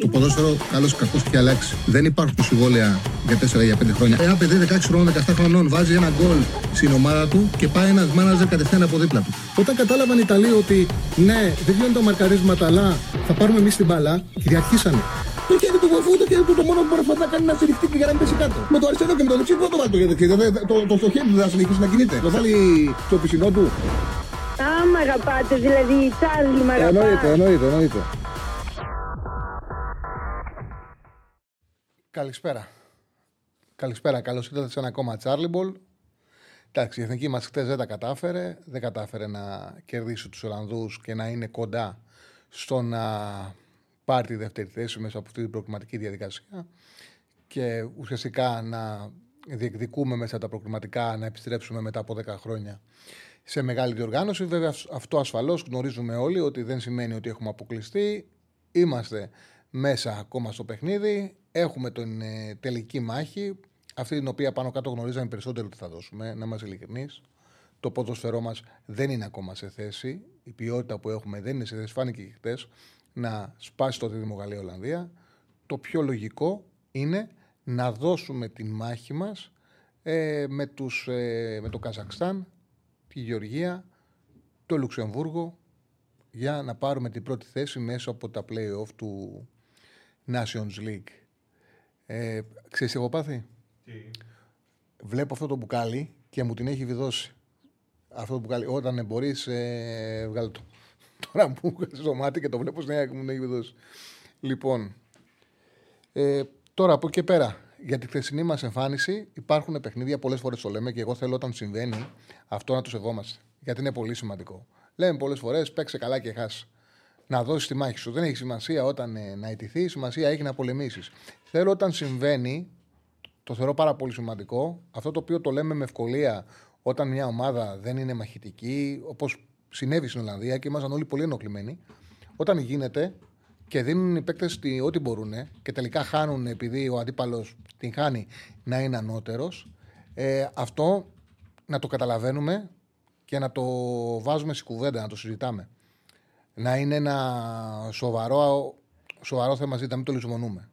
Το ποδόσφαιρο, καλό ή κακό, έχει αλλάξει. Δεν υπάρχουν συμβόλαια για 4 ή για 5 χρόνια. Ένα παιδί 16 χρόνων, 17 χρονών βάζει ένα γκολ στην ομάδα του και πάει ένας μάναζερ κατευθείαν από δίπλα του. Όταν κατάλαβαν οι Ιταλοί ότι ναι, δεν γίνονται τα μαρκαρίσματα, αλλά θα πάρουμε εμείς την μπαλά, κυριαρχήσανε. Το χέρι του βοηθού, το χέρι του το μόνο που μπορεί να κάνει να στηριχτεί και για να μην πέσει κάτω. Με το αριστερό και με το δεξί, πού το βάλει το χέρι του. Το, το, το, χέρι του δεν θα συνεχίσει να κινείται. Το βάλει στο πισινό του. Α, μ' αγαπάτε, δηλαδή, Τσάρλι, μ' αγαπάτε. Εννοείται, εννοείται, εννοείται. Καλησπέρα. Καλησπέρα. Καλώς ήρθατε σε ένα ακόμα Charlie Ball. Εντάξει, η εθνική μας χτες δεν τα κατάφερε. Δεν κατάφερε να κερδίσει τους Ολλανδούς και να είναι κοντά στο να πάρει τη δεύτερη θέση μέσα από αυτή την προκριματική διαδικασία. Και ουσιαστικά να διεκδικούμε μέσα τα προκριματικά να επιστρέψουμε μετά από 10 χρόνια σε μεγάλη διοργάνωση. Βέβαια, αυτό ασφαλώς γνωρίζουμε όλοι ότι δεν σημαίνει ότι έχουμε αποκλειστεί. Είμαστε μέσα ακόμα στο παιχνίδι. Έχουμε την ε, τελική μάχη, αυτή την οποία πάνω κάτω γνωρίζαμε περισσότερο ότι θα δώσουμε, να είμαστε ειλικρινείς. Το ποδοσφαιρό μας δεν είναι ακόμα σε θέση. Η ποιότητα που έχουμε δεν είναι σε θέση. Φάνηκε και χθε να σπάσει το δίδυμο Γαλλία-Ολλανδία. Το πιο λογικό είναι να δώσουμε τη μάχη μας ε, με, τους, ε, με το Καζακστάν, τη Γεωργία, το Λουξεμβούργο για να πάρουμε την πρώτη θέση μέσω από τα play-off του Nations League. Ε, ξέρεις εγώ πάθη. Τι; Βλέπω αυτό το μπουκάλι και μου την έχει βιδώσει. Αυτό το μπουκάλι. Όταν μπορείς, ε, βγάλω το. Τώρα μου βγάζει στο μάτι και το βλέπω στην και μου την έχει βιδώσει. Λοιπόν, ε, τώρα από εκεί και πέρα, για τη χθεσινή μας εμφάνιση υπάρχουν παιχνίδια, πολλές φορές το λέμε και εγώ θέλω όταν συμβαίνει αυτό να το σεβόμαστε. Γιατί είναι πολύ σημαντικό. Λέμε πολλές φορές παίξε καλά και χάσει. Να δώσεις τη μάχη σου. Δεν έχει σημασία όταν ε, να ιτηθεί, σημασία έχει να πολεμήσεις. Θέλω όταν συμβαίνει, το θεωρώ πάρα πολύ σημαντικό, αυτό το οποίο το λέμε με ευκολία όταν μια ομάδα δεν είναι μαχητική, όπως συνέβη στην Ολλανδία και ήμασταν όλοι πολύ ενοχλημένοι, όταν γίνεται και δίνουν οι παίκτες ό,τι μπορούν και τελικά χάνουν επειδή ο αντίπαλος την χάνει να είναι ανώτερος, ε, αυτό να το καταλαβαίνουμε και να το βάζουμε στη κουβέντα, να το συζητάμε. Να είναι ένα σοβαρό, σοβαρό θέμα ζήτα, μην το λησμονούμε.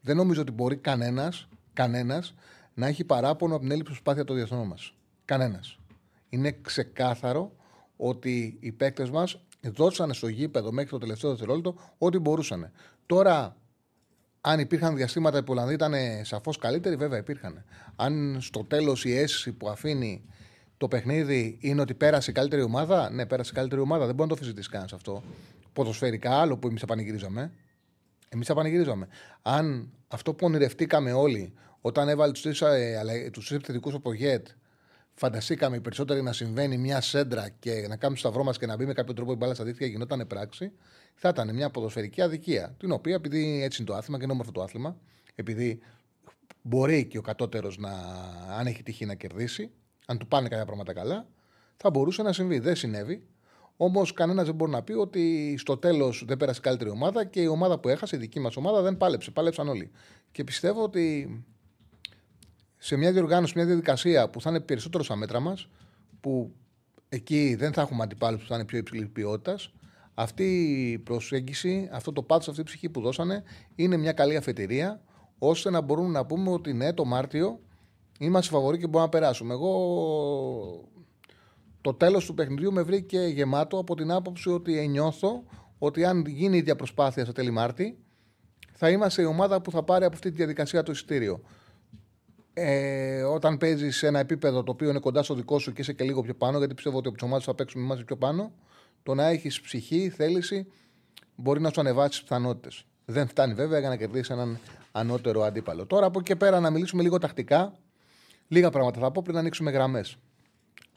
Δεν νομίζω ότι μπορεί κανένας κανένας, να έχει παράπονο από την έλλειψη προσπάθεια των διεθνών μας. Κανένας. Είναι ξεκάθαρο ότι οι παίκτες μας δώσανε στο γήπεδο μέχρι το τελευταίο δευτερόλεπτο ό,τι μπορούσαν. Τώρα, αν υπήρχαν διαστήματα που η Ολλανδία ήταν σαφώς καλύτεροι, βέβαια υπήρχαν. Αν στο τέλος η αίσθηση που αφήνει το παιχνίδι είναι ότι πέρασε η καλύτερη ομάδα, ναι, πέρασε η καλύτερη ομάδα. Δεν μπορεί να το αφήσει κανένας αυτό. Ποδοσφαιρικά, άλλο που εμείς θα πανηγυρίζαμε. Εμείς θα πανηγυρίζαμε. Αν αυτό που ονειρευτήκαμε όλοι όταν έβαλε τους τρεις επιθετικούς από Γετ, φανταστήκαμε οι περισσότεροι να συμβαίνει μια σέντρα και να κάνουμε το σταυρό μας και να μπει με κάποιο τρόπο η μπάλα στα δίχτυα γινόταν πράξη, θα ήταν μια ποδοσφαιρική αδικία. Την οποία, επειδή έτσι είναι το άθλημα και είναι όμορφο το άθλημα, επειδή μπορεί και ο κατώτερος να, αν έχει τυχεί να κερδίσει, αν του πάνε κάποια πράγματα καλά, θα μπορούσε να συμβεί. Δεν συνέβη. Όμως κανένας δεν μπορεί να πει ότι στο τέλος δεν πέρασε η καλύτερη ομάδα και η ομάδα που έχασε, η δική μας ομάδα, δεν πάλεψε. Πάλεψαν όλοι. Και πιστεύω ότι σε μια διοργάνωση, μια διαδικασία που θα είναι περισσότερο στα μέτρα μας, που εκεί δεν θα έχουμε αντιπάλους που θα είναι πιο υψηλής ποιότητας, αυτή η προσέγγιση, αυτό το πάθος, αυτή η ψυχή που δώσανε είναι μια καλή αφετηρία ώστε να μπορούμε να πούμε ότι ναι, το Μάρτιο είμαστε φαβοροί και μπορούμε να περάσουμε. Εγώ το τέλος του παιχνιδιού με βρήκε γεμάτο από την άποψη ότι νιώθω ότι αν γίνει η ίδια προσπάθεια στο τέλη Μάρτη, θα είμαστε η ομάδα που θα πάρει από αυτή τη διαδικασία το εισιτήριο. Ε, όταν παίζεις σε ένα επίπεδο το οποίο είναι κοντά στο δικό σου και είσαι και λίγο πιο πάνω, γιατί πιστεύω ότι από τις ομάδες θα παίξουμε εμά πιο πάνω, το να έχεις ψυχή, θέληση, μπορεί να σου ανεβάσεις τις πιθανότητες. Δεν φτάνει βέβαια για να κερδίσεις έναν ανώτερο αντίπαλο. Τώρα από εκεί και πέρα να μιλήσουμε λίγο τακτικά. Λίγα πράγματα θα πω πριν να ανοίξουμε γραμμές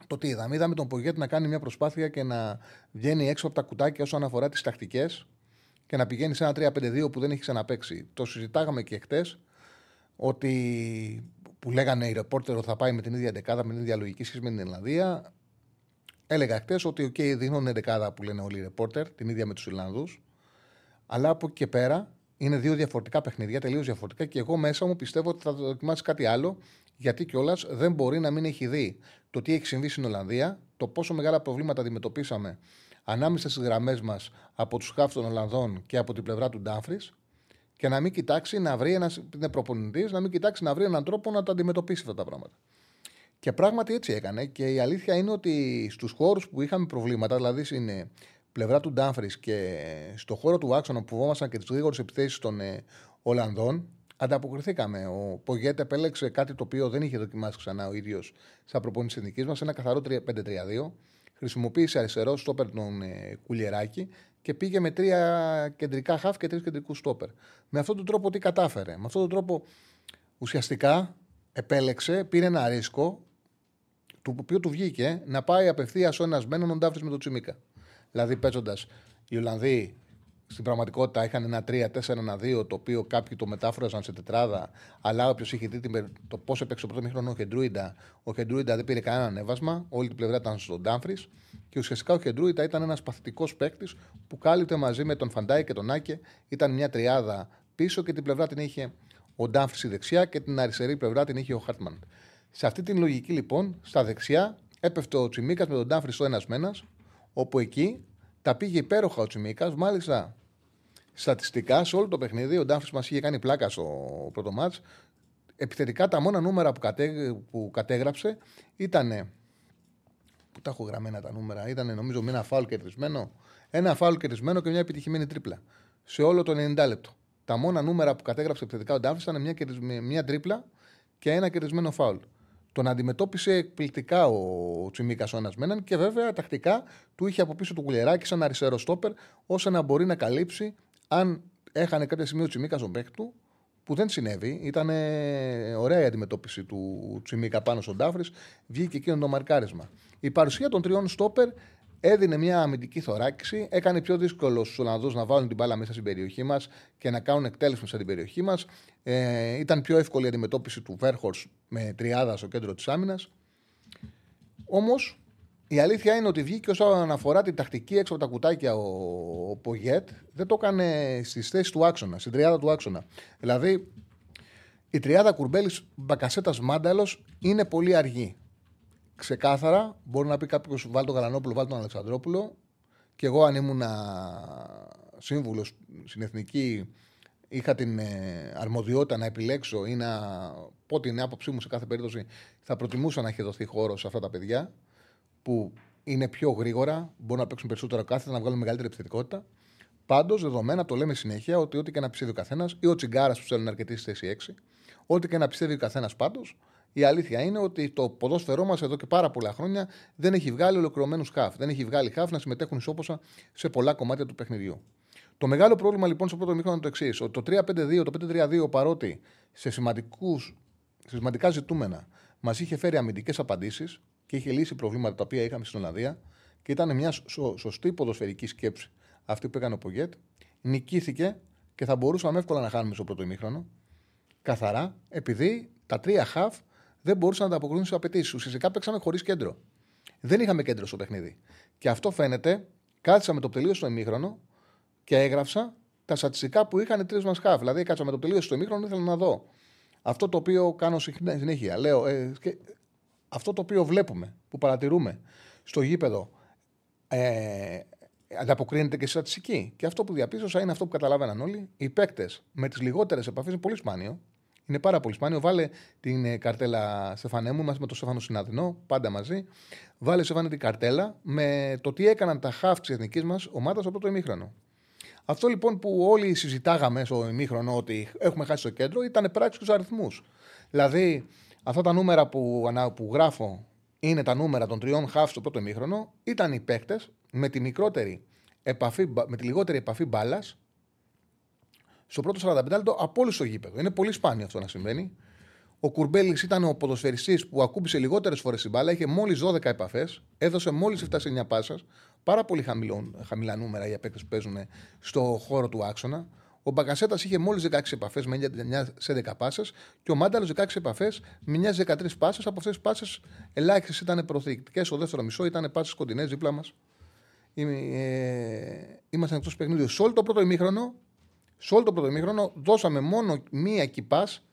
το τι είδαμε. Είδαμε τον Πογέτ να κάνει μια προσπάθεια και να βγαίνει έξω από τα κουτάκια όσον αφορά τις τακτικές και να πηγαίνει σε ένα 3-5-2 που δεν έχει ξαναπέξει. Το συζητάγαμε και χτες ότι που λέγανε οι ρεπόρτερ θα πάει με την ίδια δεκάδα, με την ίδια λογική σχέση με την Ιρλανδία. Έλεγα χτες ότι okay, δίνουν δεκάδα που λένε όλοι οι ρεπόρτερ, την ίδια με τους Ιρλανδούς. Αλλά από εκεί και πέρα είναι δύο διαφορετικά παιχνίδια, τελείως διαφορετικά και εγώ μέσα μου πιστεύω ότι θα δοκιμάσει κάτι άλλο γιατί κιόλας δεν μπορεί να μην έχει δει το τι έχει συμβεί στην Ολλανδία, το πόσο μεγάλα προβλήματα αντιμετωπίσαμε ανάμεσα στις γραμμές μας από τους χάφ των Ολλανδών και από την πλευρά του Ντάφρι και να μην κοιτάξει να βρει ένας. είναι προπονητής, να μην κοιτάξει να βρει έναν τρόπο να τα αντιμετωπίσει αυτά τα πράγματα. Και πράγματι έτσι έκανε. Και η αλήθεια είναι ότι στους χώρους που είχαμε προβλήματα, δηλαδή στην ε, πλευρά του Ντάμφρι και στο χώρο του άξονα που φοβόμασταν και τις γρήγορες επιθέσεις των ε, Ολλανδών, ανταποκριθήκαμε. Ο Πογέτ επέλεξε κάτι το οποίο δεν είχε δοκιμάσει ξανά ο ίδιος στα προπόνηση της εθνικής μας, ένα καθαρό 5-3-2. Χρησιμοποίησε αριστερό στόπερ τον ε, Κουλιεράκη και πήγε με τρία κεντρικά χαφ και τρεις κεντρικούς στόπερ. Με αυτόν τον τρόπο τι κατάφερε. Με αυτόν τον τρόπο ουσιαστικά επέλεξε, πήρε ένα ρίσκο, το οποίο του βγήκε να πάει απευθείας ο ένας μένον Ντάφρι με τον Τσιμίκα. Δηλαδή παίζοντας οι Ολλανδοί στην πραγματικότητα είχαν ένα 3-4-1-2 το οποίο κάποιοι το μετάφραζαν σε τετράδα. Αλλά όποιος είχε δει το πώς έπαιξε το πρώτο μήχρονο ο Χεντρούιντα, ο Χεντρούιντα δεν πήρε κανένα ανέβασμα. Όλη την πλευρά ήταν στον Ντάμφρις. Και ουσιαστικά ο Χεντρούιντα ήταν ένας παθητικός παίκτης που κάλυπτε μαζί με τον Φαντάι και τον Άκε. Ήταν μια τριάδα πίσω και την πλευρά την είχε ο Ντάμφρις στη δεξιά και την αριστερή πλευρά την είχε ο Χάρτμαν. Σε αυτή την λογική λοιπόν, στα δεξιά έπεφτε ο Τσιμίκας με τον Ντάμφρις στο ένας μένα, όπου εκεί τα πήγε υπέροχα ο Τσιμίκα. Μάλιστα, στατιστικά σε όλο το παιχνίδι, ο Ντάφρι μας είχε κάνει πλάκα στο πρώτο μάτς. Επιθετικά τα μόνα νούμερα που, κατέ, που κατέγραψε ήταν. Πού τα έχω γραμμένα τα νούμερα, ήταν νομίζω με ένα φάουλ κερδισμένο. Ένα φάουλ κερδισμένο και μια επιτυχημένη τρίπλα. Σε όλο το 90 λεπτό. Τα μόνα νούμερα που κατέγραψε επιθετικά ο Ντάφρι ήταν μια, μια τρίπλα και ένα κερδισμένο φάουλ. Τον αντιμετώπισε εκπληκτικά ο Τσιμίκας ο ένας με και βέβαια τακτικά του είχε από πίσω του κουλεράκι σαν αριστερό στόπερ, ώστε να μπορεί να καλύψει αν έχανε κάποια σημείο ο Τσιμίκας στον παίκτη του, που δεν συνέβη, ήταν ωραία η αντιμετώπιση του Τσιμίκα πάνω στον Τάφρη, βγήκε εκείνο το μαρκάρισμα. Η παρουσία των τριών στόπερ έδινε μια αμυντική θωράκιση, έκανε πιο δύσκολο στους Ολλανδούς να βάλουν την μπάλα μέσα στην περιοχή μας και να κάνουν εκτέλεση μέσα στην περιοχή μας. Ε, ήταν πιο εύκολη η αντιμετώπιση του Βέρχορς με τριάδα στο κέντρο της άμυνας. Όμως η αλήθεια είναι ότι βγήκε όσον αφορά την τακτική έξω από τα κουτάκια ο, ο Πογέτ, δεν το έκανε στις θέσεις του άξονα, στην τριάδα του άξονα. Δηλαδή, η τριάδα κουρμπέλη Μπακασέτα Μάνταλο είναι πολύ αργή. Ξεκάθαρα, μπορεί να πει κάποιος: Βάλει τον Γαλανόπουλο, βάλει τον Αλεξανδρόπουλο. Και εγώ, αν ήμουν σύμβουλος στην εθνική, είχα την ε, αρμοδιότητα να επιλέξω ή να πω την άποψή μου σε κάθε περίπτωση, θα προτιμούσα να έχει δοθεί χώρο σε αυτά τα παιδιά που είναι πιο γρήγορα, μπορούν να παίξουν περισσότερο κάθετα, να βγάλουν μεγαλύτερη επιθετικότητα. Πάντως, δεδομένα το λέμε συνέχεια ότι ό,τι και να πιστεύει ο καθένας, ή ο τσιγκάρας που θέλει να αρκετή στη θέση 6, ό,τι και να πιστεύει ο καθένας πάντως, η αλήθεια είναι ότι το ποδόσφαιρό μας εδώ και πάρα πολλά χρόνια δεν έχει βγάλει ολοκληρωμένους χαφ. Δεν έχει βγάλει χαφ να συμμετέχουν ισόποσα σε πολλά κομμάτια του παιχνιδιού. Το μεγάλο πρόβλημα λοιπόν στο πρώτο μήχρονο είναι το εξής: ότι το 3-5-2, το 5-3-2 παρότι σε, σε σημαντικά ζητούμενα μας είχε φέρει αμυντικές απαντήσεις, και είχε λύσει προβλήματα τα οποία είχαμε στην Ολλανδία και ήταν μια σω, σωστή ποδοσφαιρική σκέψη αυτή που έκανε ο Πογέτ. Νικήθηκε και θα μπορούσαμε εύκολα να χάνουμε στο πρώτο ημίχρονο. Καθαρά, επειδή τα τρία χαφ δεν μπορούσαν να ανταποκριθούν στις απαιτήσεις. Ουσιαστικά παίξαμε χωρίς κέντρο. Δεν είχαμε κέντρο στο παιχνίδι. Και αυτό φαίνεται, κάθισα με το τελείω στο ημίχρονο και έγραψα τα στατιστικά που είχαν οι τρεις μας χαφ. Δηλαδή, κάτσα με το τελείω στο ημίχρονο, ήθελα να δω. Αυτό το οποίο κάνω συνέχεια. Λέω, ε, αυτό το οποίο βλέπουμε, που παρατηρούμε στο γήπεδο, ε, ανταποκρίνεται και στη στατιστική. Και αυτό που διαπίστωσα είναι αυτό που καταλάβαιναν όλοι. Οι παίκτες με τις λιγότερες επαφές είναι πολύ σπάνιο. Είναι πάρα πολύ σπάνιο. Βάλε την ε, καρτέλα Στεφανέ μου, είμαστε με τον Στέφανο Συναδεινό, πάντα μαζί. Βάλε Στεφανέ την καρτέλα με το τι έκαναν τα χαφ της εθνικής μας ομάδας στο πρώτο ημίχρονο. Αυτό λοιπόν που όλοι συζητάγαμε στο ημίχρονο ότι έχουμε χάσει το κέντρο ήταν πράξη του αριθμούς. Δηλαδή, Αυτά τα νούμερα που, που γράφω είναι τα νούμερα των τριών χάφ στο πρώτο ημίχρονο. Ήταν οι παίκτες με τη μικρότερη επαφή, με τη λιγότερη επαφή μπάλας στο πρώτο 45 λεπτό από όλου στο γήπεδο. Είναι πολύ σπάνιο αυτό να συμβαίνει. Ο Κουρμπέλης ήταν ο ποδοσφαιριστής που ακούμπησε λιγότερες φορές την μπάλα, είχε μόλις 12 επαφές, έδωσε μόλις 7 σε 9 πάσα. Πάρα πολύ χαμηλά νούμερα οι παίκτε που παίζουν στο χώρο του άξονα. Ο Μπαγκασέτας είχε μόλις 16 επαφές με 9 σε 10 πάσες και ο Μάνταλος 16 επαφές με 9 13 πάσες. Από αυτές τις πάσες ελάχιστες ήταν προθετικέ. Στο δεύτερο μισό ήταν πάσες κοντινές δίπλα μας. Ε, ήμασταν εκτός παιχνίδιου. Σε όλο το πρώτο ημίχρονο, σε όλο το πρώτο ημίχρονο δώσαμε μόνο μία κυπάς,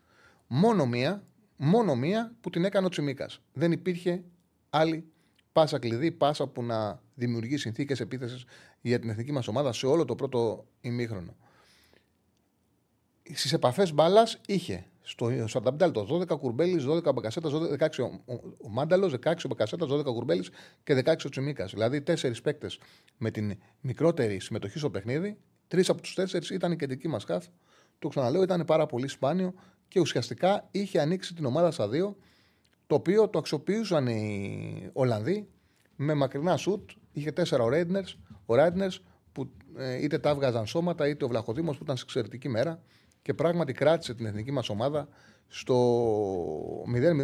μόνο μία, μόνο μία που την έκανε ο Τσιμίκας. Δεν υπήρχε άλλη πάσα κλειδί, πάσα που να δημιουργεί συνθήκες επίθεσης για την εθνική μας ομάδα σε όλο το πρώτο ημίχρονο. στις επαφές μπάλας είχε στο, στο Ανταμπτάλτο 12 κουρμπέλης, 12 μπακασέτας, 16 ο, ο, ο Μάνταλος, 16 ο μπακασέτας, 12 κουρμπέλης και 16 ο Τσιμίκας. Δηλαδή τέσσερις παίκτες με την μικρότερη συμμετοχή στο παιχνίδι. Τρεις από τους τέσσερις ήταν η κεντρική μας χάφ. Το ξαναλέω, ήταν πάρα πολύ σπάνιο και ουσιαστικά είχε ανοίξει την ομάδα στα δύο. Το οποίο το αξιοποιούσαν οι Ολλανδοί με μακρινά σουτ. Είχε τέσσερα ο Ρέιντνερ, ο Ράιντνερ που ε, είτε τα έβγαζαν σώματα είτε ο Βλαχοδήμος που ήταν σε εξαιρετική μέρα και πράγματι κράτησε την εθνική μας ομάδα στο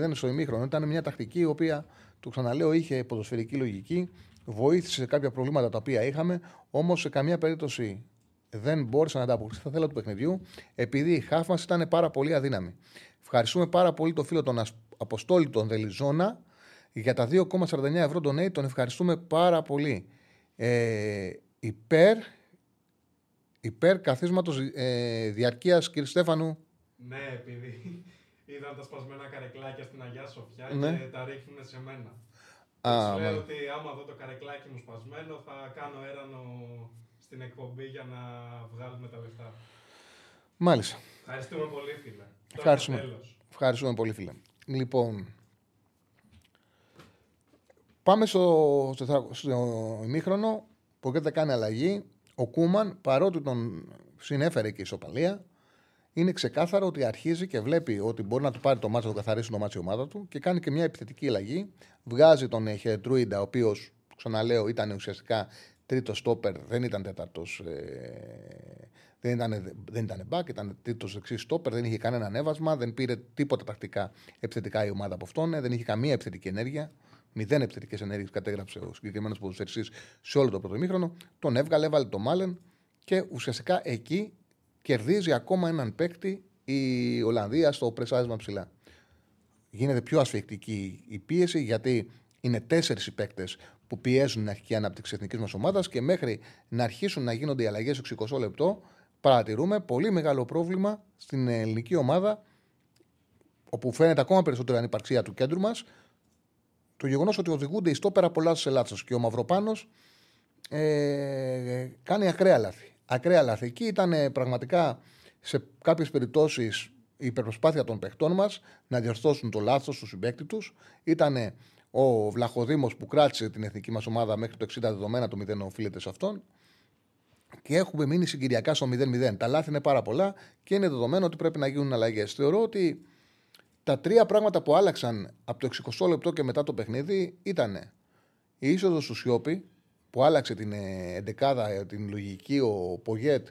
0-0 στο ημίχρονο. Ήταν μια τακτική η οποία, το ξαναλέω, είχε ποδοσφαιρική λογική, βοήθησε σε κάποια προβλήματα τα οποία είχαμε, όμως σε καμία περίπτωση δεν μπόρεσε να ανταποκριθεί στα θέλα του παιχνιδιού, επειδή η χάφ μας ήταν πάρα πολύ αδύναμη. Ευχαριστούμε πάρα πολύ τον φίλο τον Αποστόλη τον Δελιζόνα για τα 2,49 ευρώ τον τον ευχαριστούμε πάρα πολύ. Ε, υπέρ υπέρ καθίσματος ε, διαρκείας, κύριε Στέφανου. Ναι, επειδή είδαν τα σπασμένα καρεκλάκια στην Αγία Σοφιά ναι. και τα ρίχνουν σε μένα. Α, λέω ότι άμα δω το καρεκλάκι μου σπασμένο θα κάνω έρανο στην εκπομπή για να βγάλουμε τα λεφτά. Μάλιστα. Ευχαριστούμε πολύ, φίλε. Ευχαριστούμε. Ευχαριστούμε πολύ, φίλε. Λοιπόν, πάμε στο, στο, στο ημίχρονο. Ποκέτα κάνει αλλαγή. Ο Κούμαν, παρότι τον συνέφερε και η ισοπαλία, είναι ξεκάθαρο ότι αρχίζει και βλέπει ότι μπορεί να του πάρει το μάτσο, να το καθαρίσει το μάτσο η ομάδα του και κάνει και μια επιθετική αλλαγή. Βγάζει τον Χετρούιντα, ο οποίος, ξαναλέω, ήταν ουσιαστικά τρίτος στόπερ, δεν ήταν τέταρτος. Ε, δεν ήταν, δεν ήταν back, ήταν τρίτος δεξί στόπερ, δεν είχε κανένα ανέβασμα, δεν πήρε τίποτα τακτικά επιθετικά η ομάδα από αυτόν, δεν είχε καμία επιθετική ενέργεια. Μηδέν επιθετικές ενέργειες κατέγραψε ο συγκεκριμένος ποδοσφαιριστής σε όλο το πρώτο μήχρονο. Τον έβγαλε, έβαλε το Μάλεν και ουσιαστικά εκεί κερδίζει ακόμα έναν παίκτη η Ολλανδία στο πρεσάρισμα ψηλά. Γίνεται πιο ασφικτική η πίεση γιατί είναι τέσσερις οι παίκτες που πιέζουν την αρχική ανάπτυξη εθνικής μας ομάδας και μέχρι να αρχίσουν να γίνονται οι αλλαγές στο 20 λεπτό, παρατηρούμε πολύ μεγάλο πρόβλημα στην ελληνική ομάδα, όπου φαίνεται ακόμα περισσότερο η ανυπαρξία του κέντρου μας, το γεγονός ότι οδηγούνται οι στόπερα πολλά σε λάθος και ο Μαυροπάνος ε, κάνει ακραία λάθη. Ακραία λάθη. Εκεί ήταν πραγματικά σε κάποιες περιπτώσεις η υπερπροσπάθεια των παιχτών μας να διορθώσουν το λάθος του συμπέκτη τους. Ήταν ο Βλαχοδήμος που κράτησε την εθνική μας ομάδα μέχρι το 60 δεδομένα, το 0 οφείλεται σε αυτόν. Και έχουμε μείνει συγκυριακά στο 0-0. Τα λάθη είναι πάρα πολλά και είναι δεδομένο ότι πρέπει να γίνουν αλλαγές. Θεωρώ ότι τα τρία πράγματα που άλλαξαν από το 60 λεπτό και μετά το παιχνίδι ήταν η είσοδος του Σιώπη που άλλαξε την ε, εντεκάδα, ε, την λογική, ο Πογέτ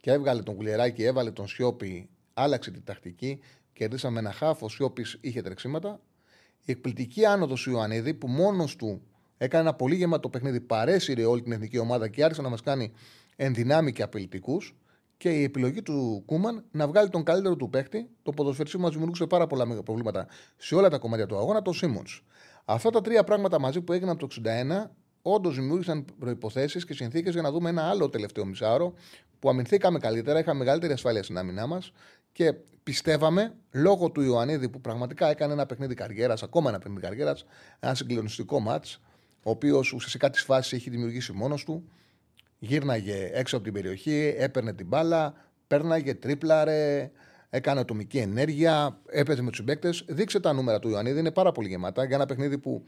και έβγαλε τον Κουλιεράκη, έβαλε τον Σιώπη, άλλαξε την τακτική. Κερδίσαμε ένα χάφο, ο Σιώπης είχε τρεξίματα. Η εκπληκτική άνοδος του Ιωαννίδη που μόνος του έκανε ένα πολύ γεμάτο παιχνίδι, παρέσυρε όλη την εθνική ομάδα και άρχισε να μας κάνει ενδυνάμει και απειλητικούς και η επιλογή του Κούμαν να βγάλει τον καλύτερο του παίχτη, το ποδοσφαιριστή που μας δημιουργούσε πάρα πολλά προβλήματα σε όλα τα κομμάτια του αγώνα, το Σίμον. Αυτά τα τρία πράγματα μαζί που έγιναν από το 61 όντως δημιούργησαν προποθέσει και συνθήκες για να δούμε ένα άλλο τελευταίο μισάωρο που αμυνθήκαμε καλύτερα, είχαμε μεγαλύτερη ασφάλεια στην άμυνά μας και πιστεύαμε λόγω του Ιωαννίδη που πραγματικά έκανε ένα παιχνίδι καριέρας, ακόμα ένα παιχνίδι καριέρας, ένα συγκλονιστικό ματ, ο οποίος ουσιαστικά τις φάσεις έχει δημιουργήσει μόνος του γύρναγε έξω από την περιοχή, έπαιρνε την μπάλα, πέρναγε, τρίπλαρε, έκανε ατομική ενέργεια, έπαιζε με τους συμπαίκτε. Δείξε τα νούμερα του Ιωαννίδη, είναι πάρα πολύ γεμάτα για ένα παιχνίδι που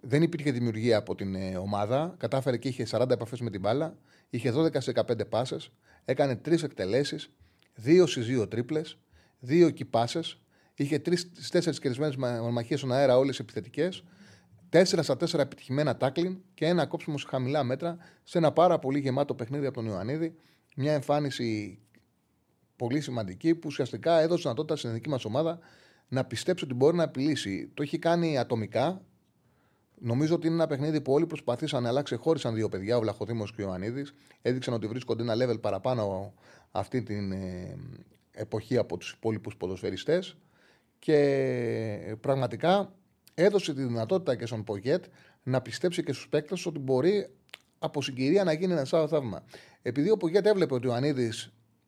δεν υπήρχε δημιουργία από την ε, ομάδα. Κατάφερε και είχε 40 επαφές με την μπάλα, είχε 12 σε 15 πάσες, έκανε 3 εκτελέσεις, 2 στις 2 τρίπλες, 2 κυπάσες, είχε 3 4 κερδισμένε μονομαχίες στον αέρα, όλες επιθετικές. 4 στα 4 επιτυχημένα τάκλιν και ένα κόψιμο σε χαμηλά μέτρα σε ένα πάρα πολύ γεμάτο παιχνίδι από τον Ιωαννίδη. Μια εμφάνιση πολύ σημαντική που ουσιαστικά έδωσε δυνατότητα στην εθνική μας ομάδα να πιστέψει ότι μπορεί να απειλήσει. Το έχει κάνει ατομικά. Νομίζω ότι είναι ένα παιχνίδι που όλοι προσπαθήσαν να αλλάξει. Χώρισαν δύο παιδιά, ο Βλαχοδήμος και ο Ιωαννίδης. Έδειξαν ότι βρίσκονται ένα level παραπάνω αυτή την ε, εποχή από τους υπόλοιπους ποδοσφαιριστές. Και ε, πραγματικά έδωσε τη δυνατότητα και στον Πογέτ να πιστέψει και στους παίκτες ότι μπορεί από συγκυρία να γίνει ένα άλλο θαύμα. Επειδή ο Πογέτ έβλεπε ότι ο Ανίδη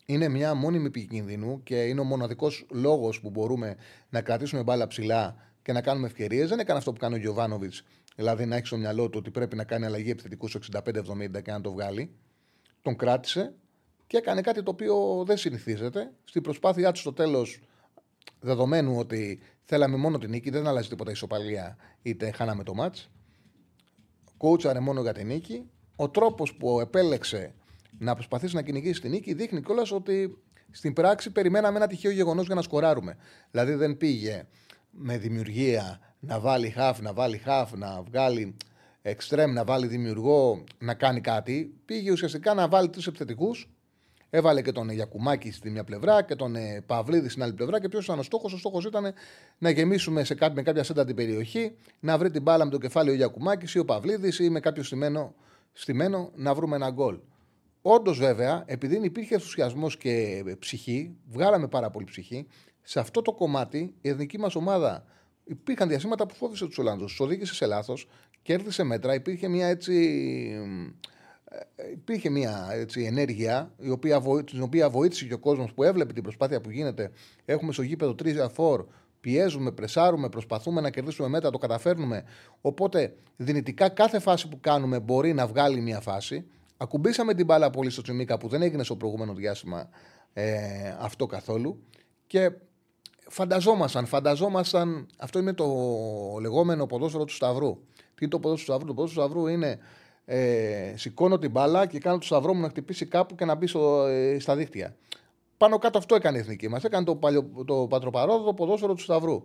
είναι μια μόνιμη επικίνδυνου και είναι ο μοναδικός λόγος που μπορούμε να κρατήσουμε μπάλα ψηλά και να κάνουμε ευκαιρίες, δεν έκανε αυτό που κάνει ο Γιωβάνοβιτς, δηλαδή να έχει στο μυαλό του ότι πρέπει να κάνει αλλαγή επιθετικού στο 65-70 και να το βγάλει. Τον κράτησε και έκανε κάτι το οποίο δεν συνηθίζεται. Στην προσπάθειά του στο τέλος, δεδομένου ότι θέλαμε μόνο την νίκη, δεν αλλάζει τίποτα ισοπαλία, είτε χάναμε το μάτ. Κόουτσαρε μόνο για την νίκη. Ο τρόπος που επέλεξε να προσπαθήσει να κυνηγήσει την νίκη δείχνει κιόλας ότι στην πράξη περιμέναμε ένα τυχαίο γεγονός για να σκοράρουμε. Δηλαδή δεν πήγε με δημιουργία να βάλει χαφ, να βάλει χαφ, να βγάλει εξτρέμ, να βάλει δημιουργό, να κάνει κάτι. Πήγε ουσιαστικά να βάλει τρεις επιθετικούς. Έβαλε και τον Γιακουμάκη στη μια πλευρά και τον ε, Παυλίδη στην άλλη πλευρά. Και ποιος ήταν ο στόχος, ο στόχος ήταν να γεμίσουμε σε κάτι, με κάποια σέντα την περιοχή, να βρει την μπάλα με το κεφάλι ο Γιακουμάκης ή ο Παυλίδης ή με κάποιο στημένο, στημένο να βρούμε ένα γκολ. Όντως, βέβαια, επειδή υπήρχε ενθουσιασμός και ψυχή, βγάλαμε πάρα πολύ ψυχή, σε αυτό το κομμάτι η εθνική μας ομάδα υπήρχαν διασύματα που φόβησε τους Ολλανδούς. Τους οδήγησε σε λάθος, κέρδισε μέτρα, υπήρχε μια έτσι. Ε, υπήρχε μια έτσι, ενέργεια η οποία, την οποία βοήθησε και ο κόσμος που έβλεπε την προσπάθεια που γίνεται. Έχουμε στο γήπεδο 3-4, πιέζουμε, πρεσάρουμε, προσπαθούμε να κερδίσουμε μέτρα, το καταφέρνουμε. Οπότε δυνητικά κάθε φάση που κάνουμε μπορεί να βγάλει μια φάση. Ακουμπήσαμε την μπάλα πολύ στο Τσιμίκα που δεν έγινε στο προηγούμενο διάστημα ε, αυτό καθόλου. Και φανταζόμασταν, φανταζόμασταν. Αυτό είναι το λεγόμενο ποδόσφαιρο του Σταυρού. Τι είναι το ποδόσφαιρο του Σταυρού; Το ποδόσφαιρο του Σταυρού είναι ε, σηκώνω την μπάλα και κάνω το Σταυρό μου να χτυπήσει κάπου και να μπει στο, ε, στα δίχτυα. Πάνω κάτω αυτό έκανε η εθνική μας. Έκανε το, παλιο, το πατροπαρόδοτο ποδόσφαιρο του Σταυρού.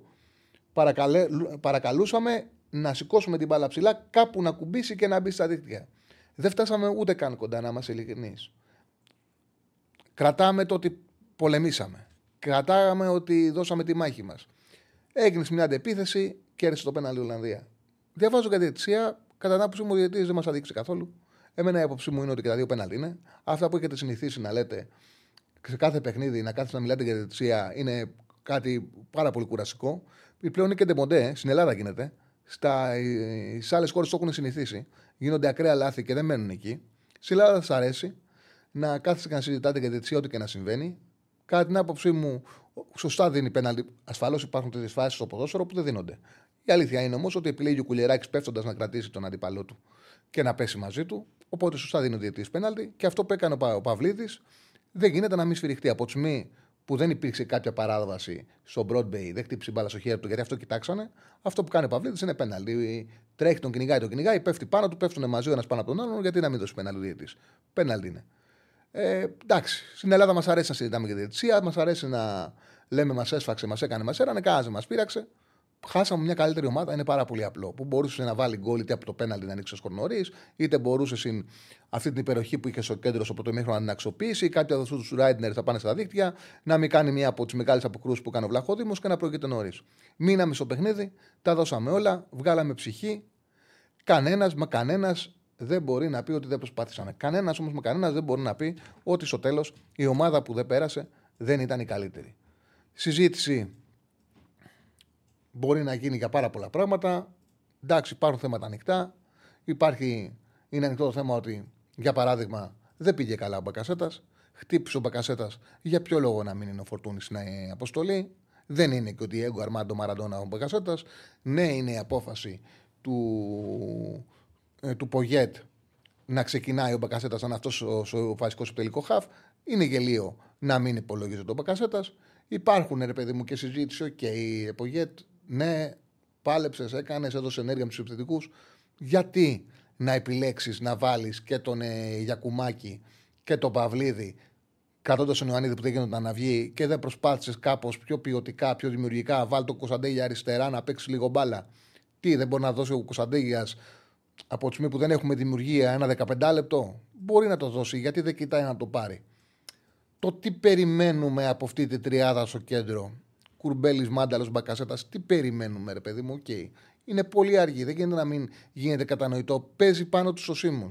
Παρακαλέ, παρακαλούσαμε να σηκώσουμε την μπάλα ψηλά, κάπου να κουμπίσει και να μπει στα δίχτυα. Δεν φτάσαμε ούτε καν κοντά, να είμαστε ειλικρινείς. Κρατάμε το ότι πολεμήσαμε. Κρατάμε ότι δώσαμε τη μάχη μας. Έγινε μια αντεπίθεση, κέρδισε το πέναλ η Ολλανδία. Διαβάζω κατά διαιτησία, κατά την άποψή μου ο διαιτητής δεν μας αδείξει καθόλου. Εμένα η άποψή μου είναι ότι και τα δύο πέναλ είναι. Αυτά που έχετε συνηθίσει να λέτε σε κάθε παιχνίδι, να κάθεστε να μιλάτε για διαιτησία, είναι κάτι πάρα πολύ κουρασικό. Πλέον είναι και ντεμοντέ, στην Ελλάδα γίνεται. Στα, σε άλλες χώρες το έχουν συνηθίσει. Γίνονται ακραία λάθη και δεν μένουν εκεί. Στην Ελλάδα σας αρέσει να κάθεστε και να συζητάτε για διαιτησία ό,τι και να συμβαίνει. Κατά την άποψή μου, σωστά δίνει πέναλτι. Ασφαλώς υπάρχουν τέτοιες φάσεις στο ποδόσφαιρο που δεν δίνονται. Η αλήθεια είναι όμως ότι επιλέγει ο Κουλεράκη πέφτοντας να κρατήσει τον αντίπαλό του και να πέσει μαζί του. Οπότε σωστά δίνει ο διαιτητή πέναλτι. Και αυτό που έκανε ο Παυλίδης δεν γίνεται να μην σφυριχτεί. Από τη στιγμή που δεν υπήρξε κάποια παράδοση στο Broadway, δεν χτύπησε μπάλα στο χέρι του γιατί αυτό κοιτάξανε. Αυτό που κάνει ο Παυλίδης είναι πέναλτι. Τρέχει, τον κυνηγάει, τον κυνηγάει, πέφτει πάνω του, πέφτουν μαζί ο ένας πάνω από τον άλλον. Γιατί να μην δώσει πέναλτι Πέναλτι είναι. Ε, εντάξει, στην Ελλάδα μας αρέσει να συζητάμε για τη διαιτησία, μας αρέσει να λέμε μας έσφαξε, μας έκανε, μας έρανε, κανένα μας πείραξε. Χάσαμε μια καλύτερη ομάδα, είναι πάρα πολύ απλό. Που μπορούσες να βάλει γκολ είτε από το πέναλτι να ανοίξεις ο νωρίς, είτε μπορούσες συν αυτή την υπεροχή που είχες στο κέντρος στο πρωτομήχρονο να την αξιοποιήσει. Κάποιοι από του Ράιντνερ θα πάνε στα δίκτυα, να μην κάνει μια από τις μεγάλες αποκρούσεις που έκανε ο Βλαχόδημος και να προηγείται νωρίς. Μείναμε στο παιχνίδι, τα δώσαμε όλα, βγάλαμε ψυχή. Κανένας, μα κανένας δεν μπορεί να πει ότι δεν προσπάθησαμε. Κανένας όμως με κανένας δεν μπορεί να πει ότι στο τέλος η ομάδα που δεν πέρασε δεν ήταν η καλύτερη. Συζήτηση μπορεί να γίνει για πάρα πολλά πράγματα. Εντάξει, υπάρχουν θέματα ανοιχτά. Υπάρχει, είναι ανοιχτό το θέμα ότι, για παράδειγμα, δεν πήγε καλά ο Μπακασέτας. Χτύπησε ο Μπακασέτας. Για ποιο λόγο να μην είναι ο Φορτούνης στην αποστολή; Δεν είναι και ότι Ντιέγκο Αρμάντο Μαραντόνα ο Μπακασέτας. Ναι, είναι η απόφαση του ε, του Πογέτ να ξεκινάει ο Μπακασέτας σαν αυτός ο, ο βασικός επιτελικό χαφ. Είναι γελοίο να μην υπολογίζεται ο Μπακασέτας. Υπάρχουν, ρε παιδί μου, και συζήτηση. OK, okay, Πογέτ, ναι, πάλεψες, έκανες, έδωσες ενέργεια με του επιθετικούς. Γιατί να επιλέξεις να βάλεις και τον ε, Γιακουμάκη και τον Παυλίδη κρατώντας τον Ιωαννίδη που δεν γίνονταν να βγει και δεν προσπάθησες κάπως πιο ποιοτικά, πιο δημιουργικά, βάλει τον Κωνσταντέλια αριστερά να παίξει λίγο μπάλα. Τι, δεν μπορεί να δώσει ο Κωνσταντέλιας από τη στιγμή που δεν έχουμε δημιουργία ένα 15 λεπτό, μπορεί να το δώσει. Γιατί δεν κοιτάει να το πάρει. Το τι περιμένουμε από αυτή τη τριάδα στο κέντρο, Κουρμπέλης, Μάνταλος, Μπακασέτας, τι περιμένουμε, ρε παιδί μου, OK. Okay. Είναι πολύ αργή. Δεν γίνεται να μην γίνεται κατανοητό. Παίζει πάνω τους ώσμου.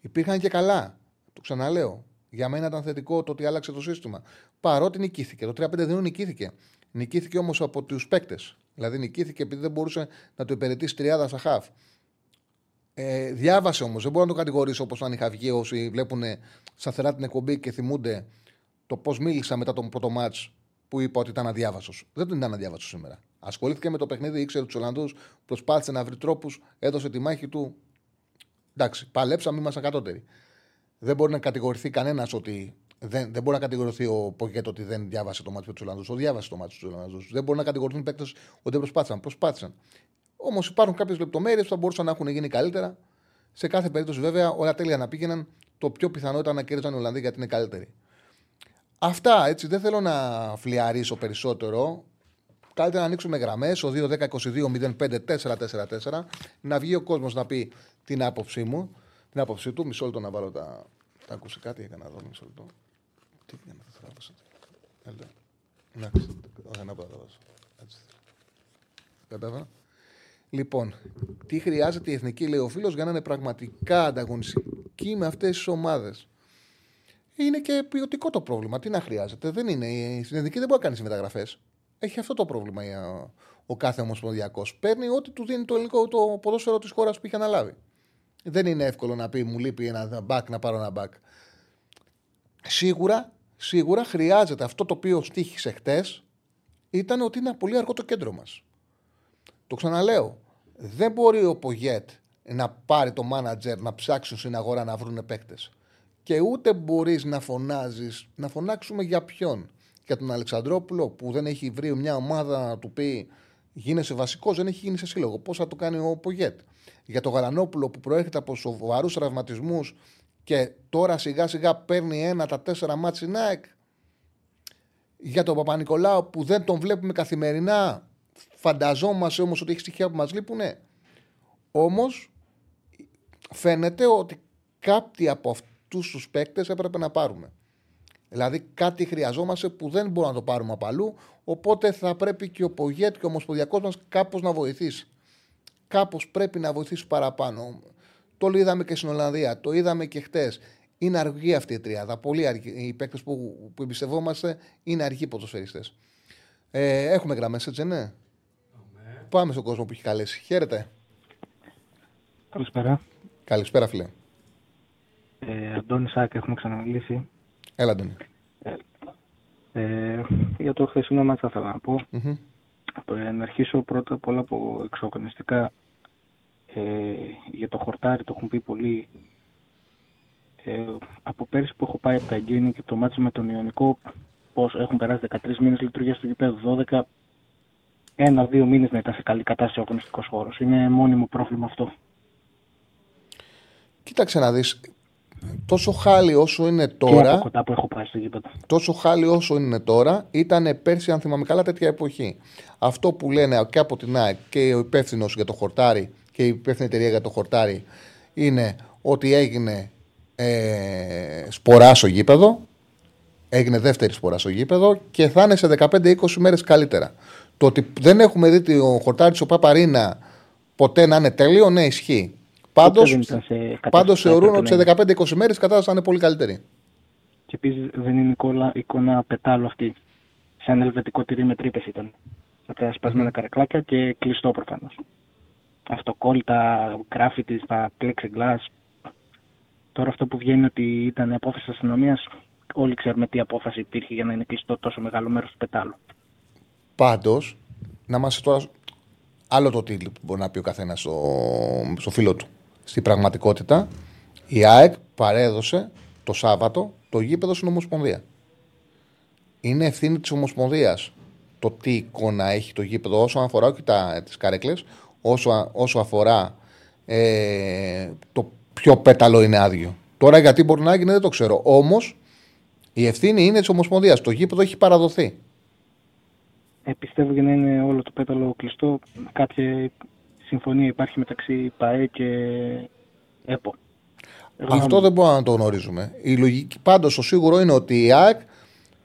Υπήρχαν και καλά. Το ξαναλέω. Για μένα ήταν θετικό το ότι άλλαξε το σύστημα. Παρότι νικήθηκε. Το 3-5 δεν νικήθηκε. Νικήθηκε όμως από τους παίκτες. Δηλαδή νικήθηκε επειδή δεν μπορούσε να το υπηρετήσει τριάδα στα χαφ. Ε, διάβασε όμως, δεν μπορώ να το κατηγορήσω όπως αν είχα βγει όσοι βλέπουν σταθερά την εκπομπή και θυμούνται το πώς μίλησα μετά τον πρώτο μάτς που είπα ότι ήταν αδιάβαστο. Δεν τον ήταν αδιάβαστο σήμερα. Ασχολήθηκε με το παιχνίδι, ήξερε τους Ολλανδούς, προσπάθησε να βρει τρόπους, έδωσε τη μάχη του. Εντάξει, παλέψαμε, ήμασταν κατώτεροι. Δεν μπορεί να κατηγορηθεί κανένας ότι δεν, δεν μπορεί να κατηγορηθεί ο Ποκέτο ότι δεν διάβασε το μάτι του Ολλανδούς. Ο διάβασε το μάτι του Ολλανδούς. Δεν μπορεί να κατηγορηθούν οι παίκτες ότι δεν προσπάθησαν. Προσπάθησαν. Όμως υπάρχουν κάποιες λεπτομέρειες που θα μπορούσαν να έχουν γίνει καλύτερα. Σε κάθε περίπτωση, βέβαια, όλα τέλεια να πήγαιναν. Το πιο πιθανό ήταν να κέρδισαν οι Ολλανδοί γιατί είναι καλύτεροι. Αυτά έτσι. Δεν θέλω να φλιαρίσω περισσότερο. Καλύτερα να ανοίξουμε γραμμές. Ο 2-10-22-05-444. Να βγει ο κόσμος να πει την άποψή μου. Την άποψή του. Μισό λεπτό να βάλω τα. Τα άκουσε κάτι, έκανα εδώ. Μισό λεπτό. Τι πήγαινε, θα θράβασα. Εντάξει, δεν απαντάω. Κατάλαβα. Λοιπόν, τι χρειάζεται η εθνική, λέει ο φίλος, για να είναι πραγματικά ανταγωνιστική με αυτές τις ομάδες; Είναι και ποιοτικό το πρόβλημα. Τι να χρειάζεται; Δεν είναι. Στην εθνική δεν μπορεί να κάνει μεταγραφές. Έχει αυτό το πρόβλημα ο κάθε ομοσπονδιακός. Παίρνει ό,τι του δίνει το ελληνικό το ποδόσφαιρο της χώρας που είχε αναλάβει. Δεν είναι εύκολο να πει μου λείπει ένα μπακ να πάρω ένα μπακ. Σίγουρα, σίγουρα χρειάζεται αυτό το οποίο στήχησε χτες ήταν ότι είναι πολύ αργό το κέντρο μας. Το ξαναλέω. Δεν μπορεί ο Πογέτ να πάρει το μάνατζερ να ψάξουν στην αγορά να βρουν παίκτες. Και ούτε μπορείς να φωνάζεις, να φωνάξουμε για ποιον. Για τον Αλεξανδρόπουλο που δεν έχει βρει μια ομάδα να του πει γίνεσαι βασικός, δεν έχει γίνει σε σύλλογο. Πώς θα το κάνει ο Πογέτ. Για τον Γαλανόπουλο που προέρχεται από σοβαρούς τραυματισμούς και τώρα σιγά σιγά παίρνει ένα τα τέσσερα μάτς ΑΕΚ. Για τον Παπα-Νικολάου που δεν τον βλέπουμε καθημερινά, φανταζόμαστε όμως ότι έχει στοιχεία που μας λείπουν. Όμως φαίνεται ότι κάποιοι από αυτούς τους παίκτες έπρεπε να πάρουμε. Δηλαδή κάτι χρειαζόμαστε που δεν μπορούμε να το πάρουμε από αλλού, οπότε θα πρέπει και ο Πογέτ και ο Ομοσπονδιακός μας κάπως να βοηθήσει. Κάπως πρέπει να βοηθήσει παραπάνω. Το είδαμε και στην Ολλανδία, το είδαμε και χτες. Είναι αργή αυτή η τριάδα. Πολύ αργή. Οι παίκτες που, που εμπιστευόμαστε είναι αργοί ποδοσφαιριστές. Ε, έχουμε γραμμές, έτσι ναι; Πάμε στον κόσμο που έχει καλέσει. Χαίρετε. Καλησπέρα. Καλησπέρα, φίλε. Ε, Αντώνη Σάκ, έχουμε ξαναμιλήσει. Έλα, Αντώνη. Ε, ε, για το χθεσινό μάτσα θα ήθελα να πω. Mm-hmm. Ε, να αρχίσω πρώτα απ' όλα από εξοκονιστικά ε, για το χορτάρι το έχουν πει πολύ. Ε, από πέρσι που έχω πάει από τα εγγένεια και το μάτι με τον Ιωνικό, πώς έχουν περάσει 13 μήνες λειτουργίας στο γηπέδο, 12, ένα-δύο μήνες να ήταν σε καλή κατάσταση ο αγωνιστικός χώρος. Είναι μόνιμο πρόβλημα αυτό. Κοίταξε να δεις, τόσο χάλι όσο είναι τώρα. Και κοντά που έχω πάει στο γήπεδο. Τόσο χάλι όσο είναι τώρα, ήταν πέρσι, αν θυμάμαι καλά, τέτοια εποχή. Αυτό που λένε και από την ΑΕΚ και ο υπεύθυνος για το χορτάρι και η υπεύθυνη εταιρεία για το χορτάρι είναι ότι έγινε ε, σπορά στο γήπεδο. Έγινε δεύτερη σπορά στο γήπεδο και θα είναι σε 15-20 μέρες καλύτερα. Το ότι δεν έχουμε δει το χορτάρι του Παπαρίνα ποτέ να είναι τέλειο, ναι, ισχύει. Πάντως θεωρούν ότι σε 15-20 μέρες η κατάσταση θα είναι πολύ καλύτερη. Και επίσης δεν είναι εικόνα, εικόνα πετάλου αυτή. Σαν ελβετικό τυρί με τρύπες ήταν. Με τα σπασμένα καρεκλάκια και κλειστό προφανώς αυτοκόλλητα, γκράφιτι στα plexiglass. Τώρα αυτό που βγαίνει ότι ήταν απόφαση αστυνομίας, όλοι ξέρουμε τι απόφαση υπήρχε για να είναι κλειστό τόσο μεγάλο μέρος του πετάλου. Πάντως, να είμαστε τώρα. Άλλο το τι μπορεί να πει ο καθένας στο, στο φίλο του. Στην πραγματικότητα, η ΑΕΚ παρέδωσε το Σάββατο το γήπεδο στην Ομοσπονδία. Είναι ευθύνη της Ομοσπονδίας το τι εικόνα έχει το γήπεδο όσον αφορά όχι τις καρέκλες, όσο, όσο αφορά ε, το ποιο πέταλο είναι άδειο. Τώρα γιατί μπορεί να γίνει δεν το ξέρω. Όμως η ευθύνη είναι της Ομοσπονδίας. Το γήπεδο έχει παραδοθεί. Ε, πιστεύω για να είναι όλο το πέταλο κλειστό, κάποια συμφωνία υπάρχει μεταξύ ΠαΕ και ΕΠΟ. Αυτό δεν μπορούμε να το γνωρίζουμε. Η λογική πάντως το σίγουρο είναι ότι η ΑΕΚ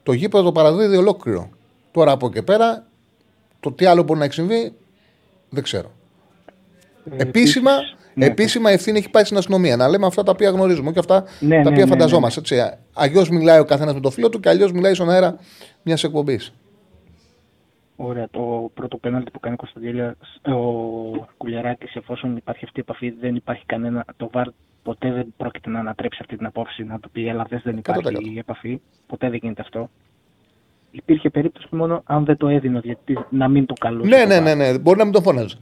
το γήπεδο το παραδίδει ολόκληρο. Τώρα από εκεί πέρα, το τι άλλο μπορεί να έχει συμβεί, δεν ξέρω. Ε, επίσημα, ναι. επίσημα ευθύνη έχει πάει στην αστυνομία. Να λέμε αυτά τα οποία γνωρίζουμε και αυτά ναι, τα ναι, οποία ναι, φανταζόμαστε. Ναι, Αλλιώς μιλάει ο καθένας με το φίλο του και αλλιώς μιλάει στον αέρα μιας εκπομπής. Ωραία. Το πρώτο πέναλτι που κάνει ο ο Κουλιαράκης, εφόσον υπάρχει αυτή η επαφή, δεν υπάρχει κανένα. Το ΒΑΡ ποτέ δεν πρόκειται να ανατρέψει αυτή την απόφαση, να του πει Ελά, δεν υπάρχει η επαφή. Ποτέ δεν γίνεται αυτό. Υπήρχε περίπτωση μόνο αν δεν το έδινε γιατί να μην το καλούσε. Ναι, ναι, ναι, ναι, μπορεί να μην το φώναζε.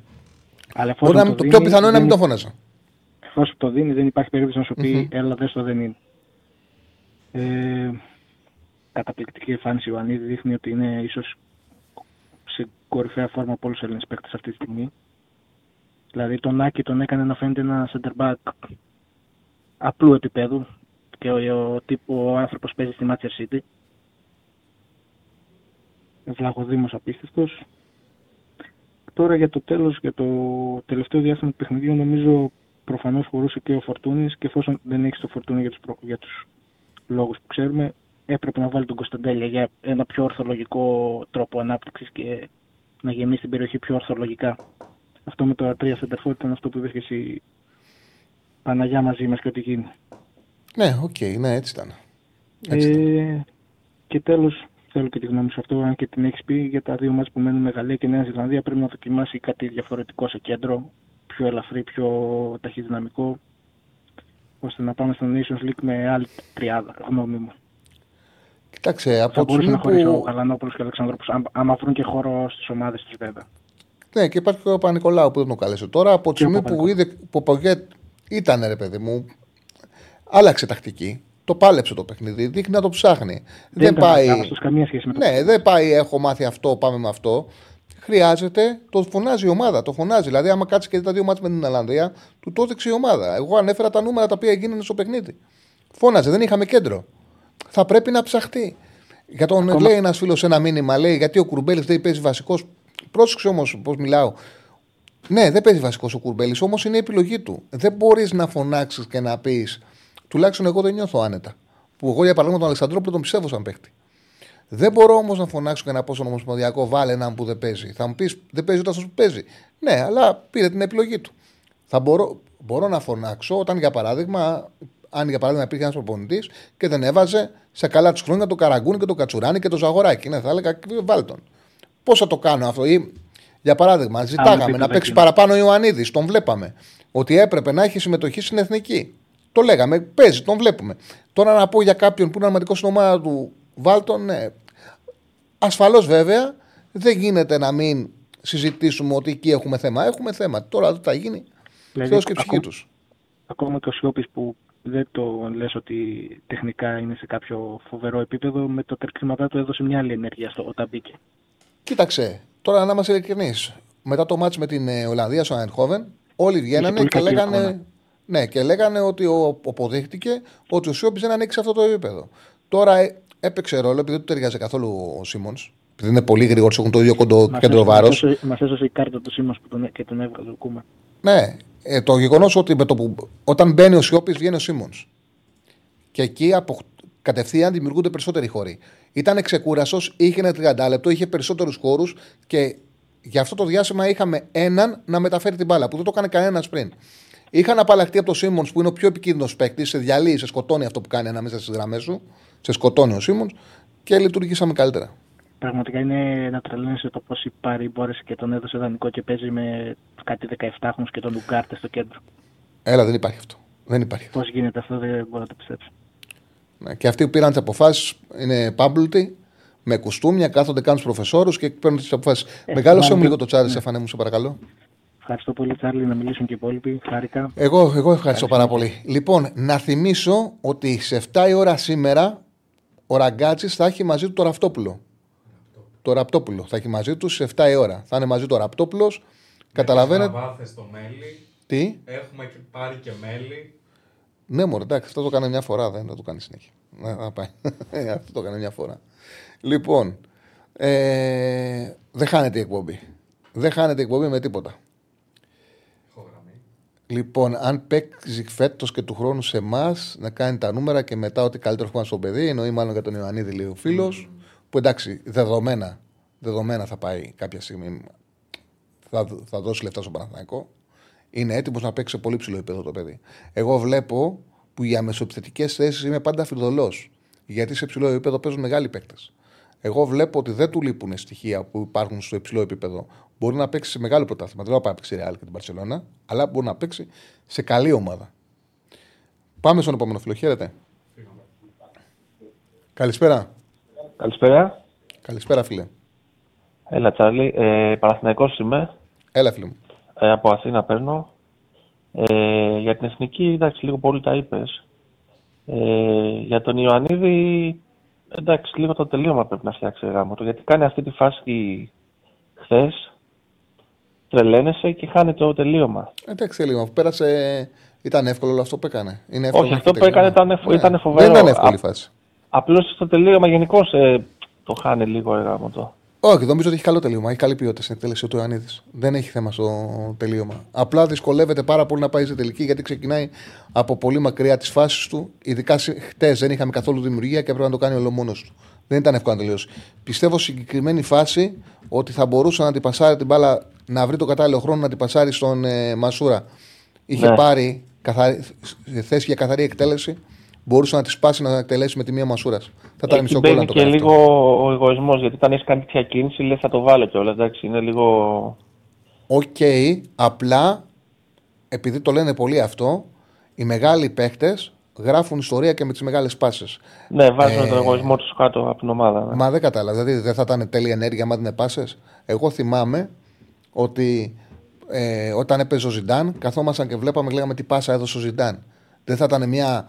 Αλλά Μπορεί να, το, το πιο πιθανό είναι να μην το φώναζα. Εφόσον το δίνει, δεν υπάρχει περίπτωση να σου πει, mm-hmm. έλα, δεν το δεν είναι. Ε, καταπληκτική εμφάνιση. Ο Ιωαννίδη δείχνει ότι είναι ίσως σε κορυφαία φόρμα από όλους τους Έλληνες παίκτες αυτή τη στιγμή. Δηλαδή τον Άκη τον έκανε να φαίνεται ένα center back απλού επίπεδου και ο, ο, ο, ο άνθρωπος παίζει στη Manchester City. Βλαχοδήμος απίστευτος. Τώρα για το τέλος, για το τελευταίο διάστημα του παιχνιδιού νομίζω προφανώς χωρούσε και ο Φορτούνης και εφόσον δεν έχεις το Φορτούνη για τους, προ... για τους λόγους που ξέρουμε έπρεπε να βάλει τον Κωνσταντέλια για ένα πιο ορθολογικό τρόπο ανάπτυξης και να γεμίσει την περιοχή πιο ορθολογικά. Αυτό με το τα τρία center ήταν αυτό που είπες και εσύ Παναγιά μαζί μας και ό,τι γίνει. Ναι, OK, okay, ναι, έτσι ήταν. Έτσι ε, και τέλος, θέλω και τη γνώμη σου αυτό, αν και την έχεις πει για τα δύο ματς που μένουν με Γαλλία και Νέα Ζηλανδία, πρέπει να δοκιμάσει κάτι διαφορετικό σε κέντρο, πιο ελαφρύ, πιο ταχυδυναμικό, ώστε να πάμε στο Nations League με άλλη τριάδα, γνώμη μου. Κοιτάξτε, από Θα μπορούσε να χωρίσει ο Γαλανόπουλο και ο Αλεξανδρόπουλος, άμα βρουν και χώρο στις ομάδες του βέβαια. Ναι, και υπάρχει και ο Πανικολάου που δεν τον κάλεσε. Τώρα από τη στιγμή που είδε που ο ήταν ρε παιδί μου, άλλαξε τακτική. Το πάλεψε το παιχνίδι, δείχνει να το ψάχνει. Δεν, δεν πάει. καμία σχέση με το ναι, δεν πάει. Έχω μάθει αυτό, πάμε με αυτό. Χρειάζεται, το φωνάζει η ομάδα. Το φωνάζει. Δηλαδή, άμα κάτσεις και δεις τα δύο μάτια με την Ολλανδία, του το έδειξε η ομάδα. Εγώ ανέφερα τα νούμερα τα οποία έγιναν στο παιχνίδι. Φώναζε, δεν είχαμε κέντρο. Θα πρέπει να ψαχτεί. Για τον Ακόμα... λέει ένας φίλος ένα μήνυμα, λέει γιατί ο Κουρμπέλης δεν παίζει βασικό. Πρόσεξε όμως πώς μιλάω. Ναι, δεν παίζει βασικός ο Κουρμπέλης, όμως είναι η επιλογή του. Δεν μπορείς να φωνάξεις και να πεις Τουλάχιστον εγώ δεν νιώθω άνετα. Που εγώ για παράδειγμα τον Αλεξανδρόπουλο τον πιστεύω σαν παίχτη. Δεν μπορώ όμως να φωνάξω και να πω στον Ομοσπονδιακό βάλε έναν που δεν παίζει. Θα μου πεις δεν παίζει όταν που παίζει. Ναι, αλλά πήρε την επιλογή του. Θα μπορώ, μπορώ να φωνάξω όταν για παράδειγμα, αν για παράδειγμα υπήρχε ένας προπονητής και δεν έβαζε σε καλά τους χρόνια το Καραγκούνι και το Κατσουράνι και το Ζαγοράκι. Ναι, θα έλεγα βάλε τον. Πώς θα το κάνω αυτό, ή για παράδειγμα, ζητάγαμε να παίξει παραπάνω ο Ιωαννίδης, τον βλέπαμε. Ότι έπρεπε να έχει συμμετοχή στην εθνική. Το λέγαμε, παίζει, τον βλέπουμε. Τώρα να πω για κάποιον που είναι αρματικός στην ομάδα του Βάλτον, ναι. Ασφαλώς βέβαια δεν γίνεται να μην συζητήσουμε ότι εκεί έχουμε θέμα. Έχουμε θέμα. Τώρα δεν θα γίνει. Δηλαδή, Θεός και ψυχή τους. Ακόμα και ο Σιώπης που δεν το λες ότι τεχνικά είναι σε κάποιο φοβερό επίπεδο, με το τερκρίματά του έδωσε μια άλλη ενέργεια στο, όταν μπήκε. Κοίταξε, τώρα να είμαστε ειλικρινείς. Μετά το μάτς με την ε, Ολλανδία στο Αϊνχόβεν, όλοι βγαίνανε και λέγανε ναι, και λέγανε ότι ο, αποδείχτηκε ότι ο Σιώπης δεν ανοίξει αυτό το επίπεδο. Τώρα ε, έπαιξε ρόλο επειδή δεν του ταιριάζει καθόλου ο Σίμονς. Επειδή είναι πολύ γρήγορος, έχουν το ίδιο κοντό κέντρο βάρος. Μας έσωσε η κάρτα του Σίμονς που τον, και τον έβγαλε ο Κούμα. Ναι, ε, το γεγονός ότι με το που, όταν μπαίνει ο Σιώπης βγαίνει ο Σίμονς. Και εκεί από, κατευθείαν δημιουργούνται περισσότεροι χώροι. Ήταν ξεκούραστο, είχε ένα 30 λεπτό, είχε περισσότερους χώρους και για αυτό το διάστημα είχαμε έναν να μεταφέρει την μπάλα που δεν το έκανε κανένας πριν. Είχαν απαλλαχτεί από το Σίμονς που είναι ο πιο επικίνδυνος παίκτης, σε διαλύει, σε σκοτώνει αυτό που κάνει ανάμεσα στις γραμμές σου. Σε σκοτώνει ο Σίμονς και λειτουργήσαμε καλύτερα. Πραγματικά είναι να τρελαίνεσαι το πώς η Πάρη μπόρεσε και τον έδωσε δανεικό και παίζει με κάτι 17χρονου και τον Λουγκάρτε στο κέντρο. Έλα, δεν υπάρχει αυτό. Δεν υπάρχει. Πώς γίνεται αυτό, δεν μπορώ να το πιστέψω. Ναι, και αυτοί που πήραν τις αποφάσεις είναι πάμπλουτοι, με κουστούμια, κάθονται κάνουν προφεσόρους και παίρνουν τις αποφάσεις. Ε, Μεγάλωσε μου λίγο το τσάρι, ναι. μου, σε παρακαλώ. Ευχαριστώ πολύ, Τσάρλι, να μιλήσουν και οι υπόλοιποι. Χάρηκα. Εγώ, εγώ ευχαριστώ πάρα πολύ. Λοιπόν, να θυμίσω ότι σε 7 η ώρα σήμερα ο Ραγκάτσης θα έχει μαζί του το Ραυτόπουλο. Το Ραπτόπουλο θα έχει μαζί τους σε 7 η ώρα. Θα είναι μαζί του ο Ραπτόπουλο. Καταλαβαίνετε. στο μέλι. Τι; Έχουμε πάρει και μέλι. Ναι, μωρέ, εντάξει, αυτό το κάνει μια φορά, δεν το κάνει συνέχεια. Να, πάει. αυτό το κάνει μια φορά. Λοιπόν, ε, δεν χάνεται η εκπομπή. Δεν χάνεται η εκπομπή με τίποτα. Λοιπόν, αν παίξει φέτος και του χρόνου σε εμάς να κάνει τα νούμερα και μετά ότι καλύτερο έχουμε στο παιδί, εννοεί μάλλον για τον Ιωαννίδη, λέει ο φίλος, mm. Που εντάξει, δεδομένα, δεδομένα θα πάει κάποια στιγμή. Θα, θα δώσει λεφτά στον Παναθηναϊκό. Είναι έτοιμος να παίξει σε πολύ ψηλό επίπεδο το παιδί. Εγώ βλέπω που για μεσοεπιθετικέ θέσεις είμαι πάντα φιδωλό. Γιατί σε ψηλό επίπεδο παίζουν μεγάλοι παίκτες. Εγώ βλέπω ότι δεν του λείπουν στοιχεία που υπάρχουν στο υψηλό επίπεδο. Μπορεί να παίξει σε μεγάλο πρωτάθλημα. Δεν θα πάει να παίξει Real και την Παρσελώνα, αλλά μπορεί να παίξει σε καλή ομάδα. Πάμε στον επόμενο φίλο. Χαίρετε. Καλησπέρα. Καλησπέρα. Καλησπέρα, φίλε. Έλα, Τσάρλι. Ε, Παναθηναϊκός είμαι. Έλα, φίλε μου. Ε, από Αθήνα παίρνω. Ε, για την εθνική, εντάξει, λίγο πολύ τα είπες. Ε, για τον Ιωαννίδη, Εντάξει, λίγο το τελείωμα πρέπει να φτιάξει γάμο του. Γιατί κάνει αυτή τη φάση χθες, τρελαίνεσαι και χάνει το τελείωμα. Εντάξει, τελείωμα. Πέρασε. Ήταν εύκολο όλο αυτό που έκανε. Είναι εύκολο Όχι, αυτό που έκανε ήταν, ναι. ήταν φοβερό. Δεν ήταν εύκολη φάση. Απλώς στο τελείωμα γενικώς ε, το χάνει λίγο γάμο το. Όχι, νομίζω ότι έχει καλό τελείωμα. Έχει καλή ποιότητα στην εκτέλεση του Ιωαννίδης. Δεν έχει θέμα στο τελείωμα. Απλά δυσκολεύεται πάρα πολύ να πάει σε τελική γιατί ξεκινάει από πολύ μακριά τις φάσεις του. Ειδικά χτες δεν είχαμε καθόλου δημιουργία και έπρεπε να το κάνει όλο μόνο του. Δεν ήταν εύκολο να τελειώσει. Πιστεύω συγκεκριμένη φάση ότι θα μπορούσε να την πασάρει την μπάλα, να βρει το κατάλληλο χρόνο να την πασάρει στον ε, Μασούρα. Είχε ναι. πάρει καθαρι... θέση για καθαρή εκτέλεση μπορούσε να τη σπάσει να εκτελέσει με τη μία ο Μασούρας. Θα ήταν μισό γκολ και λίγο ο εγωισμός, γιατί όταν έχεις κάνει τέτοια κίνηση, λέει θα το βάλω κιόλας. Εντάξει, είναι λίγο. OK, okay, απλά επειδή το λένε πολύ αυτό, οι μεγάλοι παίχτες γράφουν ιστορία και με τις μεγάλες πάσες. Ναι, βάζουν ε, τον εγωισμό τους κάτω από την ομάδα. Ναι. Μα δεν κατάλαβα. Δηλαδή δεν θα ήταν τέλεια ενέργεια άμα δεν πάσες. Εγώ θυμάμαι ότι ε, όταν έπαιζε ο Ζιντάν, καθόμασταν και βλέπαμε, λέγαμε τι πάσα έδωσε ο Ζιντάν. Δεν θα ήταν μια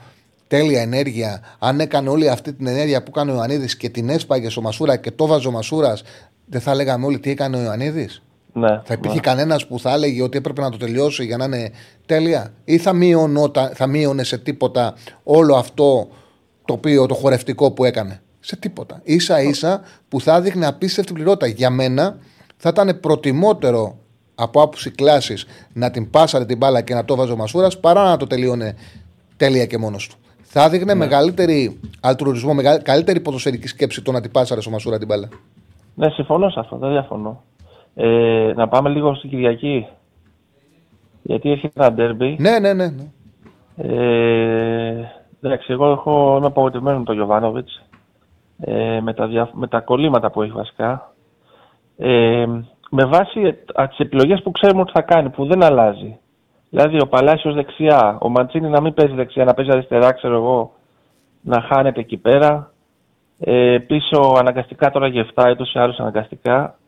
τέλεια ενέργεια, αν έκανε όλη αυτή την ενέργεια που έκανε ο Ιωαννίδης και την έσπαγες στο Μασούρα και το βάζε ο Μασούρας, δεν θα λέγαμε όλοι τι έκανε ο Ιωαννίδης. Ναι, θα υπήρχε ναι. κανένας που θα έλεγε ότι έπρεπε να το τελειώσει για να είναι τέλεια, ή θα, μείωνότα, θα μείωνε σε τίποτα όλο αυτό το οποίο το χορευτικό που έκανε. Σε τίποτα. σα ίσα που θα έδειχνε απίστευτη πληρότητα. Για μένα θα ήταν προτιμότερο από άποψη κλάσης να την πάσαρε την μπάλα και να το βάζει ο Μασούρας παρά να το τελείωνε τέλεια και μόνος του θα έδειχνε ναι. μεγαλύτερη αλτρουρισμό, μεγαλύτερη, καλύτερη ποδοσφαιρική σκέψη το να την πάσαρε ο Μασούρα την μπάλα. Ναι, συμφωνώ σε αυτό, δεν διαφωνώ. Ε, να πάμε λίγο στην Κυριακή. Γιατί έχει ένα ντέρμπι. Ναι, ναι, ναι. ναι. Ε, εντάξει, εγώ έχω, είμαι απογοητευμένο με τον Γιωβάνοβιτς. Ε, με, τα με τα κολλήματα που έχει βασικά. Ε, με βάση τις επιλογές που ξέρουμε ότι θα κάνει, που δεν αλλάζει. Δηλαδή ο Παλάσιος δεξιά, ο Ματσίνη να μην παίζει δεξιά, να παίζει αριστερά, ξέρω εγώ, να χάνεται εκεί πέρα. Ε, πίσω αναγκαστικά τώρα για 7 έτος ή άλλους αναγκαστικά.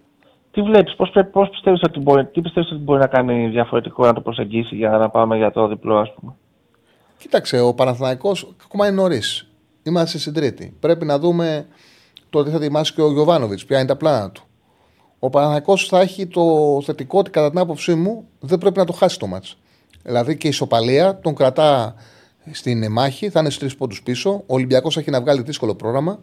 Τι βλέπεις, πώς, πώς πιστεύεις ότι μπορεί, τι πιστεύεις ότι μπορεί να κάνει διαφορετικό να το προσεγγίσει για να πάμε για το διπλό ας πούμε; Κοίταξε, ο Παναθηναϊκός ακόμα είναι νωρίς. Είμαστε στην Τρίτη. Πρέπει να δούμε το τι θα ετοιμάσει και ο Γιωβάνοβιτς, ποια είναι τα πλάνα του. Ο Παναθηναϊκός θα έχει το θετικό ότι κατά την άποψή μου δεν πρέπει να το χάσει το μάτς. Δηλαδή και η ισοπαλία τον κρατά στην μάχη, θα είναι στους τρεις πόντους πίσω. Ο Ολυμπιακός έχει να βγάλει δύσκολο πρόγραμμα.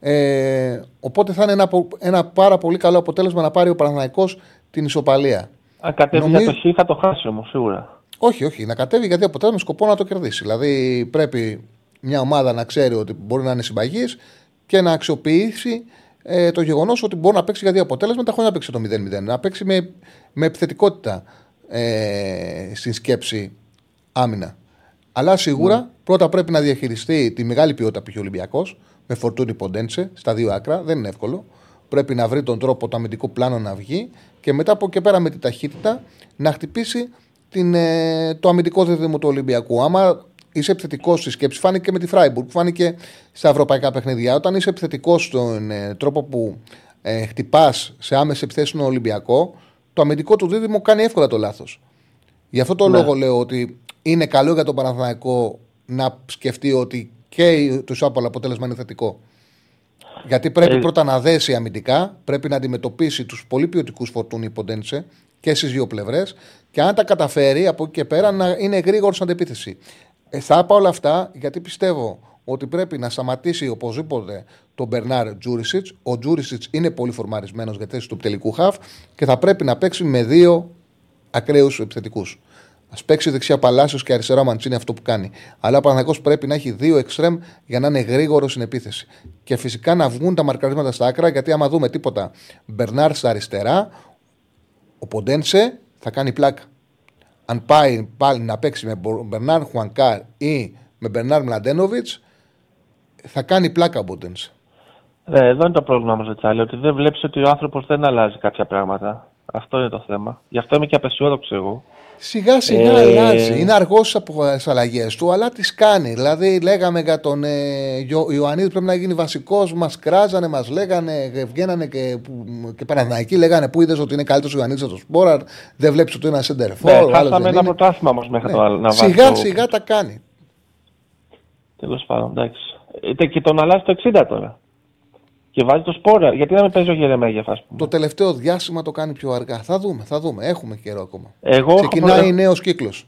Ε, οπότε θα είναι ένα, ένα πάρα πολύ καλό αποτέλεσμα να πάρει ο Παναθανικό την ισοπαλία. Αν κατέβει Νομίζω... για το χ, θα το χάσει όμως σίγουρα. Όχι, όχι. Να κατέβει γιατί αποτέλεσμα σκοπό να το κερδίσει. Δηλαδή πρέπει μια ομάδα να ξέρει ότι μπορεί να είναι συμπαγής και να αξιοποιήσει ε, το γεγονός ότι μπορεί να παίξει για δύο αποτέλεσματα χωρίς να παίξει το 0-0. Να παίξει με, με επιθετικότητα ε, στην σκέψη άμυνα. Αλλά σίγουρα ναι. πρώτα πρέπει να διαχειριστεί τη μεγάλη ποιότητα που έχει ο Ολυμπιακός με φορτούνι ποντένσε στα δύο άκρα. Δεν είναι εύκολο. Πρέπει να βρει τον τρόπο το αμυντικό πλάνο να βγει και μετά από εκεί πέρα με τη ταχύτητα να χτυπήσει την, ε, το αμυντικό δίδυμο του Ολυμπιακού. Άμα είσαι επιθετικός στη σκέψη, φάνηκε και με τη Φράιμπουργκ, φάνηκε στα ευρωπαϊκά παιχνίδια. Όταν είσαι επιθετικός στον ε, τρόπο που ε, χτυπάς σε άμεση επιθέσεις στον Ολυμπιακό, το αμυντικό του δίδυμο κάνει εύκολα το λάθος. Γι' αυτό το ναι. λόγο λέω ότι είναι καλό για τον Παναθηναϊκό να σκεφτεί ότι και το Ισάπολο αποτέλεσμα είναι θετικό. Γιατί πρέπει ε... πρώτα να δέσει αμυντικά, πρέπει να αντιμετωπίσει τους πολύ ποιοτικούς φορτούνι ποντένσε και στις δύο πλευρές. Και αν τα καταφέρει από εκεί και πέρα να είναι γρήγορος στην αντεπίθεση. Ε, θα είπα όλα αυτά γιατί πιστεύω ότι πρέπει να σταματήσει οπωσδήποτε τον Μπερνάρ Τζούρισιτς. Ο Τζούρισιτς είναι πολύ φορμαρισμένος για θέση του τελικού χαφ και θα πρέπει να παίξει με δύο ακραίους επιθετικούς. Α παίξει δεξιά Παλάσιος και αριστερά Μαντσίνη αυτό που κάνει. Αλλά ο Παναγό πρέπει να έχει δύο εξτρεμ για να είναι γρήγορο στην επίθεση. Και φυσικά να βγουν τα μαρκαρίσματα στα άκρα, γιατί άμα δούμε τίποτα Μπερνάρ στα αριστερά, ο Ποντένσε θα κάνει πλάκα. Αν πάει πάλι να παίξει με Μπερνάρ Χουανκάρ ή με Μπερνάρ Μλαντένοβιτς, θα κάνει πλάκα ο Μποντένσε. Ε, εδώ είναι το πρόβλημα μα, Τσάλι, ότι δεν βλέπεις ότι ο άνθρωπος δεν αλλάζει κάποια πράγματα. Αυτό είναι το θέμα. Γι' αυτό είμαι και απεσιόδοξο εγώ. Σιγά σιγά ε... αλλάζει. Είναι αργός από τις αλλαγές του, αλλά τις κάνει. Δηλαδή, λέγαμε για τον ε, Ιωαννίδη πρέπει να γίνει βασικός. Μας κράζανε, μας λέγανε, βγαίνανε και, και Παναθηναϊκοί λέγανε που είδες ότι είναι καλύτερος ο Ιωαννίδης από τον Σπόραρ; Δεν βλέπεις ότι είναι ένα σέντερ Ναι, χάσαμε ένα πρωτάθλημα όμως μέχρι ναι. το να Σιγά σιγά τα κάνει. Τέλος πάντων, εντάξει. Ε, και τον αλλάζει το 60 τώρα. Και βάζει το σπόρα. Γιατί να μην παίζει ο Γερεμέγεφ, ας πούμε. Το τελευταίο διάστημα το κάνει πιο αργά. Θα δούμε, θα δούμε. Έχουμε καιρό ακόμα. Εγώ Ξεκινάει έχω... νέος κύκλος.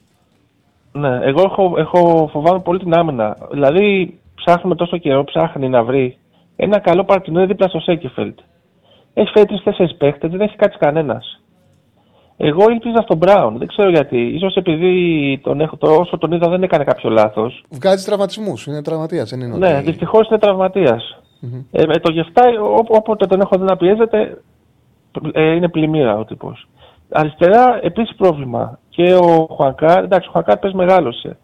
Ναι, εγώ έχω, έχω φοβάμαι πολύ την άμυνα. Δηλαδή, ψάχνουμε τόσο καιρό, ψάχνει να βρει ένα καλό παρτινό δίπλα στο Σέκεφελτ. Έχει φέρει τρει-τέσσερι παίχτες, δεν έχει κάτσει κανένας. Εγώ ήλπιζα στον Μπράουν. Δεν ξέρω γιατί. σω επειδή τον έχω, το, όσο τον είδα δεν έκανε κάποιο λάθος. Βγάζει τραυματισμούς. Είναι τραυματίας, δεν είναι. Ναι, ότι... δυστυχώς είναι τραυματίας. Mm-hmm. Ε, το γεφτάει, όποτε τον έχω δει να πιέζεται, ε, είναι πλημμύρα ο τύπος. Αριστερά επίσης πρόβλημα. Και ο Χουανκάρ, εντάξει, ο Χουανκάρ πες μεγάλωσε.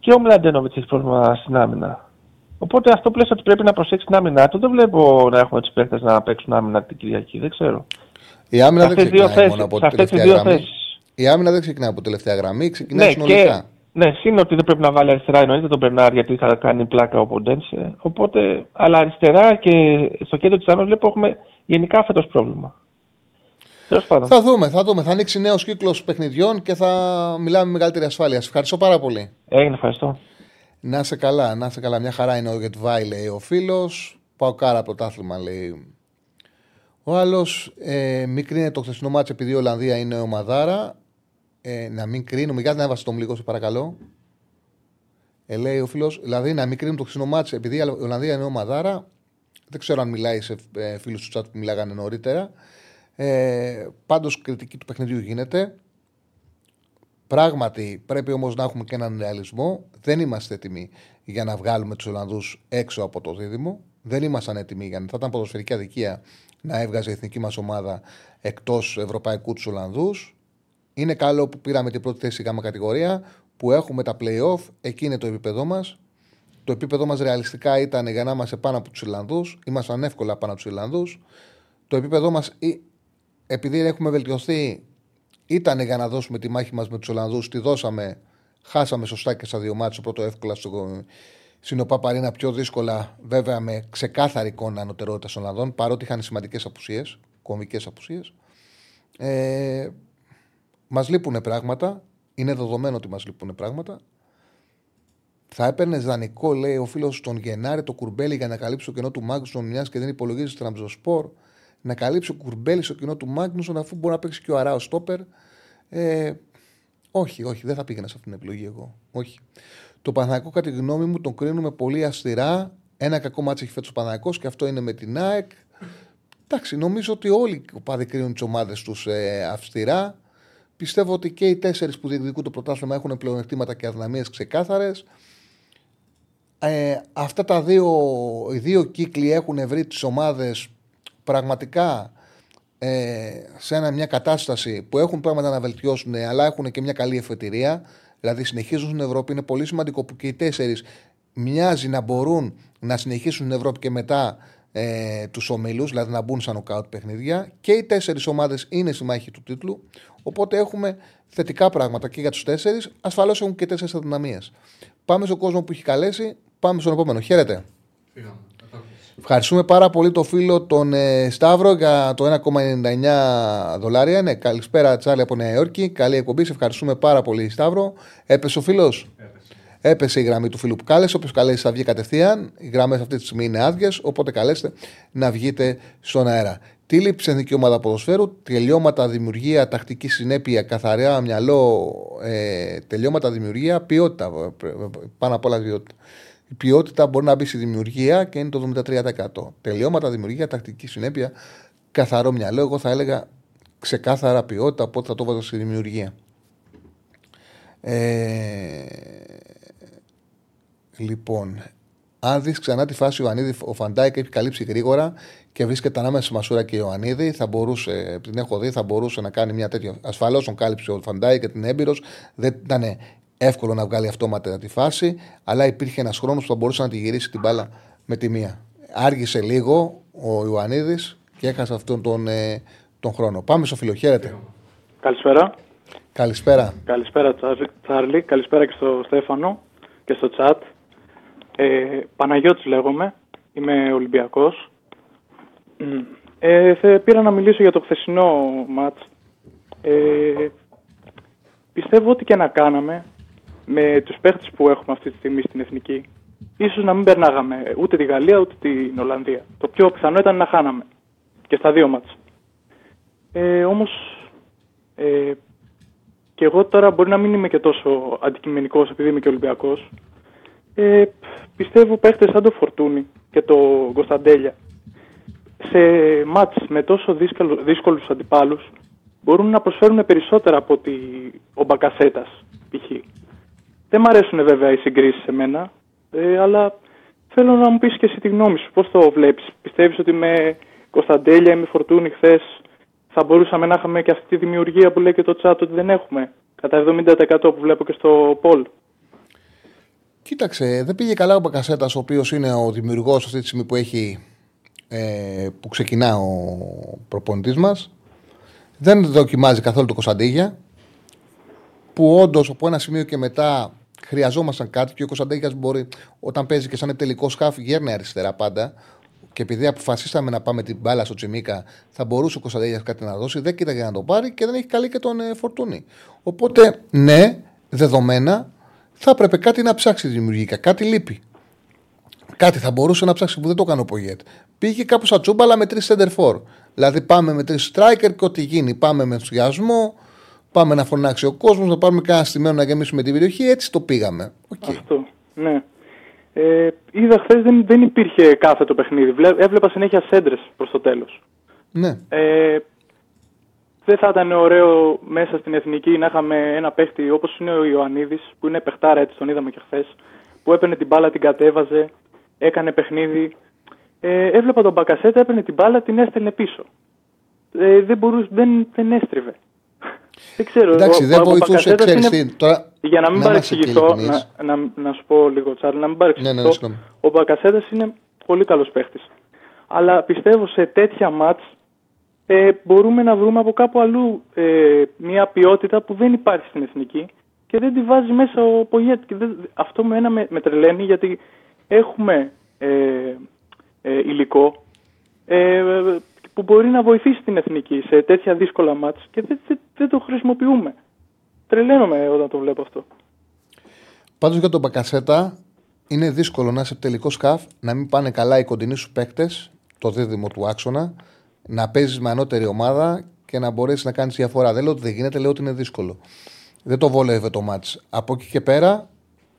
Και ο Μλαντένοβιτς έχει πρόβλημα στην άμυνα. Οπότε αυτό που λες ότι πρέπει να προσέξει την άμυνά του, δεν βλέπω να έχουμε τους παίχτε να παίξουν άμυνα την Κυριακή. Δεν ξέρω. Η άμυνα δεν ξεκινάει μόνο από τελευταία γραμμή. Η άμυνα δεν ξεκινάει από τελευταία γραμμή, ξεκινάει ναι, συνολικά. Και, ναι, είναι ότι δεν πρέπει να βάλει αριστερά εννοείται τον Μπερνάρ γιατί θα κάνει πλάκα ο Ποντένσε. Οπότε, αλλά αριστερά και στο κέντρο της άμυνα βλέπω έχουμε γενικά φέτος πρόβλημα. Θα δούμε, θα δούμε. Θα ανοίξει νέος κύκλος παιχνιδιών και θα μιλάμε με μεγαλύτερη ασφάλεια. ευχαριστώ πάρα πολύ. Έγινε, ευχαριστώ. Να είσαι καλά, να είσαι καλά. Μια χαρά είναι ο Γετβάη, λέει ο φίλος. Πάω κάρα πρωτάθλημα, λέει ο άλλος. Ε, μην κρίνεται το χθεσινό μάτσο επειδή η Ολλανδία είναι ομαδάρα. Ε, να μην κρίνουμε. Γιατί να έβασε το μλικό, σε παρακαλώ. Ε, λέει ο φίλος, δηλαδή να μην κρίνουμε το χθεσινό μάτσο επειδή η Ολλανδία είναι ομαδάρα. Δεν ξέρω αν μιλάει σε ε, φίλους του chat που μιλάγανε νωρίτερα. Ε, Πάντως κριτική του παιχνιδιού γίνεται. Πράγματι, πρέπει όμως να έχουμε και έναν ρεαλισμό. Δεν είμαστε έτοιμοι για να βγάλουμε τους Ολλανδούς έξω από το δίδυμο. Δεν ήμασταν έτοιμοι για να. Θα ήταν ποδοσφαιρική αδικία να έβγαζε η εθνική μας ομάδα εκτός ευρωπαϊκού τους Ολλανδούς. Είναι καλό που πήραμε την πρώτη θέση γάμα κατηγορία, που έχουμε τα playoff, εκεί είναι το επίπεδό μας. Το επίπεδο μας ρεαλιστικά ήταν για να είμαστε πάνω από τους Ιρλανδού. Ήμασταν εύκολα πάνω από τους Ιρλανδού. Το επίπεδο μας, επειδή έχουμε βελτιωθεί, ήταν για να δώσουμε τη μάχη μας με τους Ολλανδούς. Τη δώσαμε, χάσαμε σωστά και στα δύο μάτια. πρώτο εύκολα στο στην Παπαρίνα πιο δύσκολα, βέβαια με ξεκάθαρη εικόνα ανωτερότητας των Ολλανδών, παρότι είχαν σημαντικές απουσίες, κομβικές απουσίες. Ε, μας λείπουν πράγματα. Είναι δεδομένο ότι μας λείπουν πράγματα. Θα έπαιρνε δανεικό, λέει ο φίλος τον Γενάρη, τον Κουρμπέλη για να καλύψει το κενό του Μάγνουσον, μια και δεν υπολογίζει Τραμπζονσπόρ. Να καλύψει ο Κουρμπέλης το κενό του Μάγνουσον, αφού μπορεί να παίξει και ο Αράο στόπερ. Ε, όχι, όχι, δεν θα πήγαινα σε αυτήν την επιλογή εγώ. Όχι. Τον Παναθηναϊκό, κατά τη γνώμη μου, τον κρίνουμε πολύ αυστηρά. Ένα κακό ματς έχει φέτος ο Παναθηναϊκός και αυτό είναι με την ΑΕΚ. Εντάξει, νομίζω ότι όλοι οι οπαδοί κρίνουν τις ομάδες τους ε, αυστηρά. Πιστεύω ότι και οι τέσσερις που διεκδικούν το πρωτάθλημα έχουν πλεονεκτήματα και αδυναμίες ξεκάθαρες. Ε, αυτά τα δύο, οι δύο κύκλοι έχουν βρει τις ομάδες πραγματικά ε, σε ένα, μια κατάσταση που έχουν πράγματα να βελτιώσουν, αλλά έχουν και μια καλή εφετηρία. Δηλαδή συνεχίζουν στην Ευρώπη. Είναι πολύ σημαντικό που και οι τέσσερις μοιάζει να μπορούν να συνεχίσουν στην Ευρώπη και μετά ε, τους ομίλους, δηλαδή να μπουν σαν νοκάουτ παιχνίδια. Και οι τέσσερις ομάδες είναι στη μάχη του τίτλου. Οπότε έχουμε θετικά πράγματα και για τους τέσσερις. Ασφαλώς έχουν και τέσσερις αδυναμίες. Πάμε στον κόσμο που έχει καλέσει. Πάμε στον επόμενο. Χαίρετε. Ευχαριστούμε πάρα πολύ το φίλο τον ε, Σταύρο για το 1,99 δολάρια. Ναι, καλησπέρα Τσάρλι από Νέα Υόρκη. Καλή εκπομπή. Σε ευχαριστούμε πάρα πολύ, Σταύρο. Έπεσε ο φίλος; Έπεσε. η γραμμή του φίλου που κάλεσε. Όποιος καλέσει θα βγει κατευθείαν. Οι γραμμές αυτή τη στιγμή είναι άδειες. Οπότε καλέστε να βγείτε στον αέρα. Τι λείπει εθνική ομάδα ποδοσφαίρου, τελειώματα, δημιουργία, τακτική συνέπεια, καθαρά μυαλό, ε, τελειώματα, δημιουργία, ποιότητα. Πάνω απ' όλα ποιότητα. Η ποιότητα μπορεί να μπει στη δημιουργία και είναι το 73%. Τελειώματα, δημιουργία, τακτική συνέπεια, καθαρό μυαλό. Εγώ θα έλεγα ξεκάθαρα ποιότητα, οπότε θα το βάζω στη δημιουργία. Ε, λοιπόν, αν δεις ξανά τη φάση ο Ιωαννίδης, ο Φαν Ντάικ έχει καλύψει γρήγορα και βρίσκεται ανάμεσα σε Μασούρα και Ιωαννίδη. Θα μπορούσε, την έχω δει, θα μπορούσε να κάνει μια τέτοια. Ασφαλώς τον κάλυψε ο Φαν Ντάικ και είναι έμπειρος. Δεν ήταν εύκολο να βγάλει αυτόματα τη φάση, αλλά υπήρχε ένας χρόνος που θα μπορούσε να τη γυρίσει την μπάλα με τη μία. Άργησε λίγο ο Ιωαννίδης και έχασε αυτόν τον, ε, τον χρόνο. Πάμε στο φίλο, χαίρετε. Καλησπέρα. Καλησπέρα. Καλησπέρα, Τσάρλι. Καλησπέρα και στο Στέφανο και στο τσάτ. Ε, Παναγιώτης λέγομαι. Είμαι Ολυμπιακός. Ε, πήρα να μιλήσω για το χθεσινό μάτς. Ε, πιστεύω ότι και να κάναμε με τους παίχτες που έχουμε αυτή τη στιγμή στην Εθνική ίσως να μην περνάγαμε ούτε τη Γαλλία ούτε την Ολλανδία. Το πιο πιθανό ήταν να χάναμε και στα δύο μάτς. Ε, όμως ε, και εγώ τώρα μπορεί να μην είμαι και τόσο αντικειμενικός επειδή είμαι και Ολυμπιακός. Ε, πιστεύω παίχτες σαν το Φορτούνι και το Κωνσταντέλια σε μάτς με τόσο δύσκολου, δύσκολους αντιπάλους μπορούν να προσφέρουν περισσότερα από ότι ο Μπακασέτας π.χ. Δεν μ' αρέσουν βέβαια οι συγκρίσεις σε μένα, ε, αλλά θέλω να μου πεις και εσύ τη γνώμη σου. Πώς το βλέπεις, πιστεύεις ότι με Κωνσταντέλια ή με Φορτούνη χθες θα μπορούσαμε να είχαμε και αυτή τη δημιουργία που λέει και το chat ότι δεν έχουμε. Κατά 70% που βλέπω και στο Πολ. Κοίταξε, δεν πήγε καλά ο Μπακασέτας, ο οποίος είναι ο δημιουργός αυτή τη στιγμή που, έχει, ε, που ξεκινά ο προπονητής μας. Δεν δοκιμάζει καθόλου το Κωνσταντίγια. Που όντως από ένα σημείο και μετά χρειαζόμασταν κάτι και ο Κωνσταντίγια μπορεί, όταν παίζει και σαν τελικός σκάφ, γέρνει αριστερά πάντα και επειδή αποφασίσαμε να πάμε την μπάλα στο Τσιμίκα, θα μπορούσε ο Κωνσταντέλια κάτι να δώσει. Δεν κοίταγε να το πάρει και δεν έχει καλή και τον ε, Φορτούνη. Οπότε, ναι, δεδομένα, θα έπρεπε κάτι να ψάξει δημιουργικά. Κάτι λείπει. Κάτι θα μπορούσε να ψάξει που δεν το έκανε ο Πογέτ. Πήγε κάπου σαν τσούμπα, αλλά με τρεις center for. Δηλαδή, πάμε με τρεις striker και ό,τι γίνει. Πάμε με ενθουσιασμό, πάμε να φωνάξει ο κόσμος, να πάρουμε κανένα σημείο να γεμίσουμε την περιοχή. Έτσι το πήγαμε. Okay. Αυτό. Ναι. Ε, είδα χθες δεν, δεν υπήρχε κάθετο παιχνίδι. Έβλεπα συνέχεια σέντρες προς το τέλος. Ναι. Ε, δεν θα ήταν ωραίο μέσα στην εθνική να είχαμε ένα παίχτη όπως είναι ο Ιωαννίδης, που είναι παιχτάρα έτσι, τον είδαμε και χθες, που έπαιρνε την μπάλα, την κατέβαζε, έκανε παιχνίδι. Ε, έβλεπα τον Μπακασέτα, έπαιρνε την μπάλα, την έστελνε πίσω. Ε, δεν, μπορούσε, δεν, δεν έστριβε. Δεν ξέρω. Εντάξει, δεν βοηθούσε, είναι... τώρα για να μην παρεξηγηθώ, να, να, να, σου πω λίγο Τσάρλ, να μην παρεξηγηθώ, ναι, ναι, ναι, ο Μπακασέτας είναι πολύ καλός παίχτης. Αλλά πιστεύω σε τέτοια μάτς ε, μπορούμε να βρούμε από κάπου αλλού ε, μια ποιότητα που δεν υπάρχει στην εθνική και δεν τη βάζει μέσα ο Πογέτ. αυτό με ένα με, με τρελαίνει γιατί έχουμε ε, ε, υλικό ε, που μπορεί να βοηθήσει την εθνική σε τέτοια δύσκολα μάτς και δεν, δεν, δεν το χρησιμοποιούμε τρελαίνομαι όταν το βλέπω αυτό. Πάντως για τον Μπακασέτα είναι δύσκολο να είσαι τελικός σκαφ, να μην πάνε καλά οι κοντινοί σου παίκτες, το δίδυμο του άξονα, να παίζεις με ανώτερη ομάδα και να μπορέσεις να κάνεις διαφορά. Δεν λέω ότι δεν γίνεται, λέω ότι είναι δύσκολο. Δεν το βόλευε το μάτς. Από εκεί και πέρα,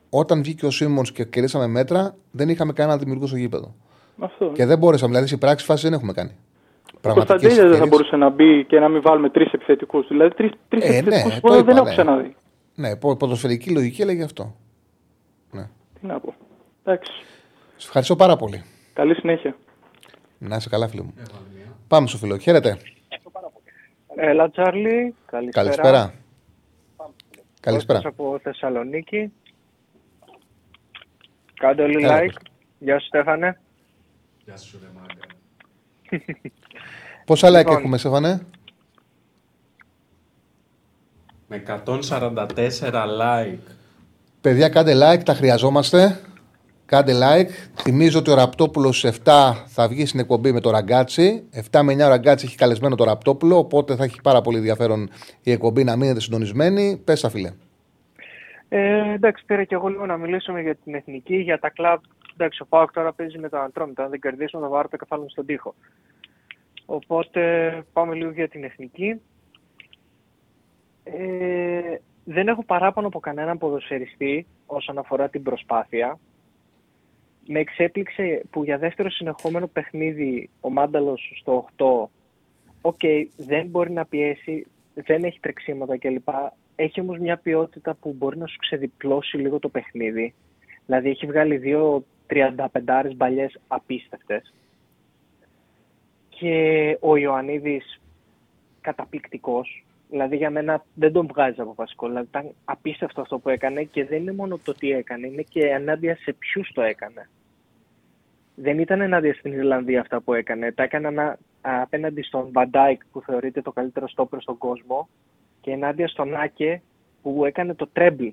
όταν βγήκε ο Σίμον και κερδίσαμε μέτρα, δεν είχαμε κανένα δημιουργό στο γήπεδο. Αυτό. Και δεν μπορέσαμε, δηλαδή σε πράξη φάση δεν έχουμε κάνει. Ο Κωνσταντέλια δεν θα μπορούσε να μπει και να μην βάλουμε τρεις επιθετικούς. Δηλαδή τρει ε, επιθετικούς ναι, δεν έχω ξαναδεί. Ναι, η ποδοσφαιρική λογική έλεγε αυτό. Ναι. Τι να πω. Εντάξει. Σας ευχαριστώ πάρα πολύ. Καλή συνέχεια. Να είσαι καλά, φίλο μου. Πάμε στο φίλο. Χαίρετε. Έλα, Τσάρλι. Καλησπέρα. Καλησπέρα. Καλησπέρα. από Θεσσαλονίκη. Κάντε όλοι like. Γεια σου, Στέφανε. Γεια σου, ρε Πόσα like λοιπόν. έχουμε, Σεφανέ; Με 144 like. Παιδιά, κάντε like, τα χρειαζόμαστε. Κάντε like. Θυμίζω ότι ο Ραπτόπουλος 7 θα βγει στην εκπομπή με το ραγκάτσι. 7 με 9 ο ραγκάτσι έχει καλεσμένο το Ραπτόπουλο. Οπότε θα έχει πάρα πολύ ενδιαφέρον η εκπομπή να μείνετε συντονισμένοι. Πες τα φίλε. Ε, εντάξει, πήρα και εγώ λίγο να μιλήσουμε για την εθνική, για τα κλαμπ. Εντάξει, ο Πάοκ τώρα παίζει με τον Αντρόμητα. Αν δεν κερδίσουμε, θα βάλω το κεφάλι στον τοίχο. Οπότε πάμε λίγο για την εθνική. Ε, δεν έχω παράπονο από κανέναν ποδοσφαιριστή όσον αφορά την προσπάθεια. Με εξέπληξε που για δεύτερο συνεχόμενο παιχνίδι ο Μάνταλος στο 8 OK, okay, δεν μπορεί να πιέσει, δεν έχει τρεξίματα κλπ. Έχει όμως μια ποιότητα που μπορεί να σου ξεδιπλώσει λίγο το παιχνίδι. Δηλαδή έχει βγάλει δύο 35 μπαλιές απίστευτες και ο Ιωαννίδης καταπληκτικός. Δηλαδή για μένα δεν τον βγάζει από βασικό. Δηλαδή ήταν απίστευτο αυτό που έκανε και δεν είναι μόνο το τι έκανε, είναι και ενάντια σε ποιους το έκανε. Δεν ήταν ενάντια στην Ιρλανδία αυτά που έκανε. Τα έκανε απέναντι στον Βαν Ντάικ που θεωρείται το καλύτερο στόπερ στον κόσμο και ενάντια στον Άκε που έκανε το treble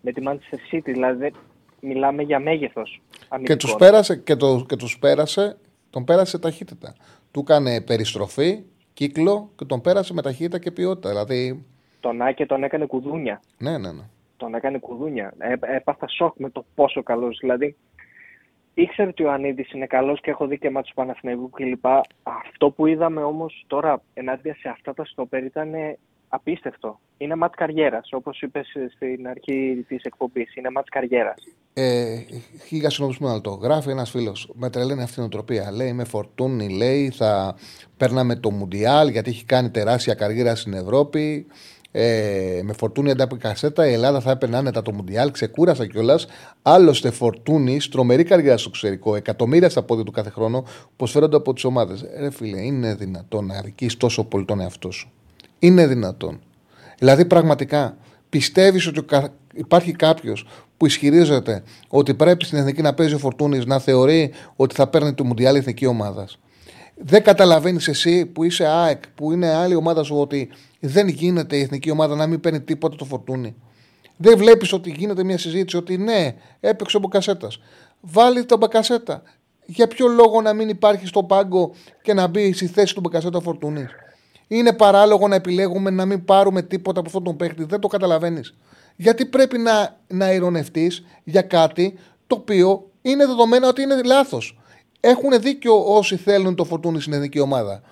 με τη Manchester City. Δηλαδή μιλάμε για μέγεθος. Και τους πέρασε, και, το, και τους πέρασε τον πέρασε ταχύτητα. Του έκανε περιστροφή, κύκλο και τον πέρασε με ταχύτητα και ποιότητα. Δηλαδή... Τον Άκε τον έκανε κουδούνια. Ναι, ναι, ναι. τον έκανε κουδούνια. Ε, έπαθα σοκ με το πόσο καλός. Δηλαδή, ήξερε ότι ο Ιωαννίδη είναι καλός και έχω δει και μάτσο Παναθηναϊκού κλπ. Αυτό που είδαμε όμως τώρα ενάντια σε αυτά τα στόπερ ήταν απίστευτο. Είναι μάτς καριέρας, όπως είπες στην αρχή της εκπομπής. Είναι μάτς καριέρας. Ε, χίλια συγγνώμη το γράφει ένας φίλος. Με τρελαίνει αυτή την οτροπία. Λέει με φορτούνη, λέει θα παίρναμε το Μουντιάλ γιατί έχει κάνει τεράστια καριέρα στην Ευρώπη. Ε, με φορτούνη αντί κασέτα η Ελλάδα θα έπαιρνε άνετα το Μουντιάλ. Ξεκούρασα κιόλας. Άλλωστε, φορτούνη, τρομερή καριέρα στο εξωτερικό. Εκατομμύρια στα πόδια του κάθε χρόνο που φέρονται από τις ομάδες. Ρε φίλε, είναι δυνατόν να αρκεί τόσο πολύ τον εαυτό σου. Είναι δυνατόν. Δηλαδή, πραγματικά πιστεύεις ότι υπάρχει κάποιος που ισχυρίζεται ότι πρέπει στην εθνική να παίζει ο Φορτούνης να θεωρεί ότι θα παίρνει το Μουντιάλ εθνική ομάδα. Δεν καταλαβαίνεις εσύ που είσαι ΑΕΚ, που είναι άλλη ομάδα σου, ότι δεν γίνεται η εθνική ομάδα να μην παίρνει τίποτα το φορτούνι. Δεν βλέπεις ότι γίνεται μια συζήτηση ότι ναι, έπαιξε ο Μποκασέτας. Βάλει τον Μποκασέτα. Για ποιο λόγο να μην υπάρχει στο πάγκο και να μπει στη θέση του Μποκασέτα φορτούνι. Είναι παράλογο να επιλέγουμε να μην πάρουμε τίποτα από αυτόν τον παίχτη. Δεν το καταλαβαίνεις. Γιατί πρέπει να, να ηρωνευτεί για κάτι το οποίο είναι δεδομένο ότι είναι λάθος. Έχουν δίκιο όσοι θέλουν το φορτούνι στην εθνική ομάδα.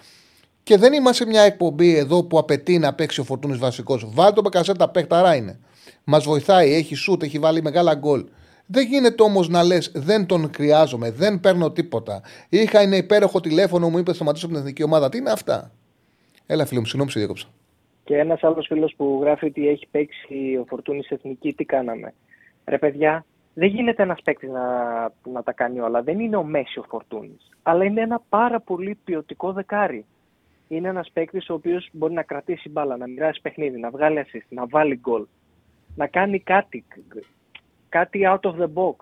Και δεν είμαστε μια εκπομπή εδώ που απαιτεί να παίξει ο Φορτούνης βασικός. Βάλτε το Μπακασέτα, παίχταρά είναι. Μας βοηθάει, έχει σούτ, έχει βάλει μεγάλα γκολ. Δεν γίνεται όμως να λες: Δεν τον χρειάζομαι, δεν παίρνω τίποτα. Είχα ένα υπέροχο τηλέφωνο, μου είπε σταματήσω από την εθνική ομάδα. Τι είναι αυτά; Έλα, φίλο μου, συγγνώμη, σε διέκοψα. Και ένας άλλος φίλος που γράφει ότι έχει παίξει ο Φορτούνης εθνική, τι κάναμε. Ρε παιδιά, δεν γίνεται ένας παίκτης να, να τα κάνει όλα. Δεν είναι ο Μέση ο Φορτούνης. Αλλά είναι ένα πάρα πολύ ποιοτικό δεκάρι είναι ένας παίκτης ο οποίος μπορεί να κρατήσει μπάλα, να μοιράσει παιχνίδι, να βγάλει assist, να βάλει γκολ. Να κάνει κάτι, κάτι out of the box.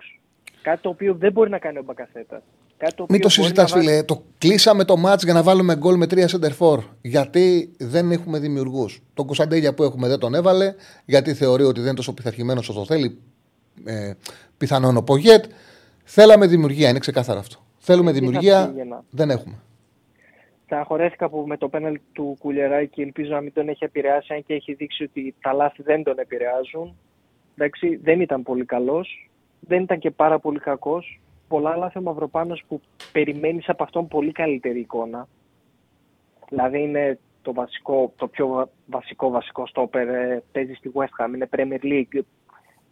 Κάτι το οποίο δεν μπορεί να κάνει ο Μπακασέτα. Μην το συζητάς, φίλε. Το κλείσαμε το μάτς για να βάλουμε γκολ με τρία center for. Γιατί δεν έχουμε δημιουργούς. Τον Κωνσταντέλια που έχουμε δεν τον έβαλε, γιατί θεωρεί ότι δεν είναι τόσο πειθαρχημένος όσο θέλει. Ε, πιθανόν ο Πογέτ. Θέλαμε δημιουργία, είναι ξεκάθαρο αυτό. Θέλουμε δημιουργία, δεν έχουμε. Στεναχωρέθηκα που με το πέναλ του Κουλιεράκη ελπίζω να μην τον έχει επηρεάσει, αν και έχει δείξει ότι τα λάθη δεν τον επηρεάζουν. Εντάξει, δεν ήταν πολύ καλός, δεν ήταν και πάρα πολύ κακός. Πολλά λάθη ο Μαυροπάνος που περιμένεις από αυτόν πολύ καλύτερη εικόνα. Δηλαδή είναι το, βασικό, το πιο βασικό βασικό στόπερ, ε, παίζεις στη West Ham, είναι Premier League.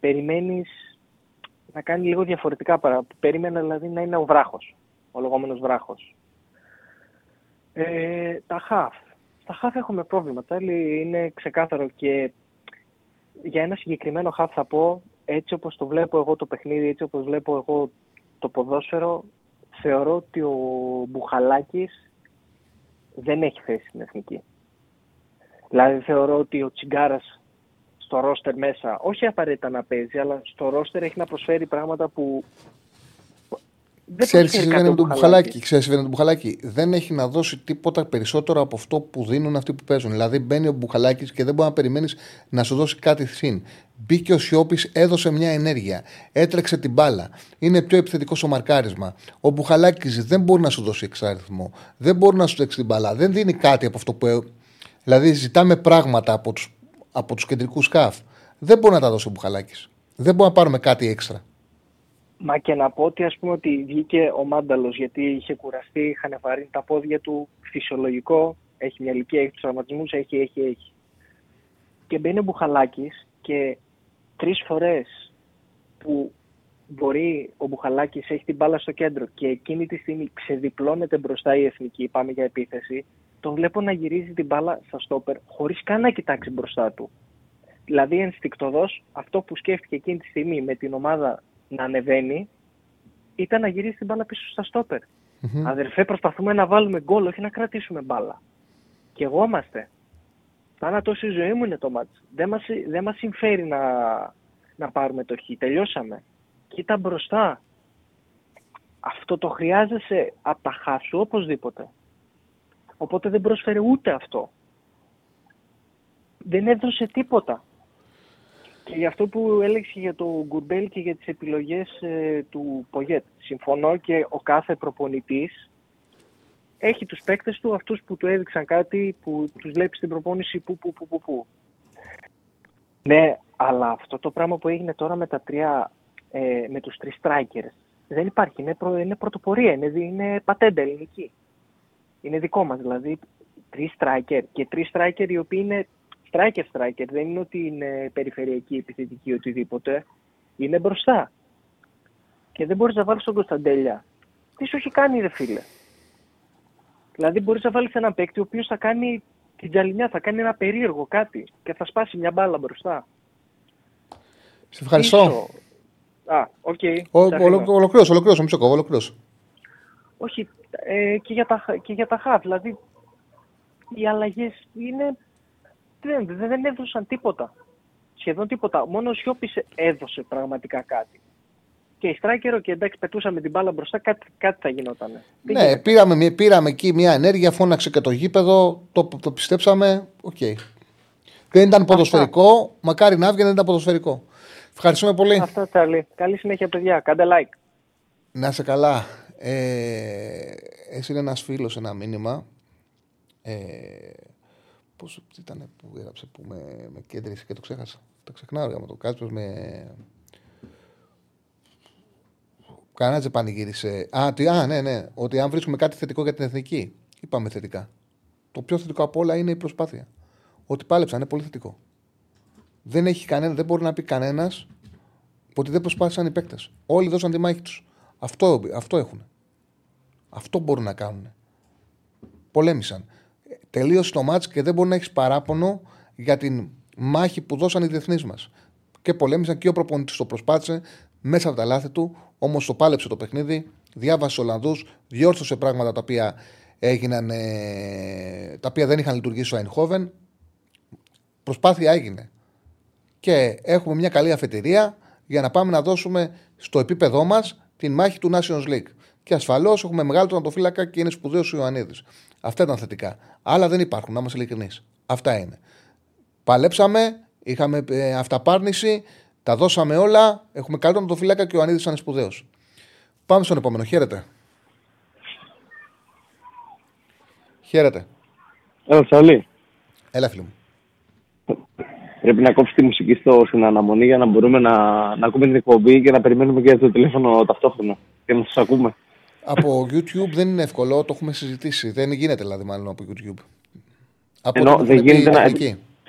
Περιμένεις να κάνει λίγο διαφορετικά παρά. Περίμενα δηλαδή να είναι ο βράχος, ο λεγόμενος βράχος. Ε, τα χαφ. Στα χαφ έχουμε πρόβλημα. Τέλει είναι ξεκάθαρο και για ένα συγκεκριμένο χαφ θα πω έτσι όπως το βλέπω εγώ το παιχνίδι, έτσι όπως βλέπω εγώ το ποδόσφαιρο, θεωρώ ότι ο Μπουχαλάκης δεν έχει θέση στην εθνική. Δηλαδή θεωρώ ότι ο Τσιγκάρας στο ρόστερ μέσα, όχι απαραίτητα να παίζει, αλλά στο ρόστερ έχει να προσφέρει πράγματα που Ξέρεις τι συμβαίνει με τον Μπουχαλάκη. Ξέρεις, συμβαίνει με τον Δεν έχει να δώσει τίποτα περισσότερο από αυτό που δίνουν αυτοί που παίζουν. Δηλαδή μπαίνει ο Μπουχαλάκης και δεν μπορεί να περιμένεις να σου δώσει κάτι συν. Μπήκε ο Σιώπης, έδωσε μια ενέργεια. Έτρεξε την μπάλα. Είναι πιο επιθετικός στο μαρκάρισμα. Ο Μπουχαλάκης δεν μπορεί να σου δώσει εξάριθμο. Δεν μπορεί να σου τρέξει την μπάλα. Δεν δίνει κάτι από αυτό που. Δηλαδή ζητάμε πράγματα από τους από τους κεντρικούς σκάφ. Δεν μπορεί να τα δώσει ο Μπουχαλάκης. Δεν μπορεί να πάρουμε κάτι έξτρα. Μα και να πω ότι ας πούμε ότι βγήκε ο Μάνταλος γιατί είχε κουραστεί, είχαν βαρύνει τα πόδια του, φυσιολογικό, έχει μια ηλικία, έχει τους τραυματισμούς, έχει, έχει, έχει. Και μπαίνει ο Μπουχαλάκης και τρεις φορές που μπορεί ο Μπουχαλάκης έχει την μπάλα στο κέντρο και εκείνη τη στιγμή ξεδιπλώνεται μπροστά η εθνική, πάμε για επίθεση, τον βλέπω να γυρίζει την μπάλα στα στόπερ χωρίς καν να κοιτάξει μπροστά του. Δηλαδή ενστικτοδός αυτό που σκέφτηκε εκείνη τη στιγμή με την ομάδα να ανεβαίνει ήταν να γυρίσει την μπάλα πίσω στα στόπερ. Mm-hmm. Αδερφέ, προσπαθούμε να βάλουμε γκολ, όχι να κρατήσουμε μπάλα. Και εγώ είμαστε. Πάνα τόση ζωή μου είναι το μάτς. Δεν μας, δεν μας συμφέρει να, να πάρουμε το χ. Τελειώσαμε. Κοίτα μπροστά. Αυτό το χρειάζεσαι από τα χάσου οπωσδήποτε. Οπότε δεν προσφέρει ούτε αυτό. Δεν έδωσε τίποτα. Και για αυτό που έλεγε για το Γκουρμπέλ και για τις επιλογές ε, του Πογέτ. Συμφωνώ και ο κάθε προπονητής έχει τους παίκτες του, αυτούς που του έδειξαν κάτι, που τους βλέπεις στην προπόνηση που, που, που, που, που. Ναι, Αλλά αυτό το πράγμα που έγινε τώρα με, τα τρία, ε, με τους τρεις strikers δεν υπάρχει. Είναι, προ, είναι πρωτοπορία, είναι, είναι πατέντα ελληνική. Είναι δικό μας δηλαδή. Τρεις striker και τρεις striker οι οποίοι είναι striker striker. Δεν είναι ότι είναι περιφερειακή, επιθετική, οτιδήποτε. Είναι μπροστά. Και δεν μπορείς να βάλεις τον Κωνσταντέλια. Τι σου έχει κάνει ρε φίλε. Δηλαδή μπορείς να βάλεις έναν παίκτη ο οποίος θα κάνει την τσαλιμιά, θα κάνει ένα περίεργο κάτι και θα σπάσει μια μπάλα μπροστά. Σε ευχαριστώ. Α, OK. Okay. Ολοκλήρωσε, ολοκλήρωσε, μισό κόβω, ολοκλήρωσε. Όχι, ε, και, για τα, και για τα χαφ, δηλαδή οι αλλαγές είναι. Δεν, δεν έδωσαν τίποτα. Σχεδόν τίποτα. Μόνο ο Σιώπης έδωσε πραγματικά κάτι και η Στράκερο και εντάξει πετούσαμε την μπάλα μπροστά, κάτι, κάτι θα γινόταν. Ναι, πήραμε, πήραμε εκεί μια ενέργεια, φώναξε και το γήπεδο, το, το πιστέψαμε, OK. Okay. Δεν ήταν ποδοσφαιρικό, Αυτά. μακάρι να έβγαινε, δεν ήταν ποδοσφαιρικό. Ευχαριστούμε πολύ. Αυτά, Τσάρλι. Καλή συνέχεια, παιδιά. Κάντε like. Να σε καλά. Ε, έστειλε ένας φίλος ένα μήνυμα. Ε, πώς ήταν που έγραψε που με, με κέντρισε και το ξέχασα. Το ξεχνάω για το Κάσπερ με Κανένας δεν πανηγύρισε. Α, τι, α, ναι, ναι. Ότι αν βρίσκουμε κάτι θετικό για την εθνική. Είπαμε θετικά. Το πιο θετικό από όλα είναι η προσπάθεια. Ότι πάλεψαν είναι πολύ θετικό. Δεν, έχει κανένα, δεν μπορεί να πει κανένας ότι δεν προσπάθησαν οι παίκτες. Όλοι δώσαν τη μάχη τους. Αυτό, αυτό έχουν. Αυτό μπορούν να κάνουν. Πολέμησαν. Τελείωσε το μάτς και δεν μπορεί να έχεις παράπονο για την μάχη που δώσαν οι διεθνείς μας. Και πολέμησαν και ο προπονητής το προσπάθησε μέσα από τα λάθη του, Όμως το πάλεψε το παιχνίδι, διάβασε Ολλανδούς, διόρθωσε πράγματα τα οποία, έγιναν, ε, τα οποία δεν είχαν λειτουργήσει στο Αϊνχόβεν. Προσπάθεια έγινε. Και έχουμε μια καλή αφετηρία για να πάμε να δώσουμε στο επίπεδό μας την μάχη του Nations League. Και ασφαλώς έχουμε μεγάλο τερματοφύλακα και είναι σπουδαίος ο Ιωαννίδης. Αυτά ήταν θετικά. Άλλα δεν υπάρχουν, να είμαστε ειλικρινεί. Αυτά είναι. Παλέψαμε, είχαμε ε, αυταπάρνηση, τα δώσαμε όλα. Έχουμε καλύτερο το φυλάκα και ο Ανίδη είναι σπουδαίος. Πάμε στον επόμενο. Χαίρετε. Χαίρετε. Έλα, Σαλή. Έλα, φίλο μου. Πρέπει να κόψεις τη μουσική στο, στην αναμονή για να μπορούμε να, να ακούμε την εκπομπή και να περιμένουμε και το τηλέφωνο ταυτόχρονα και να σας ακούμε. Από YouTube δεν είναι εύκολο, το έχουμε συζητήσει. Δεν γίνεται δηλαδή μάλλον από YouTube. Από Ενώ δεν γίνεται να.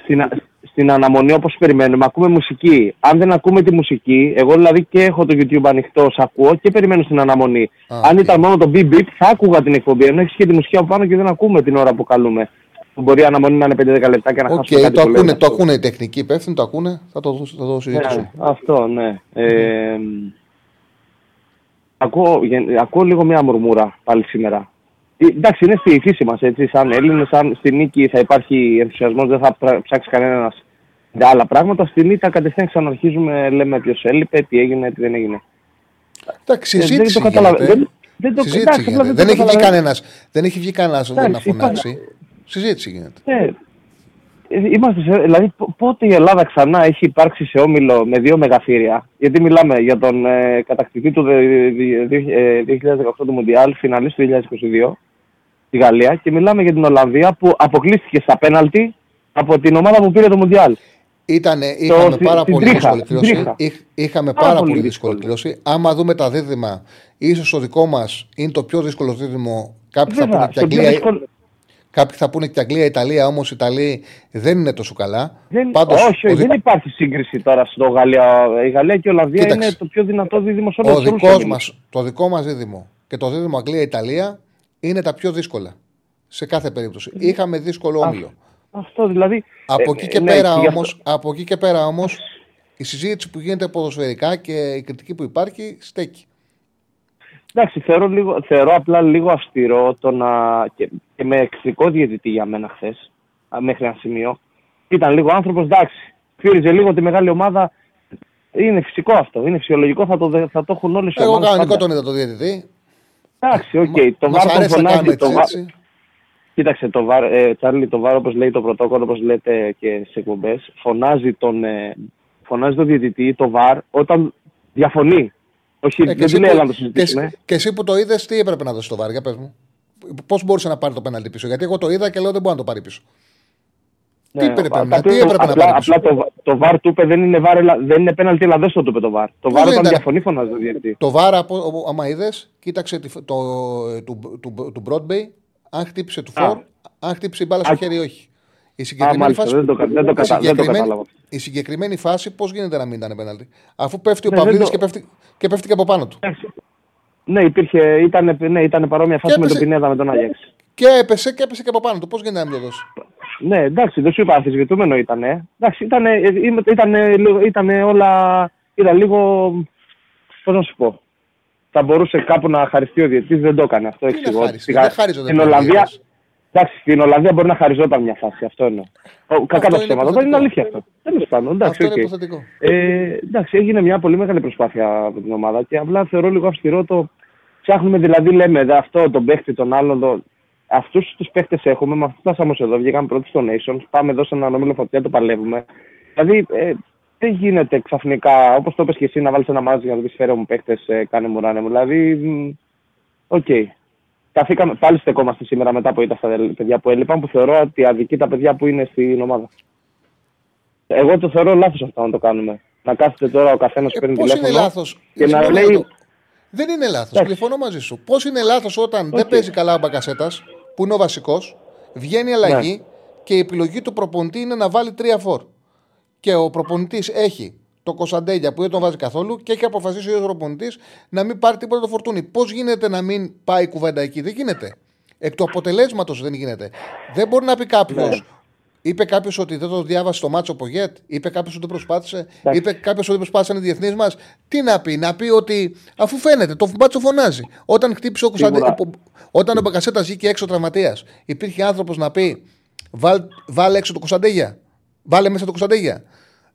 Στην, στην αναμονή όπως περιμένουμε, ακούμε μουσική. Αν δεν ακούμε τη μουσική, εγώ δηλαδή και έχω το YouTube ανοιχτό, σ' ακούω και περιμένω στην αναμονή. Αν ήταν μόνο το beep beep, θα άκουγα την εκπομπή. Ενώ έχεις και τη μουσική από πάνω και δεν ακούμε την ώρα που καλούμε. Μπορεί η αναμονή να είναι 5-10 λεπτά και να okay, χάσουμε κάτι το ακούνε, το ακούνε οι τεχνικοί υπεύθυνοι, το ακούνε, θα το, θα το συζητήσω. Ναι, αυτό, ναι. Ε, ακούω, ακούω λίγο μια μουρμούρα πάλι σήμερα. Ε, εντάξει, είναι στη φύση μας έτσι. Σαν Έλληνες, σαν στη νίκη θα υπάρχει ενθουσιασμός, δεν θα ψάξει κανένας για άλλα πράγματα. Στη νίκη κατευθείαν ξαναρχίζουμε, λέμε ποιος έλειπε, τι έγινε, τι δεν έγινε. Εντάξει, συζήτηση. Δεν, το δεν, δεν, το, συζήτηση δεν, δεν, έχει βγει κανένα δεν έχει βγει κανένας να φωνάξει. Συζήτηση γίνεται. Ε, Είμαστε σε, δηλαδή πότε η Ελλάδα ξανά έχει υπάρξει σε όμιλο με δύο μεγαθύρια; Γιατί μιλάμε για τον ε, κατακτητή του 2018 του Μουντιάλ, φιναλή του 2022, τη Γαλλία, και μιλάμε για την Ολλανδία που αποκλείστηκε στα πέναλτι από την ομάδα που πήρε το Μουντιάλ. Ήτανε, είχαμε πάρα πολύ δύσκολη κλώση. Είχαμε πάρα, πολύ δύσκολη κλώση. Άμα δούμε τα δίδυμα, ίσως το δικό μας είναι το πιο δύσκολο δίδυμο. Κάποιοι θα πούνε και Αγγλία. Κάποιοι θα πούνε και Αγγλία, Ιταλία, όμως οι Ιταλοί δεν είναι τόσο καλά. Δεν, Πάντως, όχι, όχι δεν υπάρχει σύγκριση τώρα στο Γαλλία. Η Γαλλία και η Ολλανδία είναι το πιο δυνατό δίδυμο σε όλο τον μας, Το δικό μας δίδυμο και το δίδυμο Αγγλία-Ιταλία είναι τα πιο δύσκολα. Σε κάθε περίπτωση. Είχαμε δύσκολο όμιλο. Αυτό δηλαδή. Από, εκεί, και ε, ναι, πέρα όμως, από εκεί και πέρα όμως, η συζήτηση που γίνεται ποδοσφαιρικά και η κριτική που υπάρχει στέκει. Εντάξει, θεωρώ, λίγο, θεωρώ απλά λίγο αυστηρό το να. και, και με εξωτικό διαιτητή για μένα χθες, μέχρι ένα σημείο. Ήταν λίγο άνθρωπος, εντάξει. Φύριζε λίγο τη μεγάλη ομάδα. Είναι φυσικό αυτό. Είναι φυσιολογικό, θα το, θα το έχουν όλε οι ομάδε. Εγώ κανονικό τον είδα το διαιτητή. Εντάξει, οκ. Okay. Το βάρος τον φωνάζει. Το Κοίταξε, το βάρ, ε, Τσάρλι, το βάρο, όπως λέει το πρωτόκολλο, όπως λέτε και σε εκπομπές, φωνάζει τον, ε, φωνάζει τον διαιτητή, το βάρ, όταν διαφωνεί. Όχι, ε, δεν λέει να το συζητήσουμε. Και, εσύ που το είδες, τι έπρεπε να δώσεις το βάρ, για πες μου. Πώς μπορούσε να πάρει το πέναλτι πίσω, Γιατί εγώ το είδα και λέω δεν μπορεί να το πάρει πίσω. Ναι, τι έπρεπε, να, τι έπρεπε απλά, να πάρει πίσω; Απλά το, το βάρ του είπε δεν είναι, βάρ, δεν είναι πέναλτι, αλλά δεν στο του είπε το βάρ. Το βάρ όταν διαφωνεί φωνάζει το διαιτητή. Το βάρ, άμα είδες, κοίταξε το, το, του, του, του Broadway, αν χτύπησε του Φορ, αν χτύπησε η μπάλα στο χέρι ή όχι. Η συγκεκριμένη, Α, φάση, δεν το, δεν το, κατα... δεν το κατάλαβα. Η συγκεκριμένη φάση πώς γίνεται να μην ήταν πέναλτι; Αφού πέφτει ο ναι, Παυλίδης το... και, πέφτει, και πέφτει και από πάνω του. Ναι, υπήρχε, ήταν, ναι, ήταν παρόμοια φάση με τον Πινέδα με τον Άγιαξ. Και έπεσε και έπεσε και από πάνω του. Πώς γίνεται να μην το δώσει; Ναι, εντάξει, δεν σου είπα, αμφισβητούμενο ήταν. Εντάξει, ήταν, ήταν, ήταν όλα. Ήταν λίγο. Πώς να σου πω. Θα μπορούσε κάπου να χαριστεί ο διαιτητής, δεν το έκανε αυτό. Εξηγώ. Στην Ολλανδία, Εντάξει, στην Ολλανδία μπορεί να χαριζόταν μια φάση. Αυτό εννοώ. Κακά τα ψέματα. Δεν είναι αλήθεια αυτό. Τέλος πάντων. Εντάξει, αυτό okay. είναι ε, εντάξει, έγινε μια πολύ μεγάλη προσπάθεια από την ομάδα και απλά θεωρώ λίγο αυστηρό το. Ψάχνουμε δηλαδή, λέμε αυτό, τον παίχτη, τον άλλον. Αυτούς τους παίχτες έχουμε, με αυτούς φτάσαμε εδώ, βγήκαμε πρώτοι στο Nations. Πάμε εδώ σε ένα όμιλο φωτιά, το παλεύουμε. Δηλαδή, ε, δεν γίνεται ξαφνικά, όπως το είπες και εσύ, να βάλεις ένα μάζι για να πει φέρε μου παίχτες, ε, κάνε μου ράνε μου. Δηλαδή, OK. Okay. Καθήκαμε, πάλι στεκόμαστε σήμερα μετά που ήταν στα παιδιά που έλειπαν, που θεωρώ ότι αδικεί τα παιδιά που είναι στην ομάδα. Εγώ το θεωρώ λάθος αυτό να το κάνουμε. Να κάθεται τώρα ο καθένας που ε, παίρνει τηλέφωνο. Είναι λάθος; Και να λέει. Δεν είναι λάθος. Συμφωνώ μαζί σου. Πώς είναι λάθος όταν okay. δεν παίζει καλά ο Μπακασέτας, που είναι ο βασικός, βγαίνει αλλαγή ναι. και η επιλογή του προπονητή είναι να βάλει τρία φορ. Και ο προπονητής έχει τον Κωνσταντέλια που δεν τον βάζει καθόλου και έχει αποφασίσει ο προπονητής να μην πάρει τίποτα το φορτούνι. Πώς γίνεται να μην πάει η κουβέντα εκεί, δεν γίνεται. Εκ του αποτελέσματος δεν γίνεται. Δεν μπορεί να πει κάποιος. Ναι. Είπε κάποιος ότι δεν το διάβασε το μάτσο Πογέτ, είπε κάποιος ότι δεν προσπάθησε, ναι. είπε κάποιος ότι προσπάθησαν οι διεθνείς μας; Τι να πει, να πει ότι αφού φαίνεται, το μάτσο φωνάζει. Όταν χτύπησε ο Κωνσταντέλια, όταν ο Μπακασέτα βγήκε έξω τραυματίας, υπήρχε άνθρωπος να πει βάλ, βάλε έξω το Κωνσταντέλια. Βάλε μέσα το Κωνσταντέλια.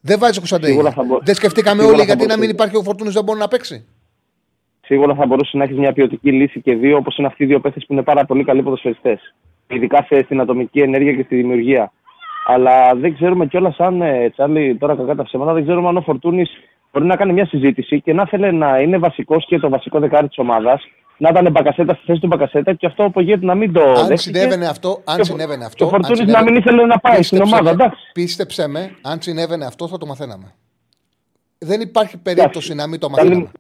Δεν βάζει Κωνσταντέλια. Δεν σκεφτήκαμε όλοι γιατί να μην υπάρχει ο Φορτούνης δεν μπορεί να παίξει. Σίγουρα θα μπορούσε να έχεις μια ποιοτική λύση και δύο, όπως είναι αυτοί οι δύο παίχτες που είναι πάρα πολύ καλοί ποδοσφαιριστές. Ειδικά στην ατομική ενέργεια και στη δημιουργία. Αλλά δεν ξέρουμε κιόλας αν, ε, Τσάρλι, τώρα κακά τα ψέματα, δεν ξέρουμε αν ο Φορτούνης μπορεί να κάνει μια συζήτηση και να θέλει να είναι βασικός και το βασικό δεκάρι της ομάδας να ήταν μπακασέτα στη θέση του μπακασέτα και αυτό απογείεται να μην το αν Συνέβαινε αυτό, αν συνέβαινε αυτό. Και ο Φορτούνη να μην ήθελε να πάει στην ομάδα. Εντάξει. Πίστεψε με, αν συνέβαινε αυτό θα το μαθαίναμε. Δεν υπάρχει περίπτωση να μην το μαθαίναμε.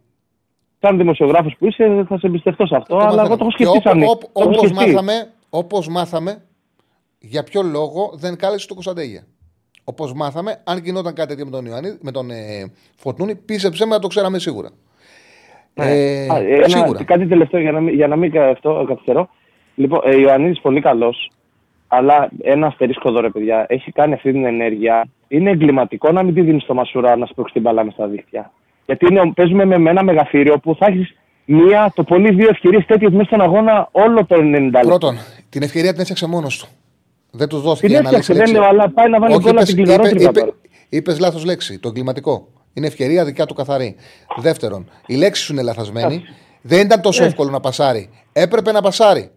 Σαν δημοσιογράφος που είσαι, θα σε εμπιστευτώ σε αυτό, αλλά εγώ το έχω σκεφτεί σαν Όπως μάθαμε, όπως μάθαμε, για ποιο λόγο δεν κάλεσε το Κωνσταντέγια. Όπως μάθαμε, αν γινόταν κάτι τέτοιο με τον, Ιωάννη, με τον ε, Φορτούνη, πίστεψε με να το ξέραμε σίγουρα. Ναι. Ε, ένα, σίγουρα. Κάτι τελευταίο για να μην, για να μην αυτό, καθυστερώ. Λοιπόν, ε, Ιωαννίδη πολύ καλός, αλλά ένα αστερίσκο εδώ, ρε παιδιά, έχει κάνει αυτή την ενέργεια. Είναι εγκληματικό να μην τη δίνεις στο Μασούρα να σπρώξει την μπαλά με στα δίχτυα. Γιατί είναι, παίζουμε με ένα μεγαθύριο που θα έχεις μία, το πολύ δύο ευκαιρίες τέτοιες μέσα στον αγώνα όλο το 90 λεπτό. Πρώτον, την ευκαιρία την έφτιαξε μόνος του. Δεν τους δόθηκε την να λέξει. Δεν λέω, αλλά πάει να βάλει γκολ την κλειδαρότητα. Είπε λάθος λέξη. Το εγκληματικό. Είναι ευκαιρία δικιά του καθαρή. Δεύτερον, η λέξη σου είναι λαθασμένη. Δεν ήταν τόσο εύκολο να πασάρει. Έπρεπε να πασάρει.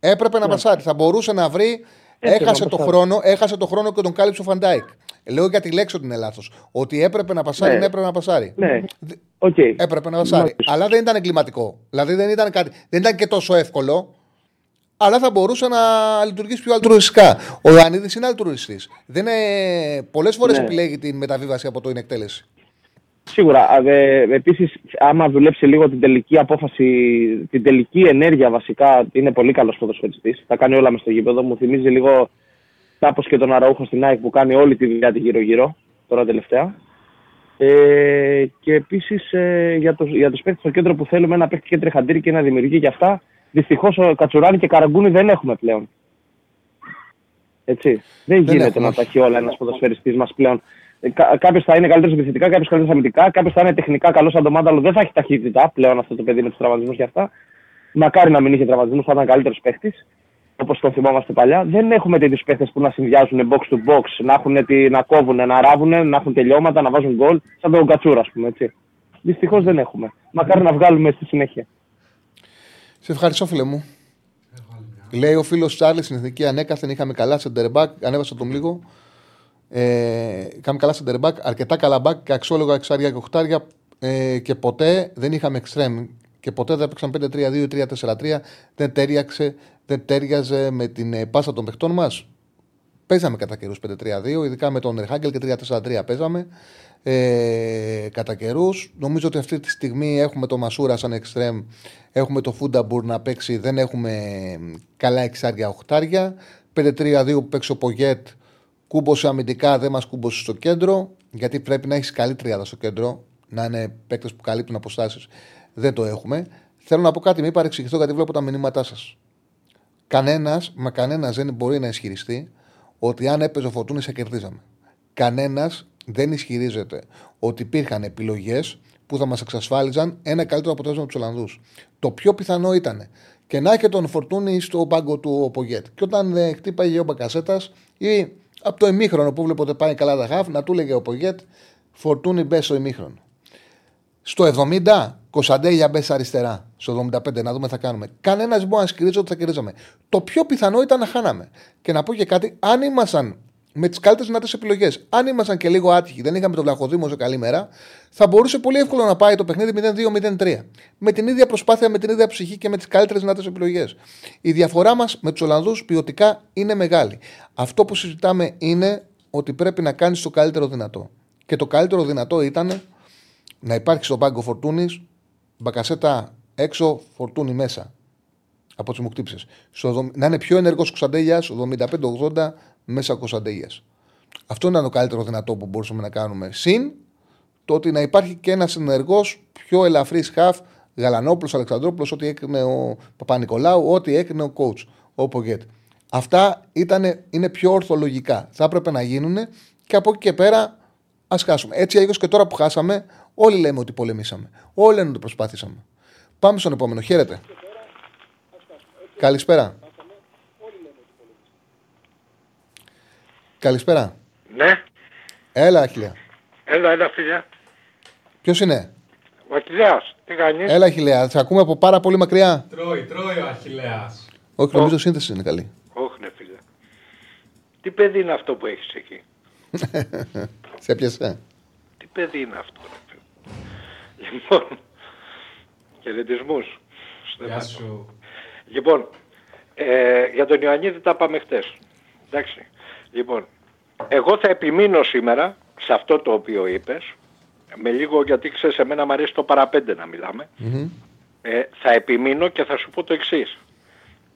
Έπρεπε να ναι. πασάρει. Θα μπορούσε να βρει. Έχασε το, χρόνο, έχασε το χρόνο και τον κάλυψε ο Φαν Ντάικ. Λέω για τη λέξη ότι είναι λάθος. Ότι έπρεπε να πασάρει, ναι. έπρεπε να πασάρει. Ναι. Okay. Έπρεπε να πασάρει. Αλλά δεν ήταν εγκληματικό. Δηλαδή δεν ήταν, κάτι, δεν ήταν και τόσο εύκολο. Αλλά θα μπορούσε να λειτουργήσει πιο αλτρουιστικά. Ο Ιωαννίδης είναι αλτρουιστής. Πολλές φορές ναι. επιλέγει την μεταβίβαση από το είναι εκτέλεση. Σίγουρα. Ε, Επίσης, άμα δουλέψει λίγο την τελική απόφαση, την τελική ενέργεια βασικά, είναι πολύ καλός ποδοσφαιριστής. Θα κάνει όλα μες στο γήπεδο. Μου θυμίζει λίγο κάπως και τον Αραούχο στην ΑΕΚ που κάνει όλη τη δουλειά τη γύρω-γύρω, τώρα τελευταία. Ε, και επίσης ε, για, το, για τους παίχτε στο κέντρο που θέλουμε ένα παίχτη και τρεχαντήρι και να δημιουργεί και αυτά. Δυστυχώς ο Κατσουράνη και Καραγκούνι δεν έχουμε πλέον. Έτσι. Δεν, δεν γίνεται έχουμε. να τα έχει όλα ένας ποδοσφαιριστής μας πλέον. Ε, κάποιος θα είναι καλύτερος επιθετικά, κάποιος καλύτερος αμυντικά, κάποιος θα είναι τεχνικά καλός σαν το μάνταλο, δεν θα έχει ταχύτητα πλέον αυτό το παιδί με τους τραυματισμούς και αυτά. Μακάρι να μην είχε τραυματισμούς, θα ήταν καλύτερος παίχτης, όπως το θυμόμαστε παλιά. Δεν έχουμε τέτοιους παίχτες που να συνδυάζουν box to box, να, έχουν τι, να κόβουν, να ράβουν, να έχουν τελειώματα, να βάζουν γκολ, σαν τον Κατσούρα, ας πούμε. Έτσι. Δυστυχώς δεν έχουμε. Μακάρι να βγάλουμε στη συνέχεια. Σε ευχαριστώ, φίλε μου. Λέει ο φίλος Τσάρλι στην εθνική ανέκαθεν είχαμε καλά σε ντερμπακ. Ανέβασα τον λίγο. Ε, είχαμε καλά center αρκετά καλά back και αξιόλογα εξάρια και οχτάρια ε, και ποτέ δεν είχαμε extreme και ποτέ δεν έπαιξαν 5-3-2 3-4-3. Δεν τέριαξε, δεν τέριαζε με την ε, πάσα των παιχτών μας. Παίζαμε κατά καιρούς 5-3-2, ειδικά με τον Ερχάγκελ και 3-4-3 παίζαμε. Ε, κατά καιρούς. Νομίζω ότι αυτή τη στιγμή έχουμε το Μασούρα σαν εξτρέμ, έχουμε το Φούνταμπουρ να παίξει, δεν έχουμε καλά εξάρια οχτάρια. 5-3-2 που παίξει ο Πογέτ, κούμπωσε αμυντικά, δεν μας κούμπωσε στο κέντρο, γιατί πρέπει να έχεις καλή τριάδα στο κέντρο, να είναι παίκτες που καλύπτουν αποστάσεις. Δεν το έχουμε. Θέλω να πω κάτι, μην παρεξηγηθώ γιατί βλέπω τα μηνύματά σας. Κανένας, μα κανένας δεν μπορεί να ισχυριστεί ότι αν έπαιζε ο Φορτούνης θα κερδίζαμε. Κανένας δεν ισχυρίζεται ότι υπήρχαν επιλογές που θα μας εξασφάλιζαν ένα καλύτερο αποτέλεσμα από τους Ολλανδούς. Το πιο πιθανό ήταν και να έχει τον Φορτούνη στο πάγκο του ο Πογέτ. Και όταν ε, χτύπαγε ο Μπακασέτας ή από το ημίχρονο που βλέπω ότι πάει καλά τα χαφ, να του έλεγε ο Πογέτ Φορτούνη μπες στο ημίχρονο. Στο 70, Κωνσταντέλια μπε αριστερά. Στο 75, να δούμε τι θα κάνουμε. Κανένας δεν μπορεί να ισχυρίζει ότι θα κερδίζαμε. Το πιο πιθανό ήταν να χάναμε. Και να πω και κάτι, αν ήμασταν με τις καλύτερες δυνατές επιλογές. Αν ήμασταν και λίγο άτυχοι, δεν είχαμε τον Βλαχοδήμο σε καλή μέρα, θα μπορούσε πολύ εύκολο να πάει το παιχνίδι 0-2-0-3. Με την ίδια προσπάθεια, με την ίδια ψυχή και με τις καλύτερες δυνατές επιλογές. Η διαφορά μας με τους Ολλανδούς ποιοτικά είναι μεγάλη. Αυτό που συζητάμε είναι ότι πρέπει να κάνεις το καλύτερο δυνατό. Και το καλύτερο δυνατό ήταν να υπάρχει στον πάγκο φορτούνη, μπακασέτα έξω, φορτούνη μέσα. Από τι μου χτύψε. Να είναι πιο ενεργός Κωνσταντέλια, 75-80 μέσα Κωνσταντέλια. Αυτό ήταν το καλύτερο δυνατό που μπορούσαμε να κάνουμε. Συν το ότι να υπάρχει και ένας ενεργός πιο ελαφρύς χαφ, Γαλανόπουλος, Αλεξανδρόπουλος, ό,τι έκρινε ο Παπα-Νικολάου, ό,τι έκρινε ο coach, ο Πογέτ. Αυτά ήταν, είναι πιο ορθολογικά. Θα έπρεπε να γίνουν και από εκεί και πέρα ας χάσουμε. Έτσι, αλλιώς και τώρα που χάσαμε, όλοι λέμε ότι πολεμήσαμε. Όλοι λένε ότι προσπάθησαμε. Πάμε στον επόμενο. Χαίρετε. Καλησπέρα. Καλησπέρα. Ναι. Έλα, Αχιλέα. Έλα, έλα, φίλια. Ποιος είναι; Ο Αχιλέας. Τι κάνεις; Έλα, Αχιλέα. Θα ακούμε από πάρα πολύ μακριά. Τρώει, τρώει ο Αχιλέας. Όχι, νομίζω η σύνθεση είναι καλή. Όχι, ναι, φίλε. Τι παιδί είναι αυτό που έχεις εκεί; Σε πιασέ. Τι παιδί είναι αυτό. Λοιπόν, χαιρετισμούς. Γεια σου. Λοιπόν, ε, για τον Ιωαννίδη τα πάμε χτες. Εντάξει. Λοιπόν, εγώ θα επιμείνω σήμερα σε αυτό το οποίο είπες, με λίγο γιατί ξέρεις εμένα μου αρέσει το παραπέντε να μιλαμε ε, θα επιμείνω και θα σου πω το εξής.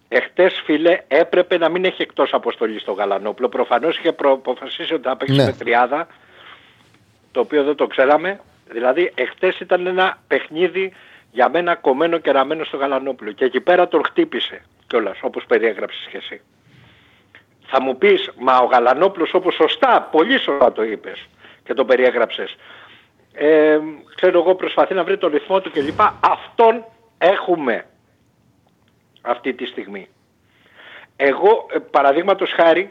Εχθές φίλε έπρεπε να μην έχει εκτός αποστολή στο Γαλανόπουλο. Προφανώς είχε αποφασίσει ότι θα παίξει ναι. με τριάδα, το οποίο δεν το ξέραμε. Δηλαδή εχθές ήταν ένα παιχνίδι για μένα κομμένο και ραμμένο στο Γαλανόπουλο. Και εκεί πέρα τον χτύπησε κιόλας όπως περιέγραψες και εσύ. Θα μου πεις, μα ο Γαλανόπουλος όπως σωστά, πολύ σωστά το είπες και το περιέγραψες. Ε, ξέρω εγώ προσπαθεί να βρει το ρυθμό του κλπ. Αυτόν έχουμε αυτή τη στιγμή. Εγώ ε, παραδείγματος χάρη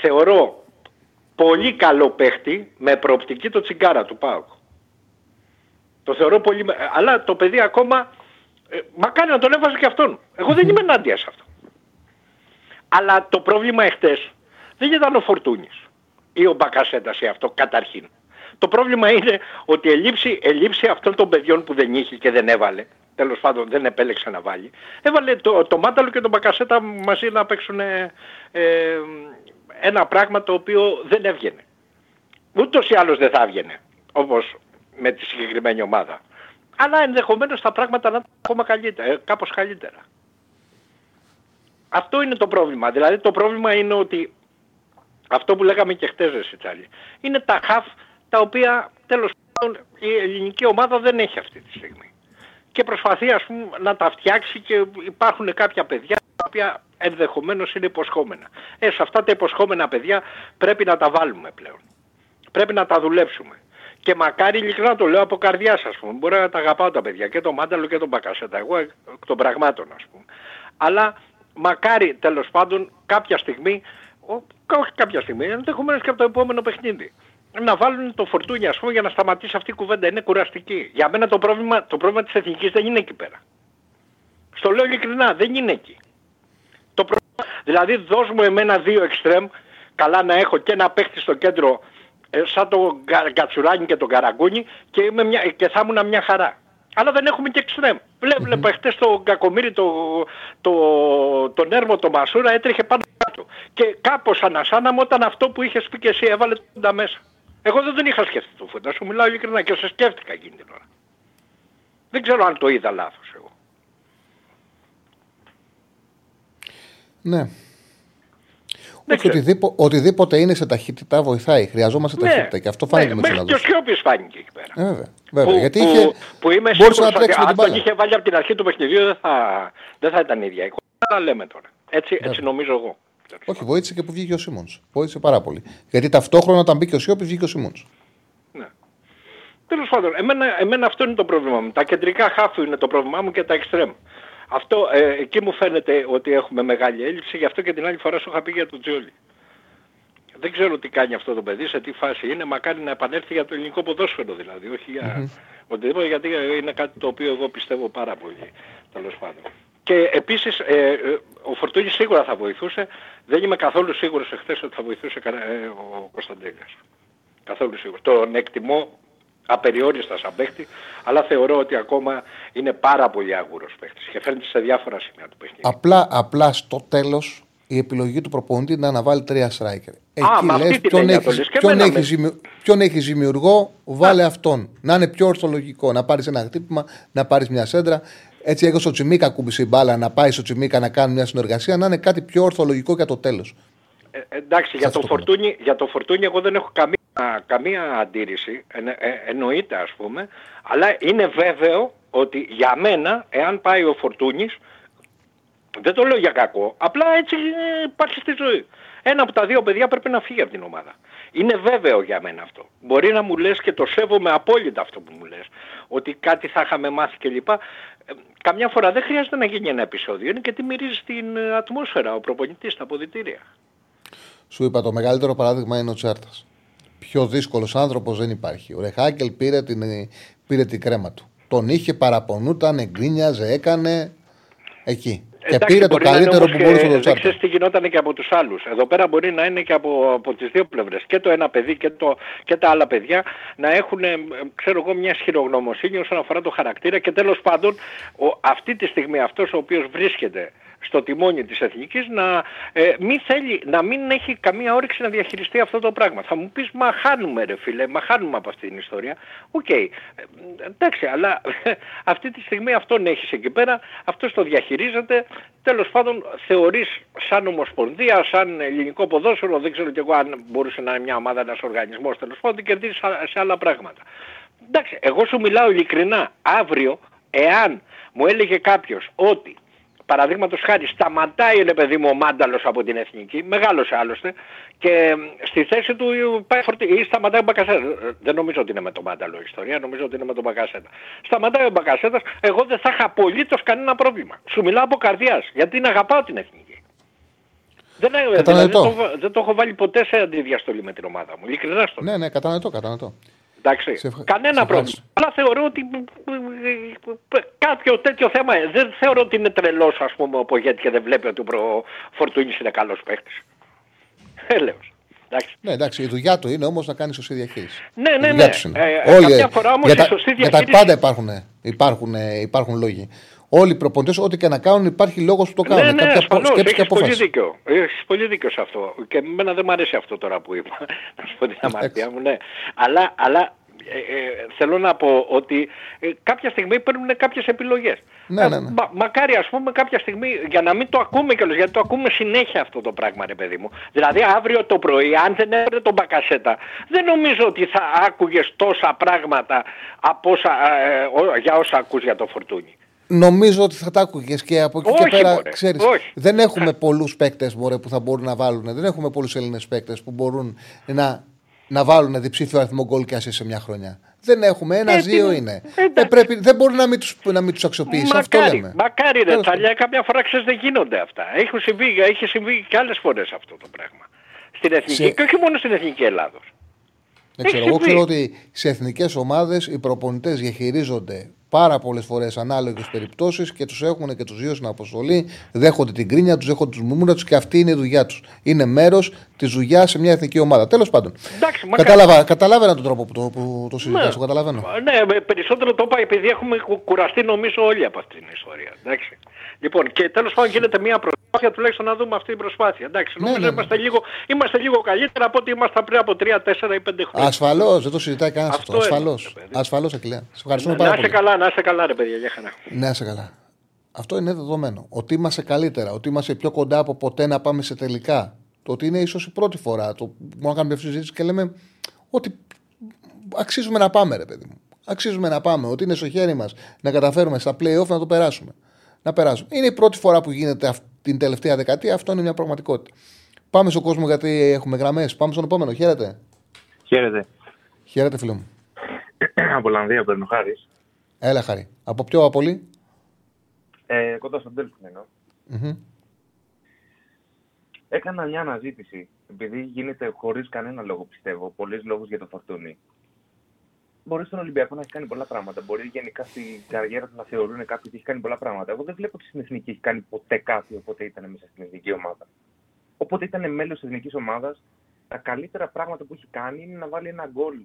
θεωρώ πολύ καλό παίχτη με προοπτική το τσιγκάρα του ΠΑΟΚ. Το θεωρώ πολύ... Αλλά το παιδί ακόμα... Ε, μακάρι να τον έβαζε και αυτόν. Εγώ δεν είμαι ενάντια σε αυτό. Αλλά το πρόβλημα εχθές δεν ήταν ο Φορτούνης ή ο Μπακασέτας ή αυτό καταρχήν. Το πρόβλημα είναι ότι ελήψη, ελήψη αυτών των παιδιών που δεν είχε και δεν έβαλε, τέλος πάντων δεν επέλεξε να βάλει, έβαλε το, το Μάνταλο και τον Μπακασέτα μαζί να παίξουν ε, ένα πράγμα το οποίο δεν έβγαινε. Ούτως ή άλλως δεν θα έβγαινε, όπως με τη συγκεκριμένη ομάδα. Αλλά ενδεχομένως τα πράγματα να είναι ακόμα καλύτερα, ε, κάπως καλύτερα. Αυτό είναι το πρόβλημα. Δηλαδή το πρόβλημα είναι ότι αυτό που λέγαμε και χτες ρε Σιτσάλη, είναι τα χαφ τα οποία τέλος πάντων η ελληνική ομάδα δεν έχει αυτή τη στιγμή. Και προσπαθεί ας πούμε να τα φτιάξει και υπάρχουν κάποια παιδιά τα οποία ενδεχομένως είναι υποσχόμενα. Ε, σε αυτά τα υποσχόμενα παιδιά πρέπει να τα βάλουμε πλέον. Πρέπει να τα δουλέψουμε. Και μακάρι ειλικρινά το λέω από καρδιά ας πούμε. Μπορεί να τα αγαπάω τα παιδιά και τον Μάνταλο και τον Μπακασέτα. Εγώ εκ των πραγμάτων ας πούμε. Αλλά μακάρι τέλος πάντων κάποια στιγμή, όχι κάποια στιγμή, ενδεχομένως και από το επόμενο παιχνίδι, να βάλουν το φορτούνι ας πούμε για να σταματήσει αυτή η κουβέντα. Είναι κουραστική. Για μένα το πρόβλημα, το πρόβλημα της εθνικής δεν είναι εκεί πέρα. Στο λέω ειλικρινά, δεν είναι εκεί. Το πρόβλημα, δηλαδή δώσ' μου εμένα δύο εξτρέμ, καλά να έχω και ένα παίχτη στο κέντρο ε, σαν το Γκατσουράνι και τον Καραγκούνι και, μια, και θα ήμουν μια χαρά αλλά δεν έχουμε και εξτρέμ. Βλέπω χτες το Κακομύρι, το, το, τον Έρμο, το Μασούρα έτρεχε πάνω κάτω. και κάπως ανασάναμε όταν αυτό που είχες πει και εσύ έβαλε τα μέσα. Εγώ δεν τον είχα σκεφτεί το φούτα, σου μιλάω ειλικρινά και σε σκέφτηκα εκείνη την ώρα. Δεν ξέρω αν το είδα λάθος εγώ. Ναι. Όχι, οτιδήποτε, οτιδήποτε είναι σε ταχύτητα βοηθάει. Χρειαζόμαστε ναι. ταχύτητα και αυτό φάνηκε ναι, με του Μέχρι και ο Σιώπης φάνηκε εκεί πέρα. Ε, βέβαια. βέβαια. Που, γιατί που, είχε, που είμαι σίγουρος ότι αν τον είχε βάλει από την αρχή του παιχνιδιού δεν θα, δεν θα ήταν ίδια. Αλλά λέμε τώρα. Έτσι, έτσι νομίζω εγώ. Όχι, βοήθησε και που βγήκε ο Σίμονς. Βοήθησε πάρα πολύ. Γιατί ταυτόχρονα όταν μπήκε ο Σιώπης βγήκε ο Σίμονς. Ναι. Τέλος πάντων, εμένα, εμένα αυτό είναι το πρόβλημά μου. Τα κεντρικά χάφου είναι το πρόβλημά μου και τα εξτρέμ. Αυτό, ε, εκεί μου φαίνεται ότι έχουμε μεγάλη έλλειψη, γι' αυτό και την άλλη φορά σου είχα πει για τον Τζιόλι. Δεν ξέρω τι κάνει αυτό το παιδί, σε τι φάση είναι, μακάρι να επανέλθει για το ελληνικό ποδόσφαιρο δηλαδή, όχι για mm-hmm. οτιδήποτε, γιατί είναι κάτι το οποίο εγώ πιστεύω πάρα πολύ, τέλος πάντων. Και επίσης ε, ε, ο Φορτούνης σίγουρα θα βοηθούσε. Δεν είμαι καθόλου σίγουρος εχθές ότι θα βοηθούσε ε, ο Κωνσταντέλιας. Καθόλου σίγουρος. Τον εκτιμώ απεριόριστας σαν παίχτη, αλλά θεωρώ ότι ακόμα είναι πάρα πολύ άγουρος παίχτης και φαίνεται σε διάφορα σημεία του παιχνιδιού. Απλά, απλά στο τέλος η επιλογή του προπονητή είναι να βάλει τρία striker. Εκεί Α, λες ποιον, έχεις, ποιον, έχεις, ποιον έχεις δημιουργό, βάλε Α. αυτόν. Να είναι πιο ορθολογικό. Να πάρεις ένα χτύπημα, να πάρεις μια σέντρα. Έτσι έγινε στο Τσιμίκα κούμπησε η μπάλα να πάει στο Τσιμίκα να κάνει μια συνεργασία, να είναι κάτι πιο ορθολογικό για το τέλος. Ε, εντάξει, για το, φορτούνι, για το φορτούνι εγώ δεν έχω καμία, καμία αντίρρηση, ε, ε, εννοείται ας πούμε, αλλά είναι βέβαιο ότι για μένα, εάν πάει ο Φορτούνης, δεν το λέω για κακό, απλά έτσι υπάρχει στη ζωή. Ένα από τα δύο παιδιά πρέπει να φύγει από την ομάδα. Είναι βέβαιο για μένα αυτό. Μπορεί να μου λες και το σέβομαι απόλυτα αυτό που μου λες, ότι κάτι θα είχαμε μάθει κλπ. Ε, καμιά φορά δεν χρειάζεται να γίνει ένα επεισόδιο, είναι και τι μυρίζεις στην ε, ατμόσφαιρα ο προπονητής στα αποδητήρια. Σου είπα το μεγαλύτερο παράδειγμα είναι ο Τσάρτας. Πιο δύσκολος άνθρωπος δεν υπάρχει. Ο Ρεχάκελ πήρε την, πήρε την κρέμα του. Τον είχε, παραπονούταν, εγκρίνιαζε, έκανε εκεί. Και πήρε το καλύτερο που μπορούσε να το Δεν ξέρει τι γινόταν και από τους άλλους. Εδώ πέρα μπορεί να είναι και από, από τις δύο πλευρές. Και το ένα παιδί και, το, και τα άλλα παιδιά να έχουν, ε, ξέρω εγώ, μια σχηρογνωμοσύνη όσον αφορά το χαρακτήρα και τέλος πάντων ο, αυτή τη στιγμή αυτός ο οποίος βρίσκεται στο τιμόνι της Εθνικής να, ε, μην θέλει, να μην έχει καμία όρεξη να διαχειριστεί αυτό το πράγμα. Θα μου πεις, μα χάνουμε ρε φίλε, μα χάνουμε από αυτή την ιστορία. OK, okay. Ε, εντάξει, αλλά αυτή τη στιγμή αυτόν έχεις εκεί πέρα, αυτός το διαχειρίζεται, τέλος πάντων θεωρείς σαν ομοσπονδία, σαν ελληνικό ποδόσφαιρο, δεν ξέρω κι εγώ αν μπορούσε να είναι μια ομάδα, ένας οργανισμός τέλος πάντων, κερδίζεις σε άλλα πράγματα. Εντάξει, εγώ σου μιλάω ειλικρινά, αύριο, εάν μου έλεγε κάποιος ότι παραδείγματος χάρη σταματάει ρε παιδί μου ο Μάνταλος από την Εθνική, μεγάλος άλλωστε, και στη θέση του πάει φορτί, ή σταματάει ο Μπακασέτας. Δεν νομίζω ότι είναι με τον Μάνταλο η ιστορία, νομίζω ότι είναι με τον Μπακασέτα. Σταματάει ο Μπακασέτας, εγώ δεν θα είχα απολύτως κανένα πρόβλημα. Σου μιλάω από καρδιάς, γιατί την αγαπάω την Εθνική. Δεν, δηλαδή, δεν, το, δεν το έχω βάλει ποτέ σε αντιδιαστολή με την ομάδα μου. Ειλικρινά στο. Ναι, ναι, κατανοητό, κατανοητό. Εντάξει. Σε Κανένα σε πρόβλημα. Αλλά θεωρώ ότι κάποιο τέτοιο θέμα δεν θεωρώ ότι είναι τρελός ας πούμε ο Πογέτη και δεν βλέπει ότι ο Φορτούνης είναι καλός παίχτης. Έλεος. Εντάξει. Ναι, εντάξει, η δουλειά του είναι όμως να κάνει σωστή διαχείριση. Ναι, ναι, ναι. Ε, Όλοι, κάποια φορά όμως για, η σωστή διαχείριση... για τα πάντα υπάρχουν, υπάρχουν, υπάρχουν λόγοι. Όλοι οι προποντέ, ό,τι και να κάνουν, υπάρχει λόγος που το κάνουν. Ναι, ναι, Κάποια ασφαλώς, σκέψη και απόφαση. Πολύ δίκιο. Έχεις πολύ δίκιο σε αυτό. Και εμένα δεν μου αρέσει αυτό τώρα που είπα. Να σου πω την αμαρτία μου, ναι. Αλλά, αλλά ε, ε, θέλω να πω ότι ε, κάποια στιγμή παίρνουν κάποιες επιλογές. Ναι, ναι, ναι. Μα, μακάρι ας πούμε κάποια στιγμή, για να μην το ακούμε κιόλας, γιατί το ακούμε συνέχεια αυτό το πράγμα ρε παιδί μου. Δηλαδή αύριο το πρωί, αν δεν έπαιρνε τον Μπακασέτα, δεν νομίζω ότι θα άκουγες τόσα πράγματα από όσα, ε, για όσα ακούς για το φορτούνι. Νομίζω ότι θα τα άκουγες και από εκεί και πέρα. Ξέρεις, δεν έχουμε πολλούς παίκτες που θα μπορούν να βάλουν. Δεν έχουμε πολλούς Έλληνες παίκτες που μπορούν να να βάλουν διψήφιο αριθμό γκολ και σε μια χρονιά. Δεν έχουμε. Ένα-δύο είναι. Ε, πρέπει, δεν μπορεί να μην του να μην τους αξιοποιήσει. Αυτό λέμε. Μακάρι ρε Τσαλιά, κάποια φορά ξέρεις δεν γίνονται αυτά. Έχει συμβεί, έχει συμβεί και άλλες φορές αυτό το πράγμα. Στην εθνική σε... και όχι μόνο στην εθνική Ελλάδος. Δεν ξέρω. Εγώ ξέρω ότι σε εθνικές ομάδες οι προπονητές διαχειρίζονται πάρα πολλές φορές ανάλογες περιπτώσεις και τους έχουν και τους δύο στην αποστολή. Δέχονται την κρίνια τους, δέχονται τους μουμούρα του και αυτή είναι η δουλειά τους. Είναι μέρος της δουλειάς σε μια εθνική ομάδα. Τέλος πάντων. Εντάξει, Κατάλαβα, καταλάβαινα τον τρόπο που το, που το συζητάς, ναι. το καταλαβαίνω. Ναι, περισσότερο το είπα επειδή έχουμε κουραστεί νομίζω όλοι από αυτήν την ιστορία. Εντάξει. Λοιπόν, και τέλος πάντων γίνεται μια προσπάθεια τουλάχιστον να δούμε αυτή την προσπάθεια. Εντάξει, ναι, νομίζω ναι, ναι. Είμαστε, λίγο, είμαστε λίγο καλύτερα από ό,τι ήμασταν πριν από 3, 4 ή 5 χρόνια. Ασφαλώς, δεν το συζητάει κανένας αυτό. Ασφαλώς. Ασφαλώς, Ακυλέα. Σε ευχαριστούμε ναι, πάρα πολύ. Να είσαι καλά, να είσαι καλά, ρε παιδιά, για χαρά. Να είσαι καλά. Αυτό είναι δεδομένο. Ότι είμαστε καλύτερα, ότι είμαστε πιο κοντά από ποτέ να πάμε σε τελικά. Το ότι είναι ίσως η πρώτη φορά. Το που να κάνουμε αυτή συζήτηση και λέμε ότι αξίζουμε να πάμε, ρε παιδί μου. Αξίζουμε να πάμε. Ότι είναι στο χέρι μας να καταφέρουμε στα playoff να το περάσουμε. Να περάσουμε. Είναι η πρώτη φορά που γίνεται την τελευταία δεκαετία. Αυτό είναι μια πραγματικότητα. Πάμε στον κόσμο γιατί έχουμε γραμμές. Πάμε στον επόμενο. Χαίρετε. Χαίρετε. Χαίρετε, φίλο μου. από Ολλανδία, παίρνω χάρης. Έλα, χάρη. Από ποιο απολύ; Ε, κοντά στον Τέλφιν mm-hmm. Έκανα μια αναζήτηση, επειδή γίνεται χωρίς κανένα λόγο, πιστεύω, πολλοί λόγους για το φορτούνι. Μπορεί στον Ολυμπιακό να έχει κάνει πολλά πράγματα. Μπορεί γενικά στην καριέρα του να θεωρούν κάποιοι ότι έχει κάνει πολλά πράγματα. Εγώ δεν βλέπω ότι στην εθνική έχει κάνει ποτέ κάτι όποτε ήταν μέσα στην εθνική ομάδα. Όποτε ήταν μέλος της εθνικής ομάδας, τα καλύτερα πράγματα που έχει κάνει είναι να βάλει ένα γκολ.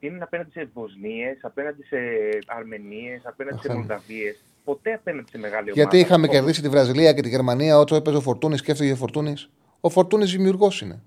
Είναι απέναντι σε Βοσνίες, απέναντι σε Αρμενίες, απέναντι σε Μολδαβίες ποτέ απέναντι σε μεγάλη ομάδα. Γιατί είχαμε κερδίσει τη Βραζιλία και τη Γερμανία όταν έπαιζε ο Φορτούνης και έφυγε ο Φορτούνης. Ο Φορτούνης δημιουργός είναι.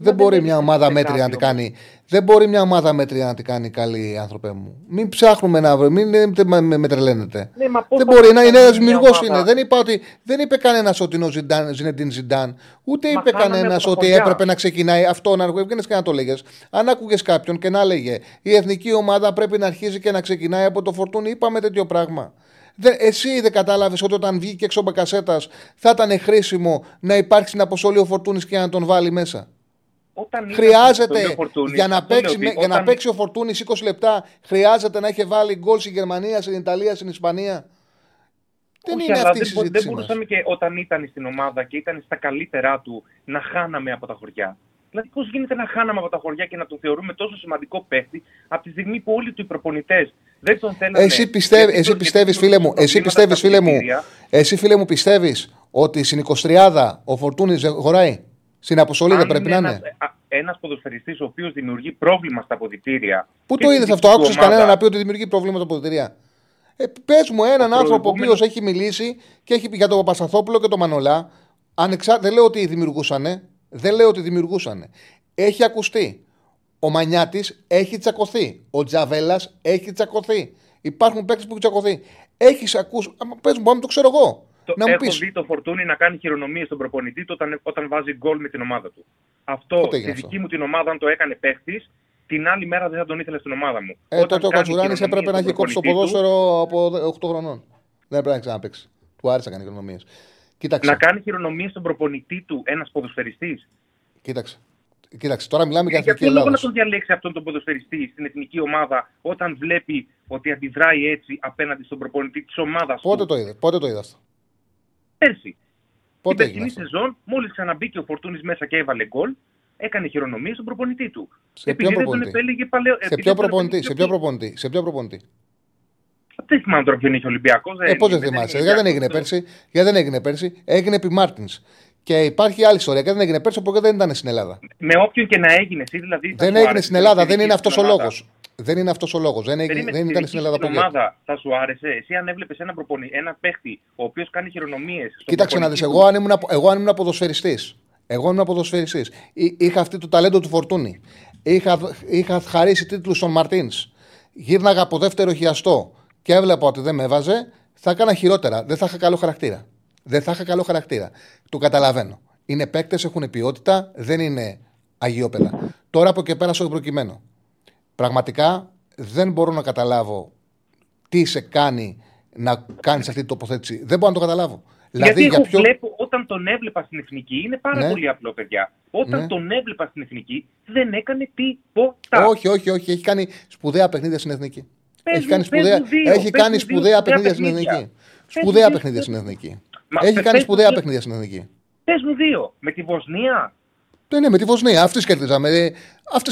Δεν μπορεί, μια ομάδα μέτρια να την κάνει, δεν μπορεί μια ομάδα μέτρια να την κάνει καλή, άνθρωπε μου. Μην ψάχνουμε να βρούμε, μην με τρελαίνετε. Ναι, δεν μπορεί να είναι ένας δημιουργός. Είναι. Δεν, είπα ότι, δεν είπε κανένα ότι είναι ο Ζιντάν, Ζινεντίν Ζιντάν. Ούτε είπε κανένας ότι έπρεπε να ξεκινάει αυτό να βγαίνεις και να το λέγες. Αν άκουγες κάποιον και να λέγε η εθνική ομάδα πρέπει να αρχίζει και να ξεκινάει από το φορτούνι, είπαμε τέτοιο πράγμα. Δε, εσύ δεν κατάλαβες ότι όταν βγήκε έξω μπακασέτας θα ήταν χρήσιμο να υπάρξει την αποστολή ο Φορτούνης και να τον βάλει μέσα; Όταν χρειάζεται για, να παίξει, όταν... για να παίξει ο Φορτούνη 20 λεπτά, χρειάζεται να έχει βάλει γκολ στην Γερμανία, στην Ιταλία, στην Ισπανία. Δεν είναι αυτή η συζήτηση. Δεν μπορούσαμε και όταν ήταν στην ομάδα και ήταν στα καλύτερά του να χάναμε από τα χωριά. Δηλαδή, πώς γίνεται να χάναμε από τα χωριά και να τον θεωρούμε τόσο σημαντικό παίχτη από τη στιγμή που όλοι του οι προπονητές δεν τον θέλουν. Εσύ, πιστεύ, εσύ πιστεύεις, φίλε μου, εσύ πιστεύεις, φίλε μου, εσύ φίλε μου, πιστεύεις ότι στην 23 ο Φορτούνης χωράει; Στην αποστολή δεν πρέπει να είναι. Ένας ποδοσφαιριστής ο οποίος δημιουργεί πρόβλημα στα αποδητήρια. Πού το είδες αυτό, άκουσες κανένα να πει ότι δημιουργεί πρόβλημα στα αποδητήρια. Ε, Πες μου έναν άνθρωπο ο οποίος έχει μιλήσει και έχει πει για τον Παπασταθόπουλο και τον Μανολά. Ανεξά... Δεν λέω ότι δημιουργούσαν. Δεν λέω ότι δημιουργούσαν. Έχει ακουστεί. Ο Μανιάτης έχει τσακωθεί. Ο Τζαβέλας έχει τσακωθεί. Υπάρχουν παίκτες που έχουν τσακωθεί. Έχεις ακούσει. Πες μου, να το ξέρω εγώ. Το, να έχω πεις. δει το Φορτούνι να κάνει χειρονομίες στον προπονητή του όταν, όταν βάζει γκολ με την ομάδα του. Αυτό στη δική μου την ομάδα, αν το έκανε παίχτης, την άλλη μέρα δεν θα τον ήθελε στην ομάδα μου. Ε, τότε ο Κατσουράνη έπρεπε να έχει κόψει το ποδόσφαιρο από 8 χρονών. Δεν έπρεπε να ξαναπέξει. Του άρεσε να κάνει χειρονομίε. Να κάνει χειρονομίες στον προπονητή του ένας ποδοσφαιριστής; Κοίταξε. Κοίταξε, τώρα μιλάμε για εθνική Ελλάδα. Για να τον διαλέξει αυτόν τον ποδοσφαιριστή στην εθνική ομάδα όταν βλέπει ότι αντιδράει έτσι απέναντι στον προπονητή της ομάδας Πότε το είδες, πότε το είδες αυτό; Πέρσι. Πότε Την περσινή σεζόν, μόλις ξαναμπήκε ο Φορτούνης μέσα και έβαλε γκολ, έκανε χειρονομία στον προπονητή του. Σε ποιο προπονητή; Σε ποιο προπονητή, σε ποιο προπονητή, σε ποιο προπονητή; Δεν θυμάμαι τώρα ποιον είχε ο Ολυμπιακός. Ε, Πώ δεν θυμάσαι, γιατί δεν έγινε πέρσι. Γιατί δεν έγινε πέρσι, έγινε επί Μάρτινς. Και υπάρχει άλλη ιστορία. Και δεν έγινε πέρσι porque δεν ήταν στην Ελλάδα. Με όποιον και να έγινε, εσύ δηλαδή. Δεν έγινε στην Ελλάδα, δεν είναι αυτός ο λόγος. Δεν είναι αυτός ο λόγος. Δεν, έγινε, δεν ήταν στην Ελλάδα στην ομάδα θα σου άρεσε; Εσύ αν έβλεπες ένα, προπονη... ένα παίχτη ο οποίος κάνει χειρονομίες. Κοίταξε να δεις, εγώ αν ήμουν, εγώ αν ήμουν ποδοσφαιριστή. Εγώ ήμουν ποδοσφαιριστή. Είχα αυτή το ταλέντο του Φορτούνη. Είχα, είχα χαρίσει τίτλους στον Μαρτίνς. Γύρναγα από δεύτερο χιαστό και έβλεπα ότι δεν με έβαζε. Θα έκανα χειρότερα. Δεν θα είχα καλό χαρακτήρα δεν θα είχα καλό χαρακτήρα. Το καταλαβαίνω. Είναι παίκτες, έχουν ποιότητα, δεν είναι αγιόπεδα. Τώρα από και πέρα στο προκειμένο. Πραγματικά δεν μπορώ να καταλάβω τι σε κάνει να κάνεις αυτή την τοποθέτηση. Δεν μπορώ να το καταλάβω. Δηλαδή, Γιατί εγώ ποιο... βλέπω όταν τον έβλεπα στην εθνική, είναι πάρα ναι. πολύ απλό, παιδιά. Όταν ναι. τον έβλεπα στην εθνική, δεν έκανε τίποτα. Όχι, όχι, όχι. Έχει κάνει σπουδαία παιχνίδια στην εθνική. έχει κάνει σπουδαία, έχει κάνει σπουδαία παιχνίδια στην εθνική. Σπουδαία παιχνίδια στην εθνική. Μα Έχει κάνει σπουδαία παιχνίδια στην Εθνική. Πες μου δύο. Με τη Βοσνία. Ναι, ναι, με τη Βοσνία. Αυτή κερδίζαμε. Ε, Αυτή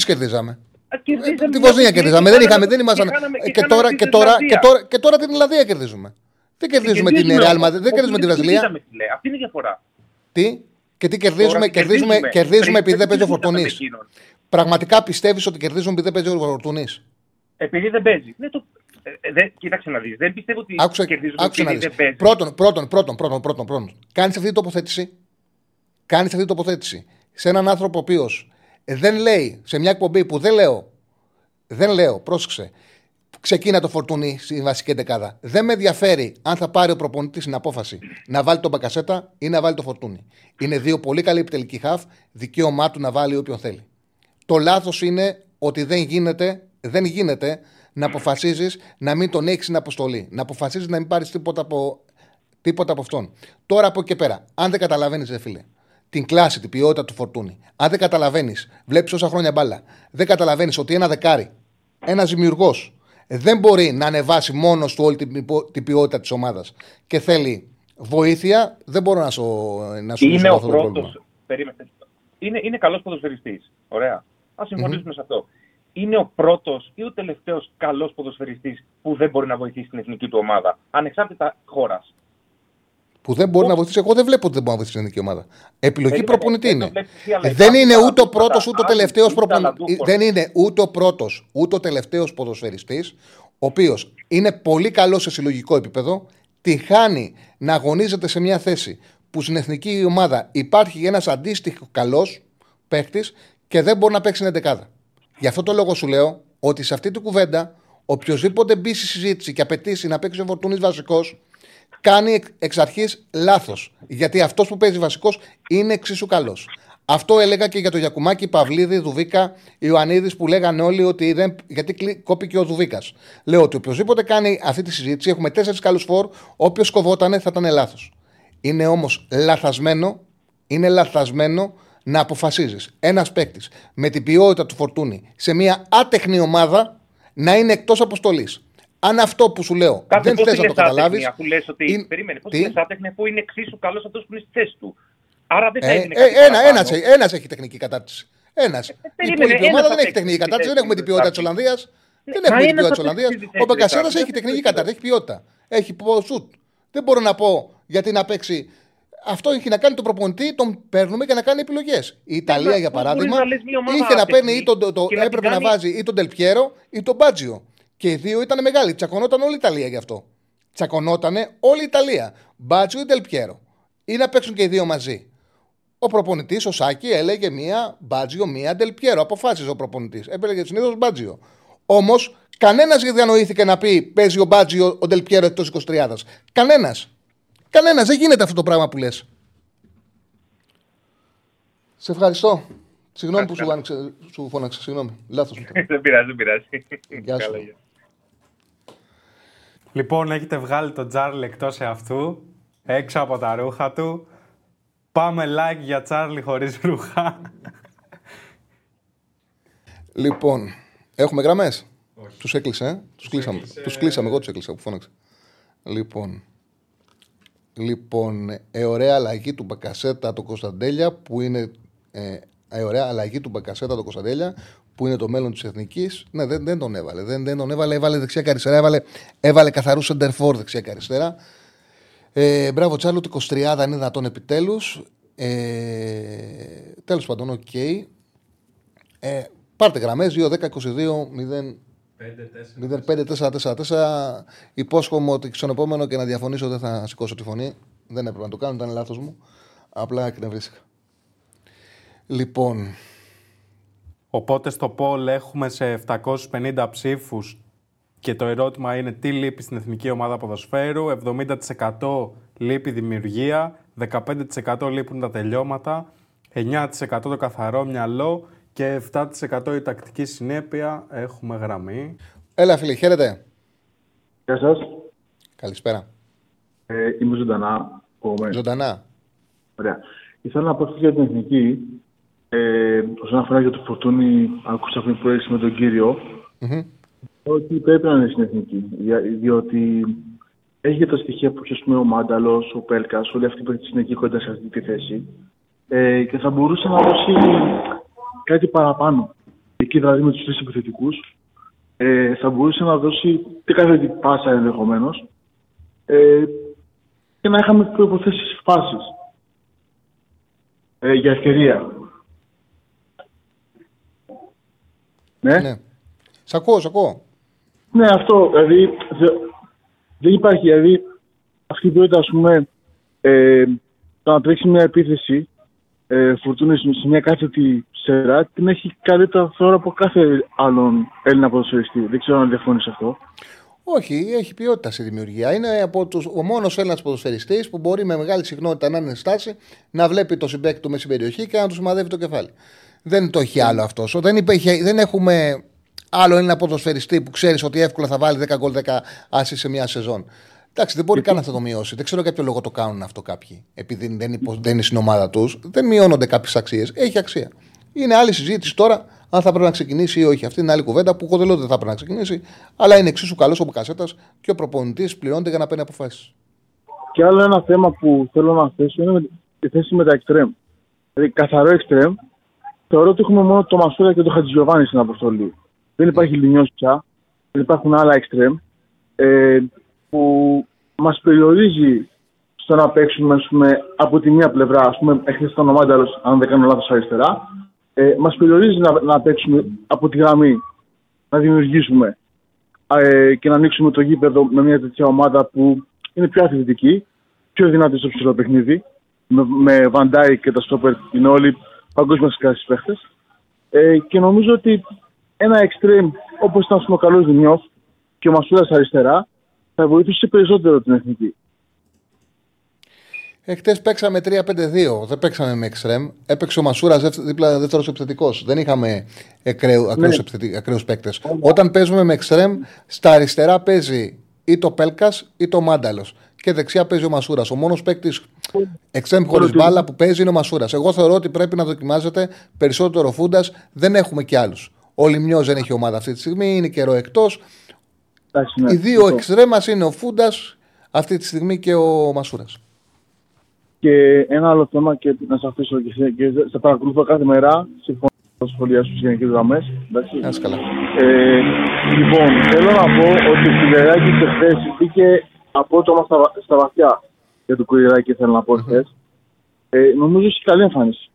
κερδίζαμε. Ε, τη Βοσνία κερδίζαμε. Δεν, είχαμε, δεν ήμασταν. Και τώρα, και, τώρα, και, τώρα, και τώρα την Ελλαδία κερδίζουμε. Δεν κερδίζουμε την Ρεάλ δεν κερδίζουμε την Βραζιλία. Αυτή είναι η διαφορά. Τι, και τι κερδίζουμε, κερδίζουμε, κερδίζουμε επειδή δεν παίζει ο Φορτούνης. Πραγματικά πιστεύεις ότι κερδίζουμε επειδή δεν παίζει ο Φορτούνης; Επειδή δεν παίζει. Ναι, το, Ε, δε, κοίταξε να δεις. Δεν πιστεύω ότι άκουσε, κερδίζουν άκουσε να δεν δεις. Πρώτον, πρώτον, πρώτον, πρώτον, πρώτον, πρώτον. Κάνεις αυτή την τοποθέτηση. Κάνεις αυτή την τοποθέτηση σε έναν άνθρωπο ο οποίος δεν λέει σε μια εκπομπή που δεν λέω. Δεν λέω, πρόσεξε. Ξεκίνα το φορτούνι στη βασική δεκάδα. Δεν με ενδιαφέρει αν θα πάρει ο προπονητής την απόφαση να βάλει τον Μπακασέτα ή να βάλει το φορτούνι. Είναι δύο πολύ καλοί επιτελικοί χαφ. Δικαίωμά του να βάλει όποιον θέλει. Το λάθος είναι ότι δεν γίνεται, δεν γίνεται να αποφασίζεις να μην τον έχεις στην αποστολή. Να αποφασίζεις να μην πάρεις τίποτα από, τίποτα από αυτόν. Τώρα από εκεί πέρα, αν δεν καταλαβαίνεις, δε φίλε, την κλάση, την ποιότητα του φορτούνη, αν δεν καταλαβαίνεις, βλέπεις όσα χρόνια μπάλα, δεν καταλαβαίνεις ότι ένα δεκάρι, ένας δημιουργός, δεν μπορεί να ανεβάσει μόνος του όλη την, την ποιότητα της ομάδας και θέλει βοήθεια, δεν μπορώ να σου, να σου Είναι ο πρώτο. Είναι, είναι καλός ποδοσφαιριστής. Ωραία. Α συμφωνήσουμε σε αυτό είναι ο πρώτος ή ο τελευταίος καλός ποδοσφαιριστής που δεν μπορεί να βοηθήσει την εθνική του ομάδα, ανεξάρτητα χώρας. Που δεν μπορεί να βοηθήσει. Εγώ δεν βλέπω ότι δεν μπορεί να βοηθήσει την εθνική ομάδα. Επιλογή προπονητή είναι. Δεν είναι ούτε ο πρώτος ούτε ο τελευταίος προπονητή. Δεν είναι ούτε ο πρώτος ούτε ο τελευταίος ποδοσφαιριστής, ο οποίος είναι πολύ καλός σε συλλογικό επίπεδο, τη χάνει να αγωνίζεται σε μια θέση που στην εθνική ομάδα υπάρχει ένας αντίστοιχο καλός παίχτη και δεν μπορεί να παίξει την 11. Γι' αυτό το λόγο σου λέω ότι σε αυτή την κουβέντα, οποιοδήποτε μπει στη συζήτηση και απαιτήσει να παίξει ο Φορτούνης βασικός, κάνει εξ αρχής λάθος. Γιατί αυτός που παίζει βασικός είναι εξίσου καλός. Αυτό έλεγα και για το Γιακουμάκη, Παυλίδη, Δουβίκα, Ιωαννίδης που λέγανε όλοι ότι δεν. Γιατί κόπηκε ο Δουβίκας. Λέω ότι οποιοδήποτε κάνει αυτή τη συζήτηση, έχουμε τέσσερις καλούς φόρ, όποιο κοβότανε θα ήταν λάθος. Είναι όμως λαθασμένο, είναι λαθασμένο να αποφασίζεις ένας παίκτης με την ποιότητα του φορτούνη σε μια άτεχνη ομάδα να είναι εκτός αποστολής. Αν αυτό που σου λέω Κάθε δεν θες να το καταλάβεις. Αφού λες ότι. Είναι... Περίμενε, πώς λες άτεχνη που είναι εξίσου καλός αυτός που είναι στη θέση του. Άρα δεν θα ε, είναι ε, ένας, ένας, ένας έχει τεχνική κατάρτιση. Ένας. Ε, η υπόλοιπη ομάδα δεν έχει τεχνική κατάρτιση. Δεν έχουμε την ποιότητα της Ολλανδίας. Δεν έχουμε την ποιότητα της Ολλανδίας. Ο Μπακασέρα έχει τεχνική κατάρτιση, έχει ποιότητα. Έχει σουτ. Δεν μπορώ να πω γιατί να παίξει αυτό έχει να κάνει το προπονητή, τον παίρνουμε και να κάνει επιλογές. Η Ιταλία, για παράδειγμα, είχε να παίρνει ή τον, το, έπρεπε να βάζει ή τον Τελπιέρο ή τον Μπάτζιο. Και οι δύο ήταν μεγάλοι. Τσακωνόταν όλη η Ιταλία γι' αυτό. Τσακωνότανε όλη η Ιταλία. Μπάτζιο ή Τελπιέρο. Ή να παίξουν και οι δύο μαζί. Ο προπονητής, ο Σάκη, έλεγε μία Μπάτζιο, μία Τελπιέρο. Αποφάσισε ο προπονητής. Έπαιρνε συνήθως Μπάτζιο. Όμως, κανένας δεν διανοήθηκε να πει παίζει ο Μπάτζιο, ο Τελπιέρο εκτός 23. Κανένας. Κανένας, δεν γίνεται αυτό το πράγμα που λες. Σε ευχαριστώ. Συγγνώμη που σου, άνοιξε, σου φώναξα. Συγγνώμη. Λάθος μου. δεν πειράζει, δεν πειράζει. Γεια σου. Λοιπόν, έχετε βγάλει τον Τσάρλι εκτός αυτού, έξω από τα ρούχα του. Πάμε like για Τσάρλι χωρίς ρούχα. Λοιπόν, έχουμε γραμμές; Τους έκλεισε, ε; τους κλείσαμε. Τους κλείσαμε, εγώ τους έκλεισα που φώναξα. Λοιπόν, Λοιπόν, ε, ωραία αλλαγή του Μπακασέτα το Κωνσταντέλια που είναι. Ε, ε, ωραία αλλαγή του Μπακασέτα το Κωνσταντέλια που είναι το μέλλον της Εθνικής. Ναι, δεν, δεν τον έβαλε. Δεν, δεν τον έβαλε, έβαλε δεξιά και αριστερά. Έβαλε, έβαλε καθαρούς σέντερ φορ δεξιά και αριστερά. Ε, μπράβο, Τσάρλι, το 23 δεν είναι δυνατόν επιτέλους. Ε, Τέλος πάντων, OK. Okay. Ε, πάρτε γραμμές 2, 10, 22, 0. 05-4-4-4. Υπόσχομαι ότι στον επόμενο και να διαφωνήσω δεν θα σηκώσω τη φωνή. Δεν έπρεπε να το κάνω, ήταν λάθος μου. Απλά εκνευρίστηκα. Λοιπόν. Οπότε στο Πολ έχουμε σε 750 ψήφους και το ερώτημα είναι τι λείπει στην εθνική ομάδα ποδοσφαίρου. 70% λείπει δημιουργία, 15% λείπουν τα τελειώματα, 9% το καθαρό μυαλό και 7% η τακτική συνέπεια έχουμε γραμμή. Έλα φίλε, χαίρετε. Γεια σας. Καλησπέρα. Ε, είμαι ζωντανά. Ζωντανά. Ωραία. Ήθελα να πω για την εθνική. Ε, όσον αφορά για το φορτούνι, άκουσα πριν που με τον κύριο, mm-hmm. ότι πρέπει να είναι στην εθνική. Διότι έχει και τα στοιχεία που έχει ο Μάνταλος, ο Πέλκας, όλοι αυτοί που έχουν στην εθνική κοντά σε αυτή τη θέση. Ε, και θα μπορούσε να δώσει κάτι παραπάνω. Εκεί δηλαδή με τους τρεις επιθετικούς ε, θα μπορούσε να δώσει τι κάθε την πάσα ενδεχομένως ε, και να είχαμε προποθέσει φάσει ε, για ευκαιρία. Ναι. ναι. Σ' ακούω, σ' ακούω. Ναι, αυτό. Δηλαδή, δεν υπάρχει. Δηλαδή, αυτή η ποιότητα, ας πούμε, ε, το να τρέξει μια επίθεση ε, φορτούνη σε μια κάθετη σειρά την έχει καλύτερα τώρα από κάθε άλλον Έλληνα ποδοσφαιριστή. Δεν ξέρω αν διαφωνείς σε αυτό. Όχι, έχει ποιότητα στη δημιουργία. Είναι από τους, ο μόνος Έλληνας ποδοσφαιριστής που μπορεί με μεγάλη συχνότητα να είναι στάση να βλέπει το συμπέκτη του μέσα στην περιοχή και να του σημαδεύει το κεφάλι. Δεν το έχει άλλο αυτός. Δεν, δεν έχουμε άλλο ένα ποδοσφαιριστή που ξέρεις ότι εύκολα θα βάλει 10 γκολ 10 άσει σε μια σεζόν. Εντάξει, δεν μπορεί καν να το μειώσει. Δεν ξέρω για ποιο λόγο το κάνουν αυτό κάποιοι. Επειδή δεν, υπο... δεν είναι στην ομάδα τους, δεν μειώνονται κάποιες αξίες. Έχει αξία. Είναι άλλη συζήτηση τώρα αν θα πρέπει να ξεκινήσει ή όχι. Αυτή είναι άλλη κουβέντα που εγώ δεν λέω ότι θα πρέπει να ξεκινήσει. Αλλά είναι εξίσου καλός ο Μπουκασέτας και ο προπονητής πληρώνεται για να παίρνει αποφάσεις. Και άλλο ένα θέμα που θέλω να θέσω είναι η θέση με τα εξτρέμ. Δηλαδή, καθαρό εξτρέμ, θεωρώ ότι έχουμε μόνο το Μασούρα και το Χατζιωβάνη στην αποστολή. Δεν υπάρχει λινιός πια, δεν υπάρχουν άλλα εξτρέμ. Ε, που μας περιορίζει στο να παίξουμε πούμε, από τη μία πλευρά, ας πούμε, έχετε ήταν ο αν δεν κάνω λάθος αριστερά, ε, μας περιορίζει να, να παίξουμε από τη γραμμή, να δημιουργήσουμε ε, και να ανοίξουμε το γήπεδο με μια τέτοια ομάδα που είναι πιο αθλητική, πιο δυνατή στο ψηλό παιχνίδι, με, με Βαντάι και τα Στόπερ είναι όλοι παγκόσμια σκάσεις παίχτες. Ε, και νομίζω ότι ένα extreme όπως ήταν ο καλός Δημιόφ και ο Μασούδας αριστερά, θα βοηθήσει περισσότερο την εθνική. Εχθέ παίξαμε 3-5-2. Δεν παίξαμε με εξτρεμ. Έπαιξε ο Μασούρας δίπλα δεύτερος επιθετικός. Δεν είχαμε ακραίους ναι. παίκτες. Όταν παίζουμε με εξτρεμ, στα αριστερά παίζει ή το Πέλκας ή το Μάνταλος. Και δεξιά παίζει ο Μασούρας. Ο μόνος παίκτης εξτρεμ χωρίς μπάλα που παίζει είναι ο Μασούρας. Εγώ θεωρώ ότι πρέπει να δοκιμάζεται περισσότερο φούντας. Δεν έχουμε κι άλλους. Ο Λιμιό δεν έχει ομάδα αυτή τη στιγμή. Είναι καιρό εκτός. Ναι. Οι δύο εξτρέμα είναι ο Φούντας αυτή τη στιγμή και ο Μασούρας. Και ένα άλλο θέμα και να σας αφήσω και, και σε παρακολουθώ κάθε μέρα. Συμφωνώ με τα σχολεία σου στις γενικές γραμμές. καλά. Ε, λοιπόν, θέλω να πω ότι ο Κουλεράκη χθες μπήκε απότομα στα, στα βαθιά για το Κουλεράκη, θέλω να πω χθες. Ε, νομίζω έχει καλή εμφάνιση.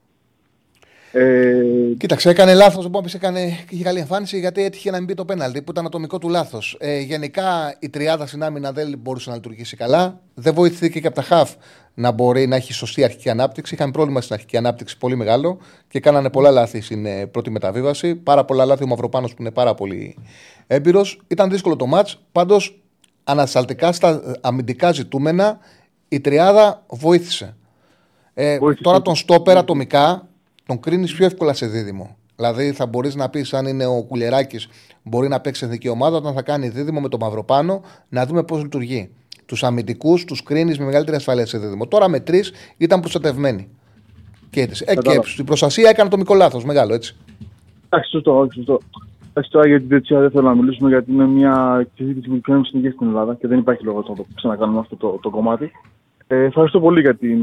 Ε... Κοίταξε, έκανε λάθος. Μπορεί να έκανε είχε καλή εμφάνιση γιατί έτυχε να μην μπει το πέναλτι που ήταν ατομικό του λάθος. Ε, γενικά η τριάδα στην άμυνα δεν μπορούσε να λειτουργήσει καλά. Δεν βοηθήθηκε και από τα χαφ να μπορεί να έχει σωστή αρχική ανάπτυξη. Είχαν πρόβλημα στην αρχική ανάπτυξη πολύ μεγάλο και κάνανε πολλά λάθη στην ε, πρώτη μεταβίβαση. Πάρα πολλά λάθη ο Μαυροπάνος που είναι πάρα πολύ έμπειρος. Ήταν δύσκολο το ματ. Πάντως ανασταλτικά στα αμυντικά ζητούμενα η τριάδα βοήθησε. Ε, τώρα τον στόπερ ατομικά τον κρίνεις πιο εύκολα σε δίδυμο. Δηλαδή θα μπορείς να πεις, αν είναι ο Κουλεράκη, μπορεί να παίξει εθνική ομάδα, όταν θα κάνει δίδυμο με το Μαυροπάνο, να δούμε πώς λειτουργεί. Τους αμυντικούς τους κρίνεις με μεγαλύτερη ασφαλεία σε δίδυμο. Τώρα με τρεις ήταν προστατευμένοι. Και έτσι. Ε, και στην προστασία έκανε το μικρό λάθος, μεγάλο έτσι. Εντάξει, σωστό, σωστό. Εντάξει, τώρα για την τέτοια δεν θέλω να μιλήσουμε γιατί είναι μια συζήτηση που κάνουμε συνεχεία στην Ελλάδα και δεν υπάρχει λόγος να το ξανακάνουμε αυτό το, το κομμάτι. Ε, ευχαριστώ πολύ για την.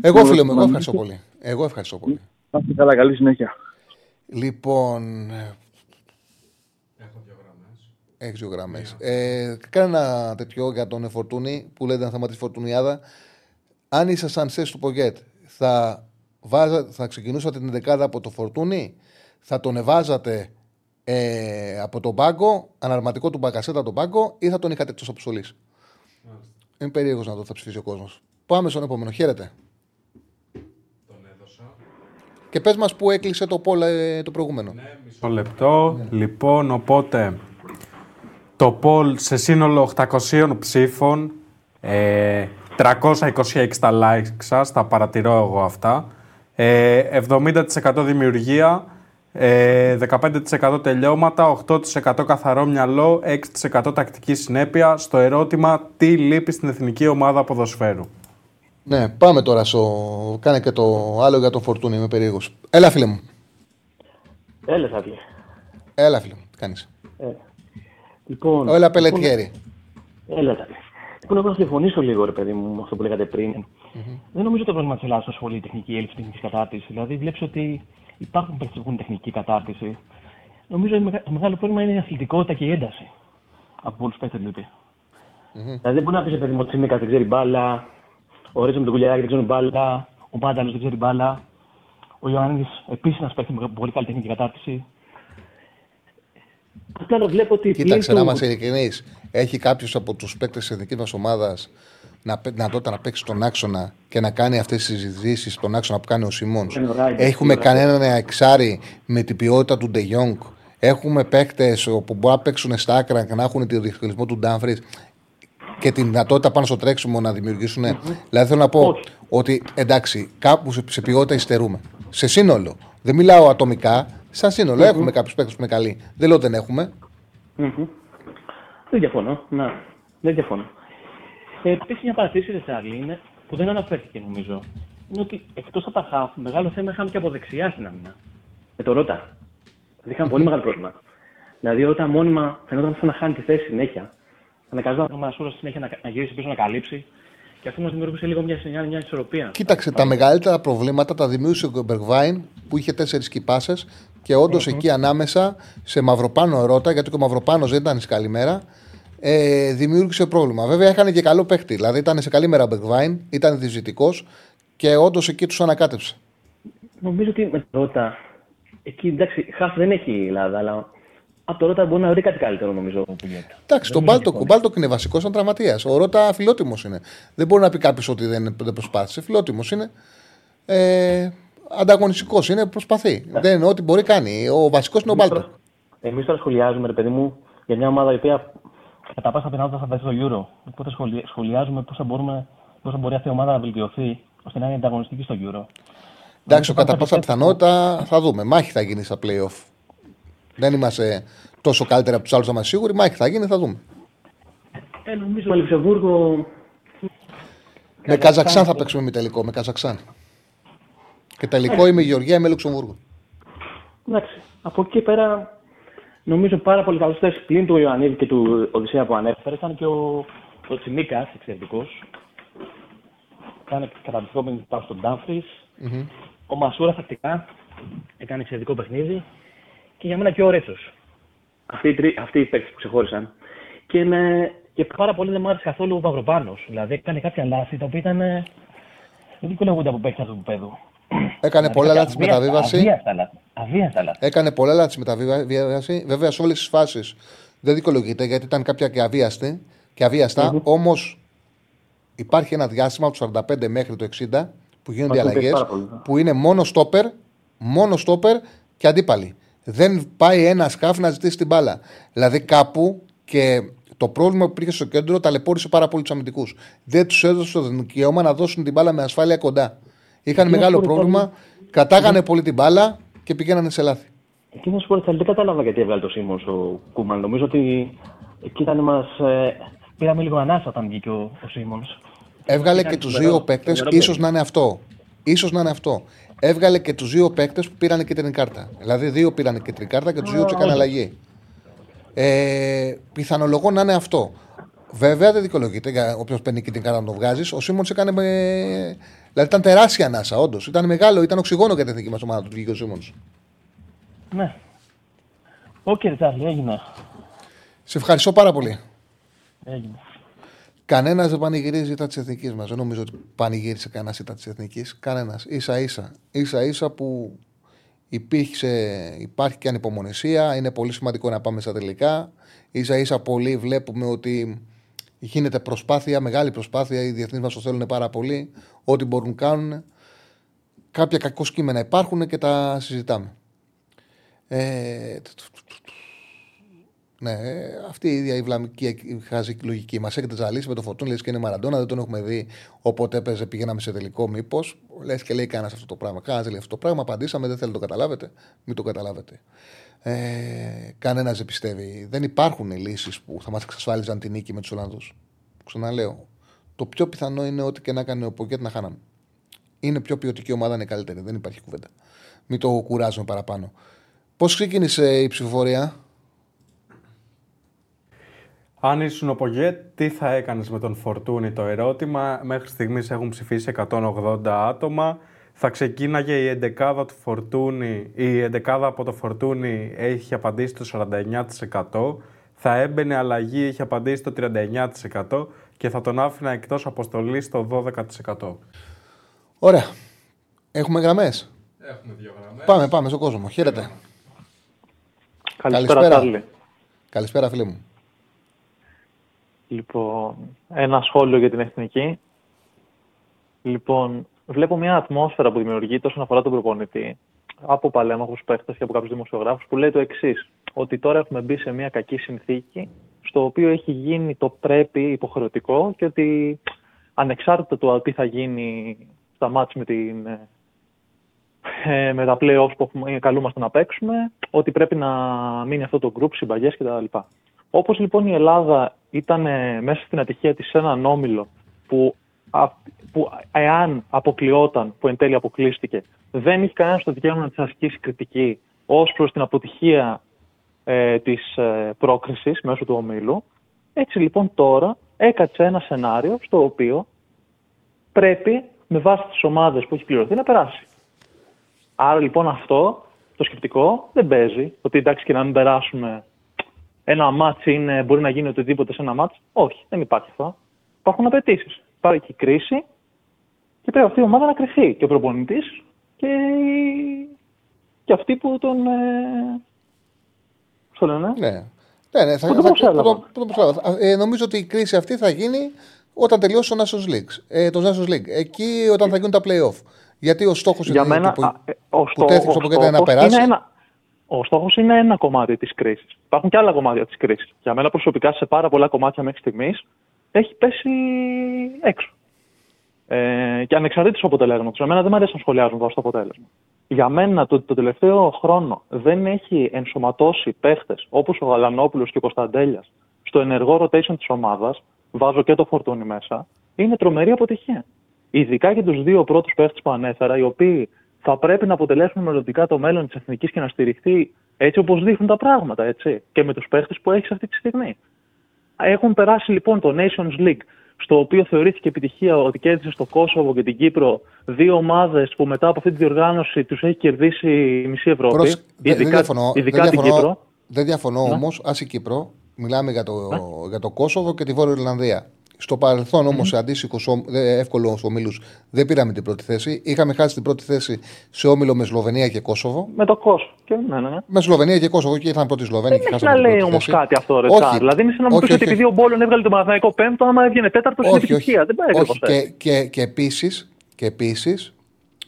Εγώ φίλε μου, εγώ ευχαριστώ πολύ. Εγώ ευχαριστώ πολύ. Να είστε καλά, καλή συνέχεια. Λοιπόν. Έχω δύο γραμμέ. Έχεις δύο γραμμές. Ε, κάνε ένα τέτοιο για τον Εφορτούνη που λέτε να σταματήσει φορτουνιάδα. Αν ήσασταν σες του Πογέτ, θα, βάζα, θα ξεκινούσατε την δεκάδα από το Φορτούνη, θα τον εβάζατε ε, από τον πάγκο, αναρματικό του μπακασέτα τον πάγκο, ή θα τον είχατε εκτός αποστολής; Είναι περίεργος να το θα ψηφίσει ο κόσμος. Πάμε στον επόμενο. Χαίρετε. Και πες μας που έκλεισε το poll ε, το προηγούμενο. Ναι, μισό λεπτό. Ναι. Λοιπόν, οπότε το poll σε σύνολο 800 ψήφων, ε, 326 τα likes σας, τα παρατηρώ εγώ αυτά, ε, 70% δημιουργία, ε, 15% τελειώματα, 8% καθαρό μυαλό, 6% τακτική συνέπεια στο ερώτημα τι λείπει στην εθνική ομάδα ποδοσφαίρου; Ναι, πάμε τώρα στο. Κάνε και το άλλο για τον Φορτούνι, είμαι περίεργος. Έλα, φίλε μου. Έλα, φίλε. Έλα, φίλε μου, τι κάνεις; Ε. Λοιπόν, Έλα, Πελετιέρη. Λοιπόν, έλα, φίλε. Λοιπόν, εγώ να συμφωνήσω λίγο, ρε παιδί μου, με αυτό που λέγατε πριν. Mm-hmm. Δεν νομίζω ότι το πρόβλημα της Ελλάδας είναι η τεχνική έλλειψη τεχνικής κατάρτισης. Δηλαδή, βλέπεις ότι υπάρχουν παίκτε που έχουν τεχνική κατάρτιση. Νομίζω ότι το μεγάλο πρόβλημα είναι η αθλητικότητα και η ένταση. Από πολλού παίκτε, δηλαδή. Mm-hmm. Δηλαδή, δεν μπορεί να πεις, παιδί μου, ότι δεν ξέρει μπάλα, ο Ρίζο με τον Κουλιαράκη δεν ξέρει μπάλα. Ο Μάνταλο δεν ξέρει μπάλα. Ο Ιωάννης επίσης ένας παίκτης με πολύ καλή τεχνική κατάρτιση. Απλά το βλέπω ότι. Κοίταξε, να είμαστε ειλικρινείς. Έχει κάποιος από τους παίκτες της εθνική μας ομάδας να, δυνατότητα να παίξει τον άξονα και να κάνει αυτές τις συζητήσεις στον άξονα που κάνει ο Σιμώνς. Έχουμε κανέναν εξάρι με την ποιότητα του Ντεγιόνγκ. Έχουμε παίκτες που μπορεί να παίξουν στα άκρα και να έχουν το διευκολυνισμό του Ντάμφρι και τη δυνατότητα πάνω στο τρέξιμο να δημιουργήσουν. Mm-hmm. Δηλαδή θέλω να πω ότι εντάξει, κάπου σε ποιότητα υστερούμε. Σε σύνολο. Δεν μιλάω ατομικά, σαν σύνολο. Mm-hmm. Έχουμε κάποιους παίκτες που είναι καλοί. Δεν λέω ότι δεν έχουμε. Mm-hmm. Δεν διαφωνώ. Να, δεν διαφωνώ. Ε, Επίσης, μια παρατήρηση, Τσάρλι, είναι που δεν αναφέρθηκε νομίζω. Είναι ότι εκτός από τα χαφ, μεγάλο θέμα είχαμε και από δεξιά στην άμυνα. Με το Ρότα. Δηλαδή είχαμε πολύ μεγάλο πρόβλημα. Δηλαδή, όταν μόνιμα φαινόταν σαν να χάνει τη θέση συνέχεια, αναγκαζόταν ο Μασούρα συνέχεια να, να γυρίσει πίσω να καλύψει. Και αυτό μας δημιουργούσε λίγο μια, μια, μια ισορροπία. Κοίταξε, τα μεγαλύτερα προβλήματα τα δημιούργησε ο Μπεργκβάιν που είχε τέσσερις κυπάσες και όντως mm-hmm. εκεί ανάμεσα σε Μαυροπάνο Ρότα, γιατί ο Μαυροπάνος δεν ήταν σε καλή μέρα, ε, δημιούργησε πρόβλημα. Βέβαια είχαν και καλό παίχτη. Δηλαδή ήταν σε καλή μέρα ο Μπεργκβάιν, ήταν διζητικός και όντως εκεί τους ανακάτεψε. Νομίζω ότι με το Ρότα. Εκεί εντάξει, χαφ δεν έχει η Ελλάδα, αλλά από το Ρότα μπορεί να βρει κάτι καλύτερο νομίζω. Εντάξει, τον Μπάλτοκ, ο Μπάλτοκ είναι βασικός ήταν τραυματίας. Ο Ρότα φιλότιμος είναι. Δεν μπορεί να πει κάποιος ότι δεν, δεν προσπάθησε. Φιλότιμος είναι. Ε, Ανταγωνιστικός είναι, προσπαθεί. Ναι. Δεν είναι ό,τι μπορεί κάνει. Ο βασικός είναι ο Μπάλτοκ. Εμείς τώρα σχολιάζουμε, ρε παιδί μου, για μια ομάδα η οποία κατά πάσα πιθανότητα θα βρεθεί στο Euro. Οπότε σχολιάζουμε πώς θα, μπορούμε, πώς θα μπορεί αυτή η ομάδα να βελτιωθεί ώστε να είναι ανταγωνιστική στο Euro. Εντάξει, κατά πάσα πιθανότητα θα δούμε. Μάχη θα γίνει στα playoff. Δεν είμαστε τόσο καλύτερα από τους άλλους, να είμαστε σίγουροι. Μάχη θα γίνει, θα δούμε. Ε, νομίζω με Λουξεμβούργο. Με Καζαξάν θα παίξουμε με τελικό. Με Καζαξάν. Και τελικό ε. είμαι Γεωργία, είμαι Λουξεμβούργο. Εντάξει. Από εκεί πέρα νομίζω πάρα πολύ καλός θέση πλην του Ιωαννίδη και του Οδυσσέα που ανέφερες ήταν και ο, ο Τσιμίκας, εξαιρετικός. Κάνει καταπληκτικός πάνω στον Ντάμφρι. Mm-hmm. Ο Μασούρα τακτικά έκανε εξαιρετικό παιχνίδι. Και για μένα και ο Ρέτσος. Αυτοί, οι αυτοί οι παίκτες που ξεχώρισαν. Και, με, και πάρα πολύ δεν μου άρεσε καθόλου ο Παυροπάνο. Δηλαδή έκανε κάποια λάθη τα οποία ήταν. Δεν δικαιολογούνται από παίκτες αυτού του παιδού. Έκανε πολλά λάθη στη μεταβίβαση. Αβίαστα λάθη. Έκανε πολλά λάθη στη μεταβίβαση. Βέβαια σε όλες τις φάσεις δεν δικαιολογείται γιατί ήταν κάποια και αβίαστη και αβίαστα. Mm-hmm. Όμως υπάρχει ένα διάστημα από το 45 μέχρι το 60 που γίνονται αλλαγές που είναι μόνο στόπερ, μόνο στόπερ και αντίπαλοι. Δεν πάει ένας σκάφ να ζητήσει την μπάλα. Δηλαδή κάπου και το πρόβλημα που υπήρχε στο κέντρο ταλαιπώρησε πάρα πολύ τους αμυντικούς. Δεν τους έδωσε το δικαίωμα να δώσουν την μπάλα με ασφάλεια κοντά. Είχαν μεγάλο πρόβλημα, κατάγανε πολύ την μπάλα και πηγαίνανε σε λάθη. Εκείνο που δεν κατάλαβα γιατί έβγαλε το Σίμω ο Κούμαν. Νομίζω ότι εκεί ήταν μας. Ε, πήραμε λίγο ανάσα όταν βγήκε ο, ο Σίμονς. Έβγαλε και τους δύο παίκτες, ίσως να είναι αυτό. σω να είναι αυτό. Έβγαλε και τους δύο παίκτες που πήραν κίτρινη κάρτα. Δηλαδή, δύο πήραν κίτρινη κάρτα και τους δύο του έκανε αλλαγή. Ε, πιθανολογώ να είναι αυτό. Βέβαια δεν δικαιολογείται για όποιος παίρνει και την κάρτα να το βγάζεις. Ο Σίμον έκανε με. Δηλαδή ήταν τεράστια ανάσα, όντως. Ήταν μεγάλο, ήταν οξυγόνο για την εθνική μας ομάδα του βγήκε ο Σίμον. Ναι. OK, okay, έγινε. Σε ευχαριστώ πάρα πολύ. Έγινε. Κανένας δεν πανηγυρίζει τα της εθνικής μας. Δεν νομίζω ότι πανηγύρισε κανένας τα της εθνικής. Κανένας. ίσα ίσα. ίσα ίσα που υπήρξε, υπάρχει και ανυπομονησία. Είναι πολύ σημαντικό να πάμε στα τελικά. ίσα ίσα πολύ βλέπουμε ότι γίνεται προσπάθεια, μεγάλη προσπάθεια. Οι διεθνείς μας το θέλουν πάρα πολύ. Ό,τι μπορούν να κάνουν. Κάποια κακό κείμενα υπάρχουν και τα συζητάμε. Ε, ναι, αυτή η ίδια η βλαμική η χαζική λογική. Μας έχετε ζαλίσει με το φωτούν, λες και είναι Μαραντόνα, δεν τον έχουμε δει. Όποτε έπαιζε, πηγαίναμε σε τελικό, μήπως. Λες και λέει κανένας αυτό το πράγμα. Κανένας λέει αυτό το πράγμα. Απαντήσαμε, δεν θέλει να το καταλάβετε. Μην το καταλάβετε. Ε, Κανένας δεν πιστεύει. Δεν υπάρχουν λύσεις που θα μας εξασφάλιζαν την νίκη με τους Ολλανδούς. Ξαναλέω. Το πιο πιθανό είναι ότι και να κάνει ο Ποκέτ να χάναμε. Είναι πιο ποιοτική ομάδα, είναι καλύτερη. Δεν υπάρχει κουβέντα. Μην το κουράζουμε παραπάνω. Πώς ξεκίνησε η ψηφοφορία, αν ήσουν ο Πογέ, τι θα έκανες με τον Φορτούνη το ερώτημα; Μέχρι στιγμής έχουν ψηφίσει 180 άτομα. Θα ξεκίναγε η εντεκάδα του Φορτούνη, η εντεκάδα από το Φορτούνη έχει απαντήσει το 49%. Θα έμπαινε αλλαγή, έχει απαντήσει το 39% και θα τον άφηνα εκτός αποστολής στο 12%. Ωραία. Έχουμε γραμμές; Έχουμε δύο γραμμές. Πάμε, πάμε στον κόσμο. Χαίρετε. Καλησπέρα. Καλησπέρα. Καλησπέρα, φίλε μου. Λοιπόν, ένα σχόλιο για την εθνική. Λοιπόν, βλέπω μια ατμόσφαιρα που δημιουργείται όσον αφορά τον προπονητή από παλέμαχου παίχτες και από κάποιους δημοσιογράφους που λέει το εξής: Ότι τώρα έχουμε μπει σε μια κακή συνθήκη, στο οποίο έχει γίνει το πρέπει υποχρεωτικό και ότι ανεξάρτητα του τι θα γίνει στα μάτς με, την, ε, με τα play που καλούμαστε να παίξουμε, ότι πρέπει να μείνει αυτό το group, συμπαγές κτλ. Όπως λοιπόν η Ελλάδα ήταν μέσα στην ατυχία της σε έναν όμιλο που, που εάν αποκλειόταν, που εν τέλει αποκλείστηκε, δεν είχε κανένας το δικαίωμα να της ασκήσει κριτική ως προς την αποτυχία ε, της ε, πρόκρισης μέσω του ομίλου. Έτσι λοιπόν τώρα έκατσε ένα σενάριο στο οποίο πρέπει με βάση τις ομάδες που έχει πληρωθεί να περάσει. Άρα λοιπόν αυτό το σκεπτικό δεν παίζει. Ότι εντάξει και να μην περάσουμε ένα μάτς είναι, μπορεί να γίνει οτιδήποτε σε ένα μάτς. Όχι, δεν υπάρχει αυτό. Υπάρχουν απαιτήσεις. Υπάρχει κρίση και πρέπει αυτή η ομάδα να κρυθεί. Και ο προπονητής και, και αυτοί που τον. Ε... το λένε. Ναι. Ναι, ναι, θα, θα, ε, νομίζω ότι η κρίση αυτή θα γίνει όταν τελειώσει το Nations League. Ε, το Nations League. Εκεί όταν θα γίνουν τα play-off. Γιατί ο στόχος είναι μένα, που, ο που τέθηκε να περάσει. Είναι ένα, ο στόχος είναι ένα κομμάτι της κρίσης. Υπάρχουν και άλλα κομμάτια της κρίσης. Για μένα προσωπικά σε πάρα πολλά κομμάτια μέχρι στιγμής έχει πέσει έξω. Ε, και ανεξαρτήτως του αποτελέσματος. Για μένα δεν μου αρέσει να σχολιάζουν το αποτέλεσμα. Για μένα το, το τελευταίο χρόνο δεν έχει ενσωματώσει παίχτες όπως ο Γαλανόπουλος και ο Κωνσταντέλιας στο ενεργό rotation της ομάδας. Βάζω και το φορτούνι μέσα. Είναι τρομερή αποτυχία. Ειδικά για τους δύο πρώτους παίχτες που ανέφερα, οι οποίοι θα πρέπει να αποτελέσουν μελλοντικά το μέλλον της εθνικής και να στηριχθεί έτσι όπως δείχνουν τα πράγματα, έτσι. Και με τους παίχτες που έχεις αυτή τη στιγμή. Έχουν περάσει λοιπόν το Nations League, στο οποίο θεωρήθηκε επιτυχία ότι κέρδισε στο Κόσοβο και την Κύπρο δύο ομάδες που μετά από αυτή τη διοργάνωση τους έχει κερδίσει η μισή Ευρώπη. Προς... Ειδικά, δεν διαφωνώ, ειδικά δεν διαφωνώ, την Κύπρο. Δεν διαφωνώ όμως, ας η Κύπρο, μιλάμε για το, για το Κόσοβο και τη Βόρεια Ιρλανδία. Στο παρελθόν όμως, σε αντίστοιχους εύκολους ομίλους, δεν πήραμε την πρώτη θέση. Είχαμε χάσει την πρώτη θέση σε όμιλο με Σλοβενία και Κόσοβο. Με το Κόσοβο. Ναι, ναι, ναι. Με Σλοβενία και Κόσοβο και ήρθαν πρώτη Σλοβενία και χάσαμε. Δεν να λέει όμως κάτι αυτό, ρε όχι, Δηλαδή, είναι σαν να μου πει ότι επειδή ο Μπόλον έβγαλε το Μαθαϊκό πέμπτο, άμα έβγαινε τέταρτος, είναι επιτυχία. Δεν πάει όχι. Και, και, και επίσης, και επίσης,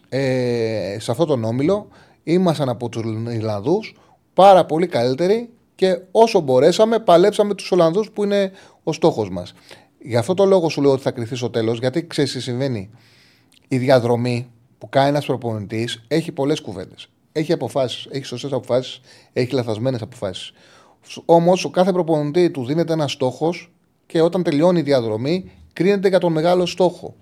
ε, σε αυτόν τον όμιλο ήμασταν από τους Ιρλανδούς πάρα πολύ καλύτεροι και όσο μπορέσαμε παλέψαμε τους Ολλανδούς που είναι ο στόχος μας. Γι' αυτό το λόγο σου λέω ότι θα κρυθεί στο τέλος, γιατί ξέρεις τι συμβαίνει. Η διαδρομή που κάνει ένας προπονητής έχει πολλές κουβέντες. Έχει αποφάσεις, έχει σωστές αποφάσεις, έχει λαθασμένες αποφάσεις. Όμως, ο κάθε προπονητή του δίνεται ένας στόχος και όταν τελειώνει η διαδρομή, κρίνεται για τον μεγάλο στόχο.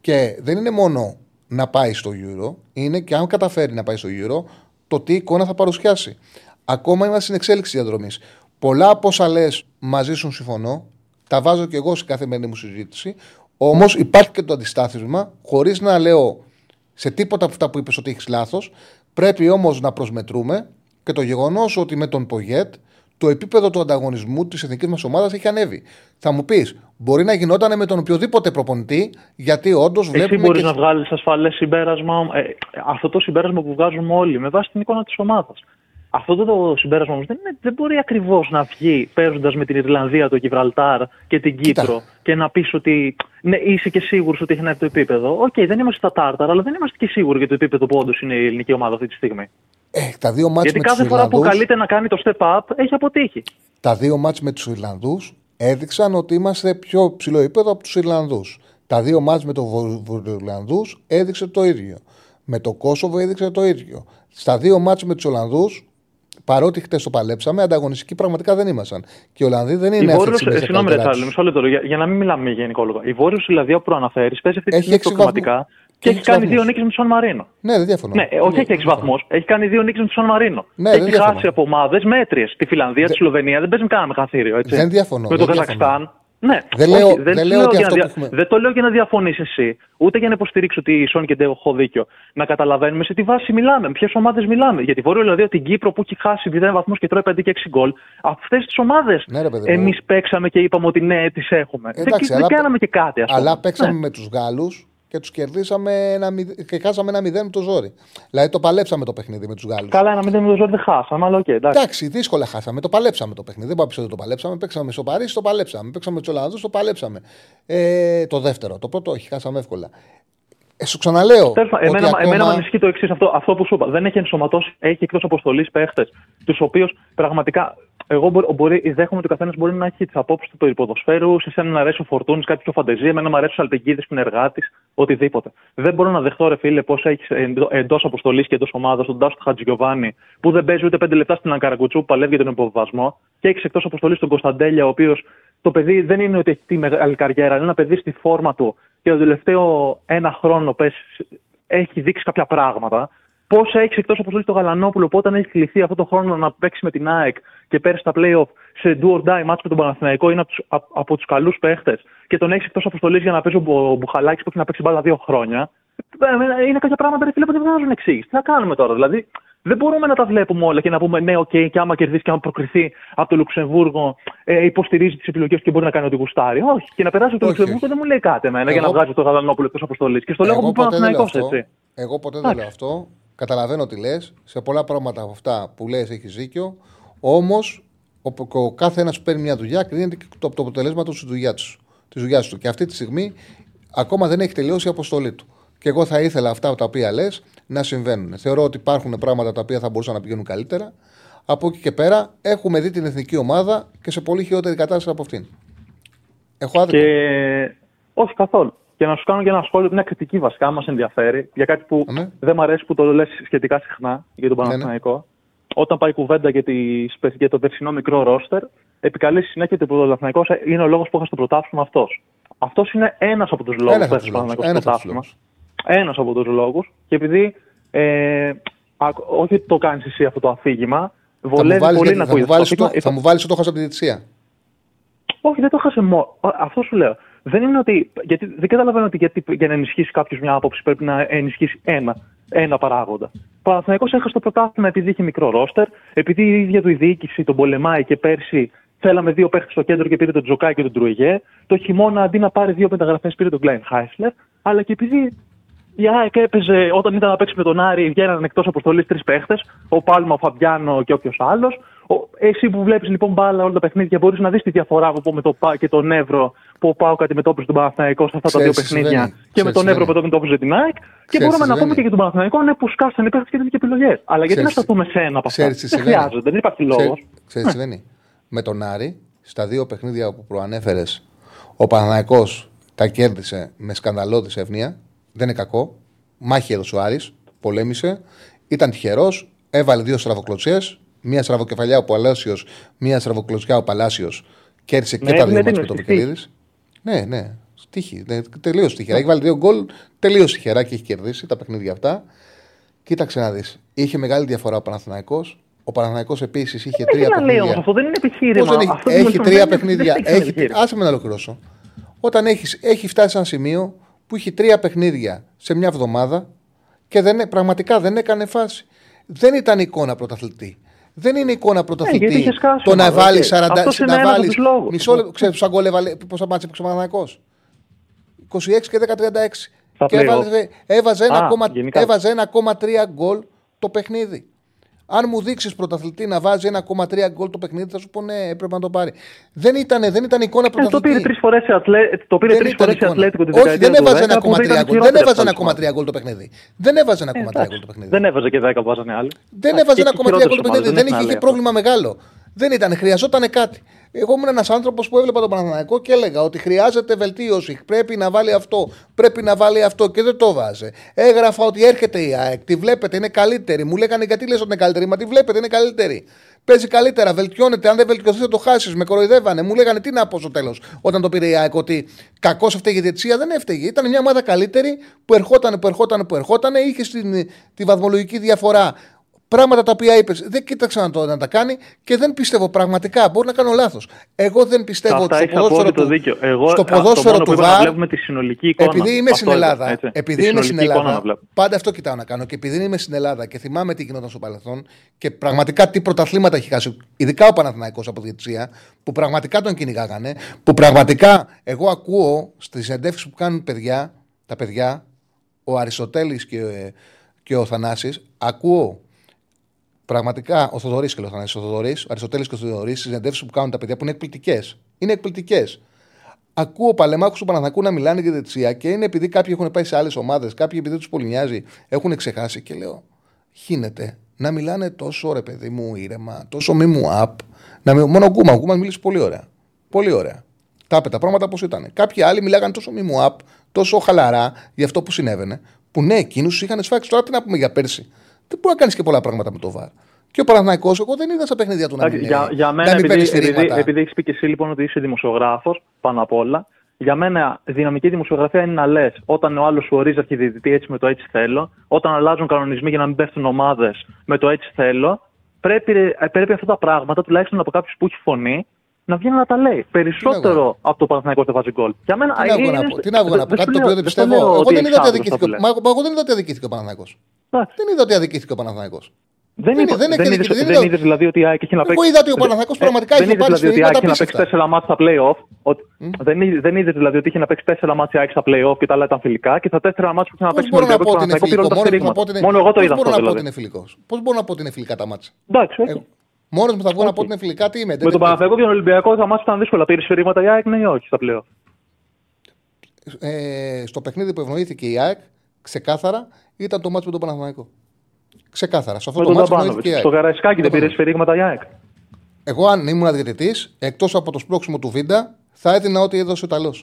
Και δεν είναι μόνο να πάει στο Euro, είναι και αν καταφέρει να πάει στο Euro, το τι εικόνα θα παρουσιάσει. Ακόμα είμαστε στην εξέλιξη διαδρομής. Πολλά από όσα λες μαζί σου συμφωνώ, τα βάζω και εγώ σε καθημερινή μου συζήτηση. Όμως υπάρχει και το αντιστάθμισμα, χωρίς να λέω σε τίποτα από αυτά που είπες ότι έχεις λάθος. Πρέπει όμως να προσμετρούμε και το γεγονός ότι με τον Πογέτ το επίπεδο του ανταγωνισμού της εθνικής μας ομάδας έχει ανέβει. Θα μου πεις, μπορεί να γινόταν με τον οποιοδήποτε προπονητή, γιατί όντως βλέπουμε. Εσύ μπορείς και... να βγάλεις ασφαλές συμπέρασμα, ε, αυτό το συμπέρασμα που βγάζουμε όλοι, με βάση την εικόνα της ομάδας. Αυτό το συμπέρασμα όμως δεν, δεν μπορεί ακριβώς να βγει παίζοντας με την Ιρλανδία, το Γιβραλτάρ και την Κύπρο και να πεις ότι ναι, είσαι και σίγουρος ότι έχει ανέβει το επίπεδο. OK, okay, δεν είμαστε στα τάρταρα, αλλά δεν είμαστε και σίγουροι για το επίπεδο που όντως είναι η ελληνική ομάδα αυτή τη στιγμή. Ε, τα δύο Γιατί με κάθε φορά Ιρλανδούς, που καλείται να κάνει το step up έχει αποτύχει. Τα δύο ματς με τους Ιρλανδούς έδειξαν ότι είμαστε πιο ψηλό επίπεδο από τους Ιρλανδούς. Τα δύο ματς με τους Βορειοϊρλανδούς έδειξε το ίδιο. Με το Κόσοβο έδειξε το ίδιο. Στα δύο ματς με τους Ολλανδούς Παρότι χτες το παλέψαμε, ανταγωνιστικοί πραγματικά δεν ήμασταν. Και οι Ολλανδοί δεν είναι αυτή τη Συγγνώμη, ρε μισό λεπτό, για, για να μην μιλάμε γενικόλογα. Η Βόρειος Ιρλανδία που προαναφέρεις παίζει αυτή τη στιγμή προκριματικά και έχει κάνει δύο νίκες με τον Σαν Μαρίνο. Ναι, δεν διαφωνώ. Ναι, όχι έχει έξι βαθμού. Έχει κάνει δύο νίκες με τον Σαν Μαρίνο. Ναι, έχει χάσει από ομάδες μέτριες. Τη Φιλανδία, τη Σλοβενία δεν παίζει κανένα μεθαθήριο. Δεν διαφωνώ. Με το Καζακστάν. Ναι, δεν, λέω, όχι, δεν, δεν, λέω ότι αυτό έχουμε... δεν το λέω για να διαφωνήσει εσύ, ούτε για να υποστηρίξω ότι η Σόν και Ντέο έχω δίκιο. Να καταλαβαίνουμε σε τι βάση μιλάμε, ποιες ομάδες μιλάμε. Γιατί Βόρειο δηλαδή την Κύπρο που έχει χάσει 0 βαθμούς και τρώει 5 και 6 γκολ, αυτές τις ομάδες ναι, εμείς παίξαμε και είπαμε ότι ναι, τις έχουμε. Εντάξει, δεν, αλλά, κάναμε και κάτι, ας πούμε. Αλλά παίξαμε ναι. με τους Γάλλους και τους κερδίσαμε ένα, και χάσαμε ένα 0 με το ζόρι. Δηλαδή το παλέψαμε το παιχνίδι με τους Γάλλους. Καλά, ένα 0 με το ζόρι δεν χάσαμε, αλλά OK. Okay, εντάξει. εντάξει, δύσκολα χάσαμε. Το παλέψαμε το παιχνίδι. Δεν πάω ότι το παλέψαμε. Παίξαμε στο Παρίσι, το παλέψαμε. Παίξαμε τους Ολλανδούς, το παλέψαμε. Ε, το δεύτερο. Το πρώτο, όχι, χάσαμε εύκολα. Ε, σου ξαναλέω. Τέλος, ότι εμένα, ακόμα... εμένα με ανησυχεί το εξής αυτό, αυτό που σου είπα. Δεν έχει ενσωματώσει, έχει εκτός αποστολής παίχτες, τους οποίους πραγματικά εγώ μπορεί, δέχομαι ότι ο καθένας μπορεί να έχει τις απόψεις του περί ποδοσφαίρου. Σε σένα να αρέσει ο Φορτούνης, κάτι πιο φαντεζία. Εμένα μου αρέσει ο Αλπεγγίδη που είναι εργάτης, οτιδήποτε. Δεν μπορώ να δεχτώ, ρε φίλε, πώς έχεις εντός αποστολής και εντός ομάδας τον Τάστο Χατζηγιοβάνη, που δεν παίζει ούτε πέντε λεπτά στην Αγκαραγκουτσού που παλεύει για τον υποβασμό, και έχεις εκτός αποστολής τον Κωνσταντέλια, ο οποίος το παιδί δεν είναι ότι έχει τη μεγάλη καριέρα, είναι ένα παιδί στη φόρμα του και το τελευταίο ένα χρόνο πες, έχει δείξει κάποια πράγματα. Πώς έχεις εκτός αποστολή το Γαλανόπουλο που όταν έχει κληθεί αυτόν τον χρόνο να παίξει με την ΑΕΚ και πέρασε στα playoff σε do or die match με τον Παναθηναϊκό είναι από τους από τους καλούς παίχτες και τον έχεις εκτός αποστολής για να παίζει ο Μπουχαλάκης που έχει να παίξει μπάλα δύο χρόνια. Ε, είναι κάποια πράγματα που δεν βγάζουν εξήγηση. Τι θα κάνουμε τώρα, δηλαδή. Δεν μπορούμε να τα βλέπουμε όλα και να πούμε ναι, OK, okay, και άμα κερδίσει και άμα προκριθεί από το Λουξεμβούργο, ε, υποστηρίζει τις επιλογές και μπορεί να κάνει ό,τι γουστάρει. Όχι. Και να περάσει από το Λουξεμβούργο δεν μου λέει κάτι εμένα για να βγάζει το Γαλανόπουλο εκτός αποστολής. Και στο λέω που Παναθηναϊκός έτσι. Εγώ ποτέ δεν λέω αυτό. Καταλαβαίνω τι λες. Σε πολλά πράγματα από αυτά που λες έχεις δίκιο. Όμως ο, ο κάθε ένας που παίρνει μια δουλειά κρίνεται το, το αποτελέσμα του στη δουλειά του. Της δουλειάς του. Και αυτή τη στιγμή ακόμα δεν έχει τελειώσει η αποστολή του. Και εγώ θα ήθελα αυτά τα οποία λες να συμβαίνουν. Θεωρώ ότι υπάρχουν πράγματα τα οποία θα μπορούσαν να πηγαίνουν καλύτερα. Από εκεί και πέρα έχουμε δει την εθνική ομάδα και σε πολύ χειρότερη κατάσταση από αυτήν. Έχω άδικο. Και... Όχι καθόλου. Και να σου κάνω και ένα σχόλιο, μια κριτική βασικά, μα ενδιαφέρει, για κάτι που ναι. δεν μου αρέσει που το λες σχετικά συχνά για τον Παναθηναϊκό. Ναι, ναι. Όταν πάει κουβέντα για, τη, για το περσινό μικρό ρόστερ, επικαλεί συνέχεια ότι ο Παναθηναϊκός είναι ο λόγος που είχα στο πρωτάθλημα αυτός. Αυτός είναι ένας από τους λόγους που έχει στο πρωτάθλημα. Ένας από τους λόγους. Και επειδή ε, όχι ότι το κάνεις εσύ αυτό το αφήγημα, βολεύει πολύ να ακούει. Θα μου βάλεις ότι το χάσα από τη διετησία. Όχι, δεν το χάσε μόνο. Αυτό σου λέω. Δεν είναι ότι. Γιατί δεν καταλαβαίνω ότι γιατί, για να ενισχύσεις κάποιος μια άποψη πρέπει να ενισχύσεις ένα, ένα παράγοντα. Ο Παναθηναϊκός έχασε το πρωτάθλημα επειδή είχε μικρό ρόστερ, επειδή η ίδια του η διοίκηση τον πολεμάει και πέρσι θέλαμε δύο παίχτες στο κέντρο και πήρε τον Τζοκάη και τον Τρουεγέ. Το χειμώνα αντί να πάρει δύο μεταγραφές πήρε τον Γκλάιν Χάισλερ. Αλλά και επειδή η ΑΕΚ έπαιζε όταν ήταν να παίξει με τον Άρη, βγαίναν εκτός αποστολής τρεις παίχτες, ο Πάλμα, ο Φαμπιάνο και όποιος άλλος. Εσύ που βλέπεις λοιπόν μπάλα όλα τα παιχνίδια, μπορείς να δεις τη διαφορά από με το ΠΑ και τον Εύρο που ο Πάο αντιμετώπισε τον Παναθηναϊκό σε αυτά τα δύο παιχνίδια και με τον Εύρο που αντιμετώπιζε την ΑΕΚ. Και μπορούμε να πούμε και για τον Παναθηναϊκό, ναι, που σκάσανε παίχτε και δεν είχε επιλογέ. Αλλά γιατί να σταθούμε σε ένα από αυτά; Δεν χρειάζεται, δεν υπάρχει λόγος. Ξέρεις τι συμβαίνει. Με τον Άρη, στα δύο παιχνίδια που προανέφερες, ο Παναθηναϊκός τα κέρδισε με σκανδαλώδης ευνοία δεν είναι κακό. Μάχη έδωσε ο Άρης, πολέμησε. Ήταν τυχερός. Έβαλε δύο στραβοκλωτσίε. Μία στραβοκεφαλιά ο Παλάσιος, μία στραβοκλωτσιά ο Παλάσιος. Κέρδισε και ναι, τα δύο μάτια με τον Βικελίδης. Ναι, ναι. Τύχη. Ναι, τελείω τυχερά. Έχει βάλει δύο γκολ τελείω τυχερά και έχει κερδίσει τα παιχνίδια αυτά. Κοίταξε να δεις. Είχε μεγάλη διαφορά ο Παναθηναϊκός. Ο Παναθηναϊκός επίσης είχε τρία παιχνίδια. αυτό δεν είναι επιχείρημα. έχει, έχει τρία παιχνίδια. Άσε με να ολοκληρώσω. Όταν έχει, έχει φτάσει σε ένα σημείο που είχε τρία παιχνίδια σε μια εβδομάδα και δεν, πραγματικά δεν έκανε φάση. Δεν ήταν εικόνα πρωταθλητή. Δεν είναι εικόνα πρωταθλητή ε, το να βάλεις 40. Να βάλεις. Μισό λεπτό. Ξέρεις πόσα γκολ έβαλε, πόσα μάτσε έπαιξε ο 26 και 10-36. Και έβαζε, έβαζε 1,3 γκολ το παιχνίδι. Αν μου δείξεις πρωταθλητή να βάζει 1,3 γκολ το παιχνίδι, θα σου πω ναι, έπρεπε να το πάρει. Δεν ήταν, δεν ήταν εικόνα πρωταθλητή. Ε, το πήρε τρεις φορές σε ατλέτικο. Το πήρε τρεις φορές σε ατλέτικο την Όχι, δεν έβαζε 1,3 γκολ. Δεν έβαζε 1,3 γκολ το παιχνίδι. Δεν έβαζε 1,3 γκολ το παιχνίδι. Δεν έβαζε και 10 που βάζανε άλλοι. Δεν έβαζε 1,3 γκολ το παιχνίδι. Δεν είχε πρόβλημα μεγάλο. Δεν ήταν, χρειαζόταν κάτι. Εγώ ήμουν ένας άνθρωπος που έβλεπα τον Παναθηναϊκό και έλεγα ότι χρειάζεται βελτίωση. Πρέπει να βάλει αυτό, πρέπει να βάλει αυτό και δεν το βάζε. Έγραφα ότι έρχεται η ΑΕΚ, τη βλέπετε, είναι καλύτερη. Μου λέγανε γιατί λες ότι είναι καλύτερη, μα τη βλέπετε, είναι καλύτερη. Παίζει καλύτερα, βελτιώνεται. Αν δεν βελτιωθεί, θα το χάσεις. Με κοροϊδεύανε. Μου λέγανε τι να πω στο τέλος όταν το πήρε η ΑΕΚ ότι κακός έφταιγε η διετσία. Δεν έφταιγε. Ήταν μια ομάδα καλύτερη που ερχόταν, που ερχόταν, που ερχόταν. Είχε τη βαθμολογική διαφορά πράγματα τα οποία είπες, δεν κοίταξα να, το, να τα κάνει και δεν πιστεύω πραγματικά. Μπορεί να κάνω λάθος. Εγώ δεν πιστεύω ότι στο ποδόσφαιρο του, Εγώ, στο ποδόσφαιρο του ΒΑΡ. Επειδή είμαι στην Ελλάδα. Έτσι, επειδή είμαι στην Ελλάδα. Πάντα αυτό κοιτάω να κάνω. Και επειδή είμαι στην Ελλάδα και θυμάμαι τι γινόταν στο παρελθόν και πραγματικά τι πρωταθλήματα έχει χάσει. Ειδικά ο Παναθηναϊκός από διετησία, που πραγματικά τον κυνηγάγανε. Που πραγματικά εγώ ακούω στις συνεντεύξεις που κάνουν παιδιά τα παιδιά, ο Αριστοτέλης και, και ο Θανάσης, ακούω πραγματικά ο Θοδωρής και ο Θανάση, ο Θοδωρής, ο Αριστοτέλης και ο Θοδωρής, συνεντεύξει που κάνουν τα παιδιά που είναι εκπληκτικές. Είναι εκπληκτικές. Ακούω παλεμάκου του Παναθακού να μιλάνε για δεξιά και είναι επειδή κάποιοι έχουν πάει σε άλλες ομάδες, κάποιοι επειδή τους πολυνιάζει έχουν ξεχάσει και λέω, χύνεται να μιλάνε τόσο ρε παιδί μου ήρεμα, τόσο μη μου απ. Να μην, μόνο ο Γκούμα, ο Γκούμα μίλησε πολύ ωραία. Πολύ ωραία. Τα τα πράγματα πώς ήταν. Κάποιοι άλλοι μιλάγαν τόσο μη μου απ, τόσο χαλαρά για αυτό που συνέβαινε, που ναι, εκείνους είχαν σφάξει. Τώρα τι να πούμε για πέρσι. Δεν μπορεί να κάνεις και πολλά πράγματα με το βαρ. Και ο Παναθναϊκό, εγώ δεν είδα στα παιχνίδια του να μην, για, για μένα, να μην επειδή, επειδή, επειδή έχεις πει και εσύ λοιπόν ότι είσαι δημοσιογράφος πάνω απ' όλα, για μένα δυναμική δημοσιογραφία είναι να λες όταν ο άλλος σου ορίζει αρχιδιδητή έτσι με το έτσι θέλω, όταν αλλάζουν κανονισμοί για να μην πέφτουν ομάδες με το έτσι θέλω, πρέπει, πρέπει αυτά τα πράγματα, τουλάχιστον από κάποιους που έχει φωνή, να βγαίνει να τα λέει. Περισσότερο από το Παναθηναϊκό δεν βάζει γκολ. Για μένα, τι, είναι, να πω, τι να βγω να πω, κάτι το οποίο δεν πιστεύω. Εγώ δεν είδα ότι αδικήθηκε ο Παναθηναϊκός. Δεν είδα ότι αδικήθηκε ο Παναθηναϊκός. Δεν, δεν, δεν, δεν, είδες, δεν, είδες δηλαδή ότι η ΑΕΚ έχει να παίξει. Εγώ είδα ότι ο Παναθηναϊκός πραγματικά είχε πάρει δηλαδή ότι έχει να παίξει τέσσερα μάτια στα play-off. Δεν, δεν είδες δηλαδή ότι είχε να παίξει τέσσερα μάτια ΑΕΚ στα play-off και τα άλλα ήταν φιλικά και τα τέσσερα μάτια που είχε να παίξει με τον Παναθηναϊκό πήραν τα στηρίγματα. Μόνο εγώ το είδα αυτό δηλαδή. Πώς μπορώ να πω ότι είναι φιλικά τα μάτια. Εντάξει, Μόνος μου θα βγω να πω ότι είναι φιλικά τι είμαι. Με τον Παναθηναϊκό και τον Ολυμπιακό τα μάτια ήταν δύσκολα. Πήρε σφυρίγματα η ΑΕΚ, ναι ή όχι στα play-off. Ε, στο παιχνίδι που ευνοήθηκε η ΑΕΚ, ξεκάθαρα ήταν το μάτι με τον Παναθηναϊκό. Ξεκάθαρα. Σε αυτό με το μάτι Στο Γαραϊσκάκι δεν πήρε σφυρίγματα η ΑΕΚ. Εγώ, αν ήμουν διαιτητής, εκτός από το σπρώξιμο του Βίντα, θα έδινα ό,τι έδωσε ο Ιταλό.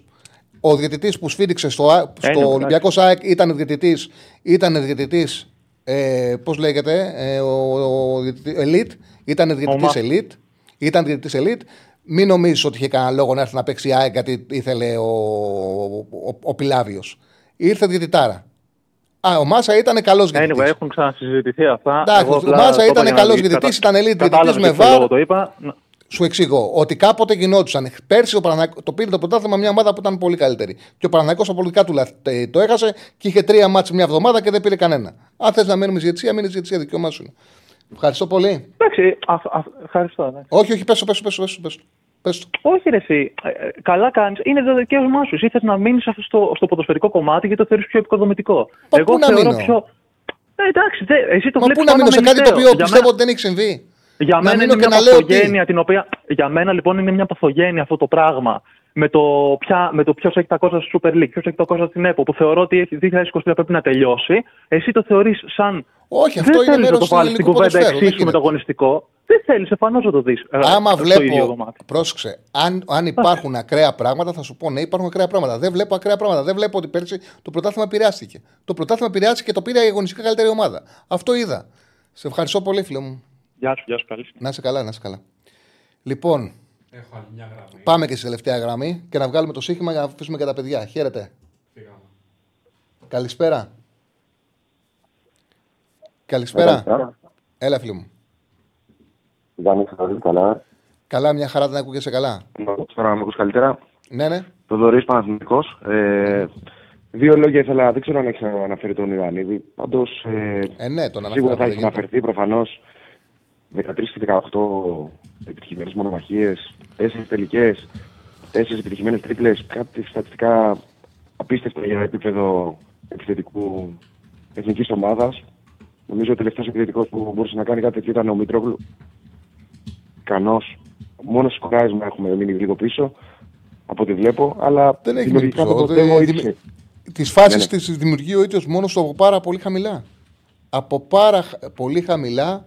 Ο διαιτητής που σφίριξε στο, στο Ολυμπιακός ΣΑΕΚ ήταν διαιτητής. Ήταν διαιτητή. Ε, Πώς λέγεται, ε, ο, ο, ο Elite. Ήταν διαιτητής Elite. Ήταν διαιτητής Elite. Μην νομίζεις ότι είχε κανένα λόγο να έρθει να παίξει η ΑΕΚ γιατί ήθελε ο, ο, ο, ο Πιλάβιος. Ήρθε διαιτητάρα. Α, ο Μάσα ήταν καλός γιατί. Anyway, έχουν ξανασυζητηθεί αυτά. Εντάξει, ο Μάσα ήταν καλός γιατί ήταν ελίτ διαιτητής με βάρ. Το είπα. Σου εξηγώ ότι κάποτε γινόντουσαν. Πέρσι ο Παναγικό, το πήρε το πρωτάθλημα μια ομάδα που ήταν πολύ καλύτερη. Και ο Παναγικό από πολιτικά του το έχασε και είχε τρία μάτς μια εβδομάδα και δεν πήρε κανένα. Αν θες να μείνουμε στη διετησία, μείνει στη διετησία, δικαίωμά σου. Ευχαριστώ πολύ. Εντάξει, ευχαριστώ. Ναι. Όχι, όχι, πέσω, πέσω, πέσω. πέσω. Πες. Όχι, ρε, εσύ. Ε, ε, καλά κάνεις. Είναι το δικαίωμά σου. Εσύ θες να μείνεις στο, στο ποδοσφαιρικό κομμάτι γιατί το θεωρείς πιο επικοδομητικό. Μα Εγώ πού θεωρώ πιο. Ε, εντάξει, δε, εσύ το βλέπεις. Πού να μείνω σε κάτι το οποίο πιστεύω ότι δεν έχει συμβεί; Για μένα είναι μια παθογένεια την οποία. Για μένα λοιπόν είναι μια παθογένεια αυτό το πράγμα. Με το, ποια, με το ποιος έχει τα κόστα στη Super League, ποιος έχει τα κόστα στην ΕΠΟ, που θεωρώ ότι 2023 πρέπει να τελειώσει. Εσύ το θεωρείς σαν. Όχι, αυτό δεν είναι μέρος του βάλεις στην κουβέντα εξίσου με το αγωνιστικό. Δεν θέλεις εμφανώ να το δεις. Ε, Άμα βλέπω. Πρόσεξε. Αν, αν υπάρχουν ακραία πράγματα, θα σου πω ναι, υπάρχουν ακραία πράγματα. Δεν βλέπω ακραία πράγματα. Δεν βλέπω ότι πέρσι το πρωτάθλημα επηρεάστηκε. Το πρωτάθλημα επηρεάστηκε και το πήρε η αγωνιστικά καλύτερη ομάδα. Αυτό είδα. Σε ευχαριστώ πολύ, φίλε μου. Γεια σου, γεια σου, καλή. Να είσαι καλά, να είσαι καλά. Λοιπόν, Έχω άλλη μια γραμμή. πάμε και στη τελευταία γραμμή και να βγάλουμε το σύγχυμα για να αφήσουμε και τα παιδιά. Χαίρετε. Φύγαμε. Καλησπέρα. Καλησπέρα. Έλα, φίλο μου. Γιάννη, καλά. Καλά, μια χαρά δεν ακούγεσαι καλά. Τώρα να με ακούς καλύτερα; Ναι, ναι. Το Δωρής Παναθηνικός. Ε, δύο λόγια ήθελα, δεν ξέρω αν έχεις αναφέρει τον Ιωαννίδη. Πάντως. Ε, ε, ναι, τον σίγουρα θα έχεις αναφερθεί προφανώς 13 και 18 επιτυχημένες μονομαχίες, 4 τελικές, 4 επιτυχημένες τρίπλες. Κάτι στατιστικά απίστευτα για επίπεδο επιθετικού εθνικής ομάδας. Νομίζω ο τελευταίος επιθετικός που μπορούσε να κάνει κάτι τέτοιο ήταν ο Μητρόγλου. Ικανός. Μόνος σκοράρισμα έχουμε μείνει λίγο πίσω από ό,τι βλέπω. Αλλά δεν έχει μείνει πίσω. Τις φάσεις ναι, ναι. της δημιουργεί ο ίδιος μόνος από πάρα πολύ χαμηλά. Από πάρα πολύ χαμηλά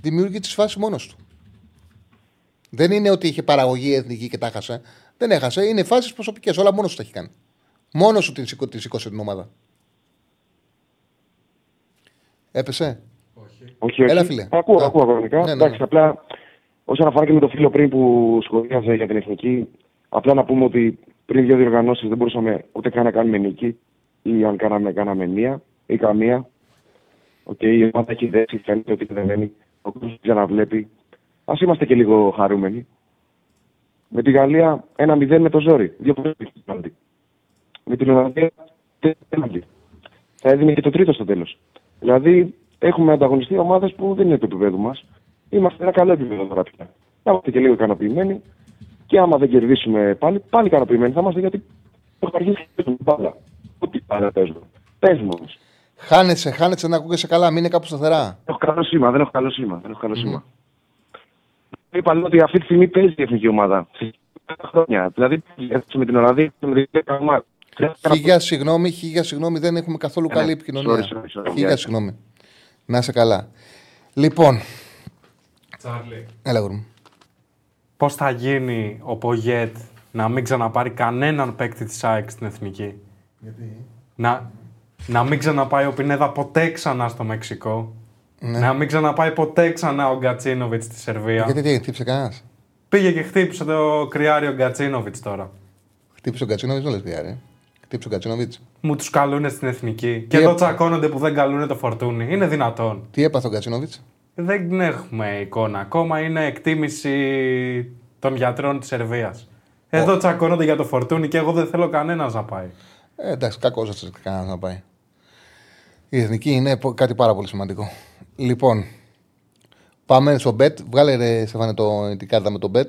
δημιουργεί τις φάσεις μόνος του. Δεν είναι ότι είχε παραγωγή εθνική και τα έχασε. Δεν έχασε. Είναι φάσεις προσωπικές. Όλα μόνος του τα έχει κάνει. Μόνος σου τη σηκώσε την ομάδα. Έπεσε; Όχι. όχι, Έλα, φίλε. Ακούω, ακούω κανονικά. Ναι, ναι, Εντάξει, ναι. απλά όσον αφορά και με το φίλο πριν που σχολίαζε για την εθνική, απλά να πούμε ότι πριν δύο διοργανώσεις δεν μπορούσαμε ούτε καν να κάνουμε νίκη ή αν κάναμε, κάναμε μία ή καμία. Okay, η ομάδα έχει δέσει, φαίνεται ότι δεν είναι. Ο κόσμο ξαναβλέπει. Α είμαστε και λίγο χαρούμενοι. Με τη Γαλλία ένα μηδέν με το ζόρι. Δύο φορέ Με την Ολλανδία έναντι. Θα έδινε και το τρίτο στο τέλος. Δηλαδή έχουμε ανταγωνιστεί ομάδες που δεν είναι του επίπεδου μας. Είμαστε ένα καλό επίπεδο τώρα πια. Θα είμαστε και λίγο ικανοποιημένοι. Και άμα δεν κερδίσουμε πάλι, πάλι ικανοποιημένοι θα είμαστε γιατί το αρχίσει την μπάλα. Ό,τι πάντα παίζουν. Πες μου. Χάνεσαι, χάνεσαι να ακούγεσαι καλά, μην είναι κάπου σταθερά. Δεν έχω καλό σήμα, δεν έχω καλό σήμα. Δεν έχω καλό σήμα. Είπα λέω ότι αυτή τη στιγμή παίζει η εθνική ομάδα. Χρόνια. Δηλαδή, με την Ολλανδία με την Ολλανδία Χίλια συγγνώμη, χίλια συγγνώμη, δεν έχουμε καθόλου Ναι, καλή ναι. επικοινωνία. Sorry, sorry, sorry. Χίλια Γεια. συγγνώμη. Να είσαι καλά. Λοιπόν, Τσάρλι. έλα γρήγορα. Πώς θα γίνει ο Πογέτ να μην ξαναπάρει κανέναν παίκτη της ΑΕΚ στην εθνική; Γιατί; Να, να μην ξαναπάει ο Πινέδα ποτέ ξανά στο Μεξικό. Ναι. Να μην ξαναπάει ποτέ ξανά ο Γκατσίνοβιτς στη Σερβία. Γιατί τι, χτύπησε κανένας; Πήγε και χτύπησε το κρυάριο Γκατσίνοβιτς τώρα. Χτύπησε ο Κατσίνοβιτ, δεν λες διάρκεια. Χτύπησε ο Κατσίνοβιτ. Μου τους καλούνε στην εθνική. Και Τι εδώ έπα- τσακώνονται που δεν καλούνε το φορτούνι. Είναι δυνατόν. Τι έπαθε ο Κατσίνοβιτ. Δεν έχουμε εικόνα ακόμα. Είναι εκτίμηση των γιατρών της Σερβίας. Εδώ τσακώνονται για το φορτούνι και εγώ δεν θέλω κανένας να πάει. Ε, εντάξει, κακός δεν κανένας να πάει. Η εθνική είναι πο- κάτι πάρα πολύ σημαντικό. Λοιπόν, πάμε στο bet. Βγάλε ρε Στεφάνε το, την κάρτα με το bet.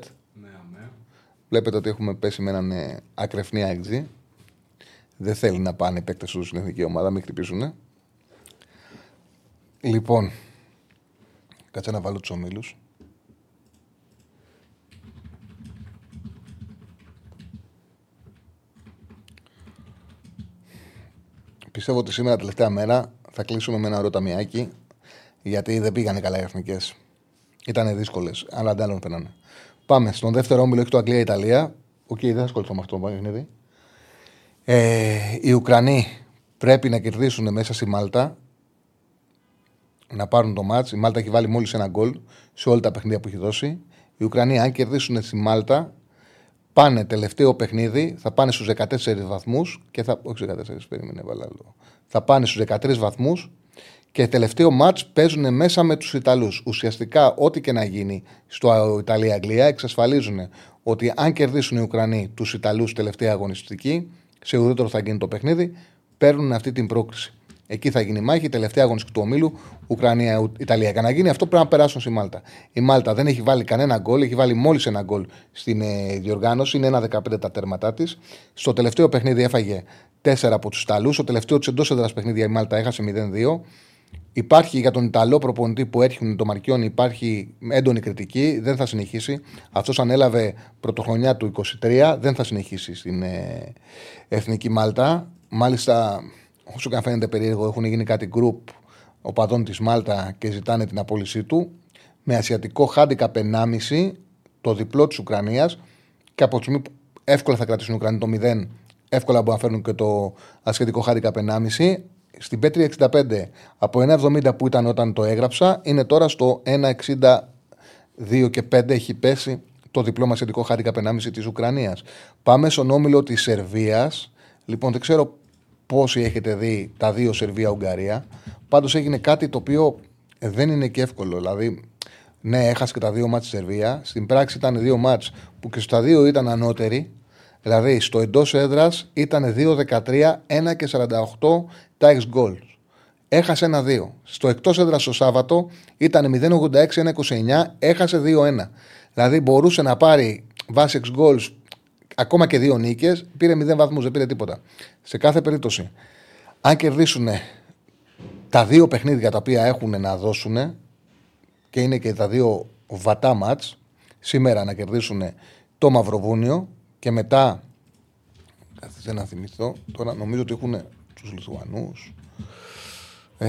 Βλέπετε ότι έχουμε πέσει με έναν ε, ακρεφνή έξι. Δεν θέλει να πάνε οι παίκτες τους στην εθνική ομάδα, μην χτυπήσουν. Λοιπόν, κάτσε να βάλω τους ομίλους. Πιστεύω ότι σήμερα τελευταία μέρα θα κλείσουμε με ένα ωραίο ταμιάκι γιατί δεν πήγανε καλά οι εθνικές. Ήταν δύσκολες, αλλά αντάλλων περνάνε. Πάμε στον δεύτερο όμιλο, έχει το Αγγλία-Ιταλία. Οκ, δεν θα ασχοληθώ με αυτό το παιχνίδι. Ε, οι Ουκρανοί πρέπει να κερδίσουν μέσα στη Μάλτα να πάρουν το ματς. Η Μάλτα έχει βάλει μόλις ένα γκολ σε όλα τα παιχνίδια που έχει δώσει. Οι Ουκρανοί, αν κερδίσουν στη Μάλτα, πάνε τελευταίο παιχνίδι, θα πάνε στους 14 βαθμούς και θα... Όχι στους 14, περίμενε, βάλα άλλο. Θα πάνε στους 13 βαθμούς και τελευταίο μάτς παίζουν μέσα με τους Ιταλούς. Ουσιαστικά, ό,τι και να γίνει στο Ιταλία-Αγγλία, εξασφαλίζουν ότι αν κερδίσουν οι Ουκρανοί τους Ιταλούς τελευταία αγωνιστική, σε ουδέτερο θα γίνει το παιχνίδι, παίρνουν αυτή την πρόκριση. Εκεί θα γίνει η μάχη, η τελευταία αγωνιστική του ομίλου, Ουκρανία-Ιταλία. Για να γίνει αυτό πρέπει να περάσουν στη Μάλτα. Η Μάλτα δεν έχει βάλει κανένα γκολ, έχει βάλει μόλις ένα γκολ στην ε, διοργάνωση, είναι ένα 15 τα τέρματά της. Στο τελευταίο παιχνίδι έφαγε 4 από τους Ιταλούς. Στο τελευταίο της εντός έδρας παιχνίδια η Μάλτα έχασε 0-2. Υπάρχει για τον Ιταλό προπονητή που έρχεται το Μαρκιόνι, υπάρχει έντονη κριτική. Δεν θα συνεχίσει. Αυτός ανέλαβε πρωτοχρονιά του 23, δεν θα συνεχίσει στην ε, εθνική Μάλτα. Μάλιστα, όσο και αν φαίνεται περίεργο, έχουν γίνει κάτι group οπαδών της Μάλτα και ζητάνε την απόλυσή του. Με ασιατικό χάντικα 1,5 το διπλό της Ουκρανίας και από τη στιγμή που εύκολα θα κρατήσουν οι Ουκρανοί το 0, εύκολα μπορούν να φέρουν και το ασιατικό χάντικα 1,5. Στην Πέτρια 65 από 1,70 που ήταν όταν το έγραψα, είναι τώρα στο 1,62 και 5 έχει πέσει το διπλό μα σχετικό χάρηκα 1,5 της Ουκρανίας. Πάμε στον όμιλο της Σερβίας. Λοιπόν, δεν ξέρω πόσοι έχετε δει τα δύο Σερβία-Ουγγαρία. Πάντως έγινε κάτι το οποίο δεν είναι και εύκολο. Δηλαδή, ναι, έχασε και τα δύο μάτς στη Σερβία. Στην πράξη ήταν δύο μάτς που και στα δύο ήταν ανώτεροι. Δηλαδή, στο εντός έδρας ήταν 2-13, 1 και 48 τα ex goals. Έχασε ένα-δύο. Στο εκτός έδρας το Σάββατο ήταν 0-86, 1-29, έχασε 2-1. Δηλαδή μπορούσε να πάρει βάσει ex goals ακόμα και δύο νίκες, πήρε 0 βαθμούς, δεν πήρε τίποτα. Σε κάθε περίπτωση, αν κερδίσουν τα δύο παιχνίδια τα οποία έχουν να δώσουν και είναι και τα δύο βατά μάτς, σήμερα να κερδίσουν το Μαυροβούνιο και μετά. Δεν να θυμηθώ. Τώρα νομίζω ότι έχουν τους Λιθουανούς. Ε,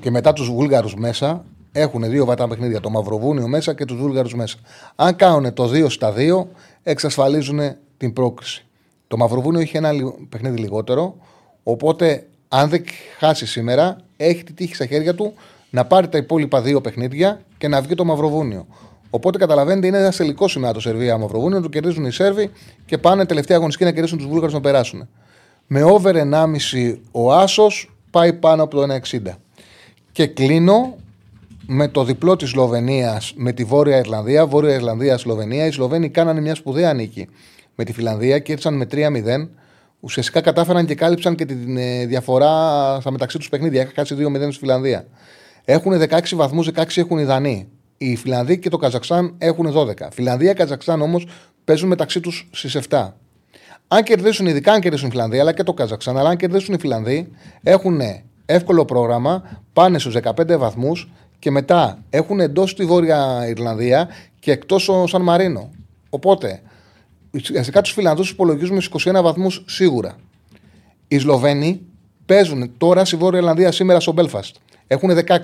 και μετά τους Βούλγαρους μέσα. Έχουν δύο βατά παιχνίδια. Το Μαυροβούνιο μέσα και τους Βούλγαρους μέσα. Αν κάνουν το 2 στα 2, εξασφαλίζουν την πρόκριση. Το Μαυροβούνιο έχει ένα λι- παιχνίδι λιγότερο. Οπότε, αν δεν χάσει σήμερα, έχει τη τύχη στα χέρια του να πάρει τα υπόλοιπα δύο παιχνίδια και να βγει το Μαυροβούνιο. Οπότε καταλαβαίνετε, είναι ένας τελικός σήμερα το Σερβία Μαυροβούνιο. Το κερδίζουν οι Σέρβοι και πάνε τελευταία αγωνιστική να κερδίσουν τους Βούλγαρους να περάσουν. Με over 1,5 ο Άσος πάει πάνω από το 1,60. Και κλείνω με το διπλό της Σλοβενίας με τη Βόρεια Ιρλανδία. Βόρεια Ιρλανδία, Σλοβενία. Οι Σλοβαίνοι κάνανε μια σπουδαία νίκη με τη Φιλανδία και ήρθαν με 3-0. Ουσιαστικά κατάφεραν και κάλυψαν και τη ε, διαφορά στα μεταξύ τους παιχνίδια. Είχα χάσει 2-0 στη Φιλανδία. Έχουν 16 βαθμούς, 16 έχουν οι Δανείοι. Οι Φιλανδοί και το Καζακστάν έχουν 12. Φιλανδία και Καζακστάν όμως παίζουν μεταξύ τους στις 7. Αν κερδίσουν, ειδικά αν κερδίσουν η Φιλανδία, αλλά και το Καζακστάν, αλλά αν κερδίσουν οι Φιλανδοί, έχουν εύκολο πρόγραμμα, πάνε στους 15 βαθμούς και μετά έχουν εντός τη Βόρεια Ιρλανδία και εκτός ο Σαν Μαρίνο. Οπότε, ουσιαστικά τους Φιλανδούς υπολογίζουμε στους 21 βαθμούς σίγουρα. Οι Σλοβαίνοι παίζουν τώρα στη Βόρεια Ιρλανδία σήμερα στο Μπέλφαστ. Έχουν 16.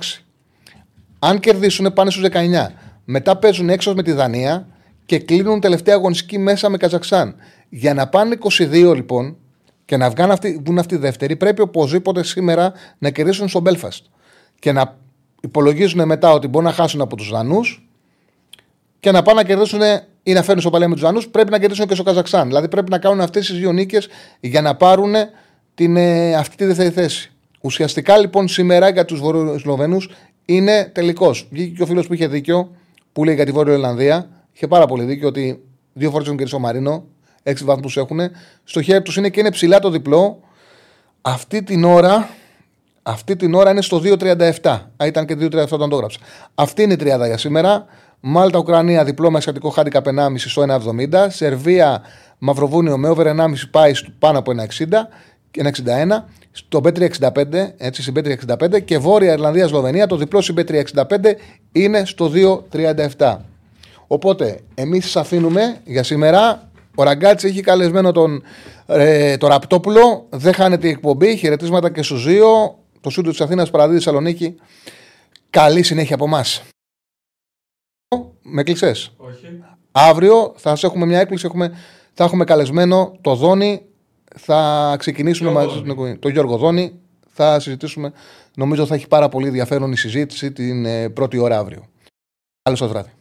Αν κερδίσουν, πάνε στους 19. Μετά παίζουν έξω με τη Δανία και κλείνουν τελευταία αγωνιστική μέσα με Καζακστάν. Για να πάνε 22 λοιπόν και να βγουν αυτοί, βγουν αυτοί δεύτεροι, πρέπει οπωσδήποτε σήμερα να κερδίσουν στο Μπέλφαστ. Και να υπολογίζουν μετά ότι μπορούν να χάσουν από τους Δανούς και να πάνε να κερδίσουν ή να φέρουν στο παλαιό με τους Δανούς, πρέπει να κερδίσουν και στο Καζακστάν. Δηλαδή πρέπει να κάνουν αυτές τις δύο νίκες για να πάρουν την, ε, αυτή τη δεύτερη θέση. Ουσιαστικά λοιπόν σήμερα για τους Βορειοσλοβαίνου είναι τελικός. Βγήκε και ο φίλος που είχε δίκιο, που λέει για τη Βόρεια Ιρλανδία. Είχε πάρα πολύ δίκιο ότι δύο φορές έχουν κερδίσει ο Μαρίνο, έξι βαθμούς έχουν. Στο χέρι τους είναι και είναι ψηλά το διπλό. Αυτή την ώρα, αυτή την ώρα είναι στο 2.37. Α, ήταν και 2.37 όταν το έγραψα. Αυτή είναι η τριάδα για σήμερα. Μάλτα, Ουκρανία, διπλό με εξαρτικό χάρη 1,5 στο 1,70. Σερβία, Μαυροβούνιο με over 1,5 πάει πάνω από 1,60. 1,61 στο B365, έτσι στην B365 και Βόρεια Ιρλανδία Σλοβενία το διπλό στην B365 είναι στο 2,37. Οπότε εμείς σας αφήνουμε για σήμερα. Ο Ραγκάτση έχει καλεσμένο τον ε, το Ραπτόπουλο. Δεν χάνεται η εκπομπή. Χαιρετίσματα και στους δύο. Το σούτο της Αθήνας Παραδείγη Θεσσαλονίκη. Καλή συνέχεια από εμάς. Με κλεισές. Όχι. Αύριο θα σας έχουμε μια έκπληξη. Έχουμε, θα έχουμε καλεσμένο το Δόνι θα ξεκινήσουμε μαζί με τον Γιώργο Δόνη. Θα συζητήσουμε. Νομίζω θα έχει πάρα πολύ ενδιαφέρον η συζήτηση την ε, πρώτη ώρα αύριο. Καλό σα βράδυ.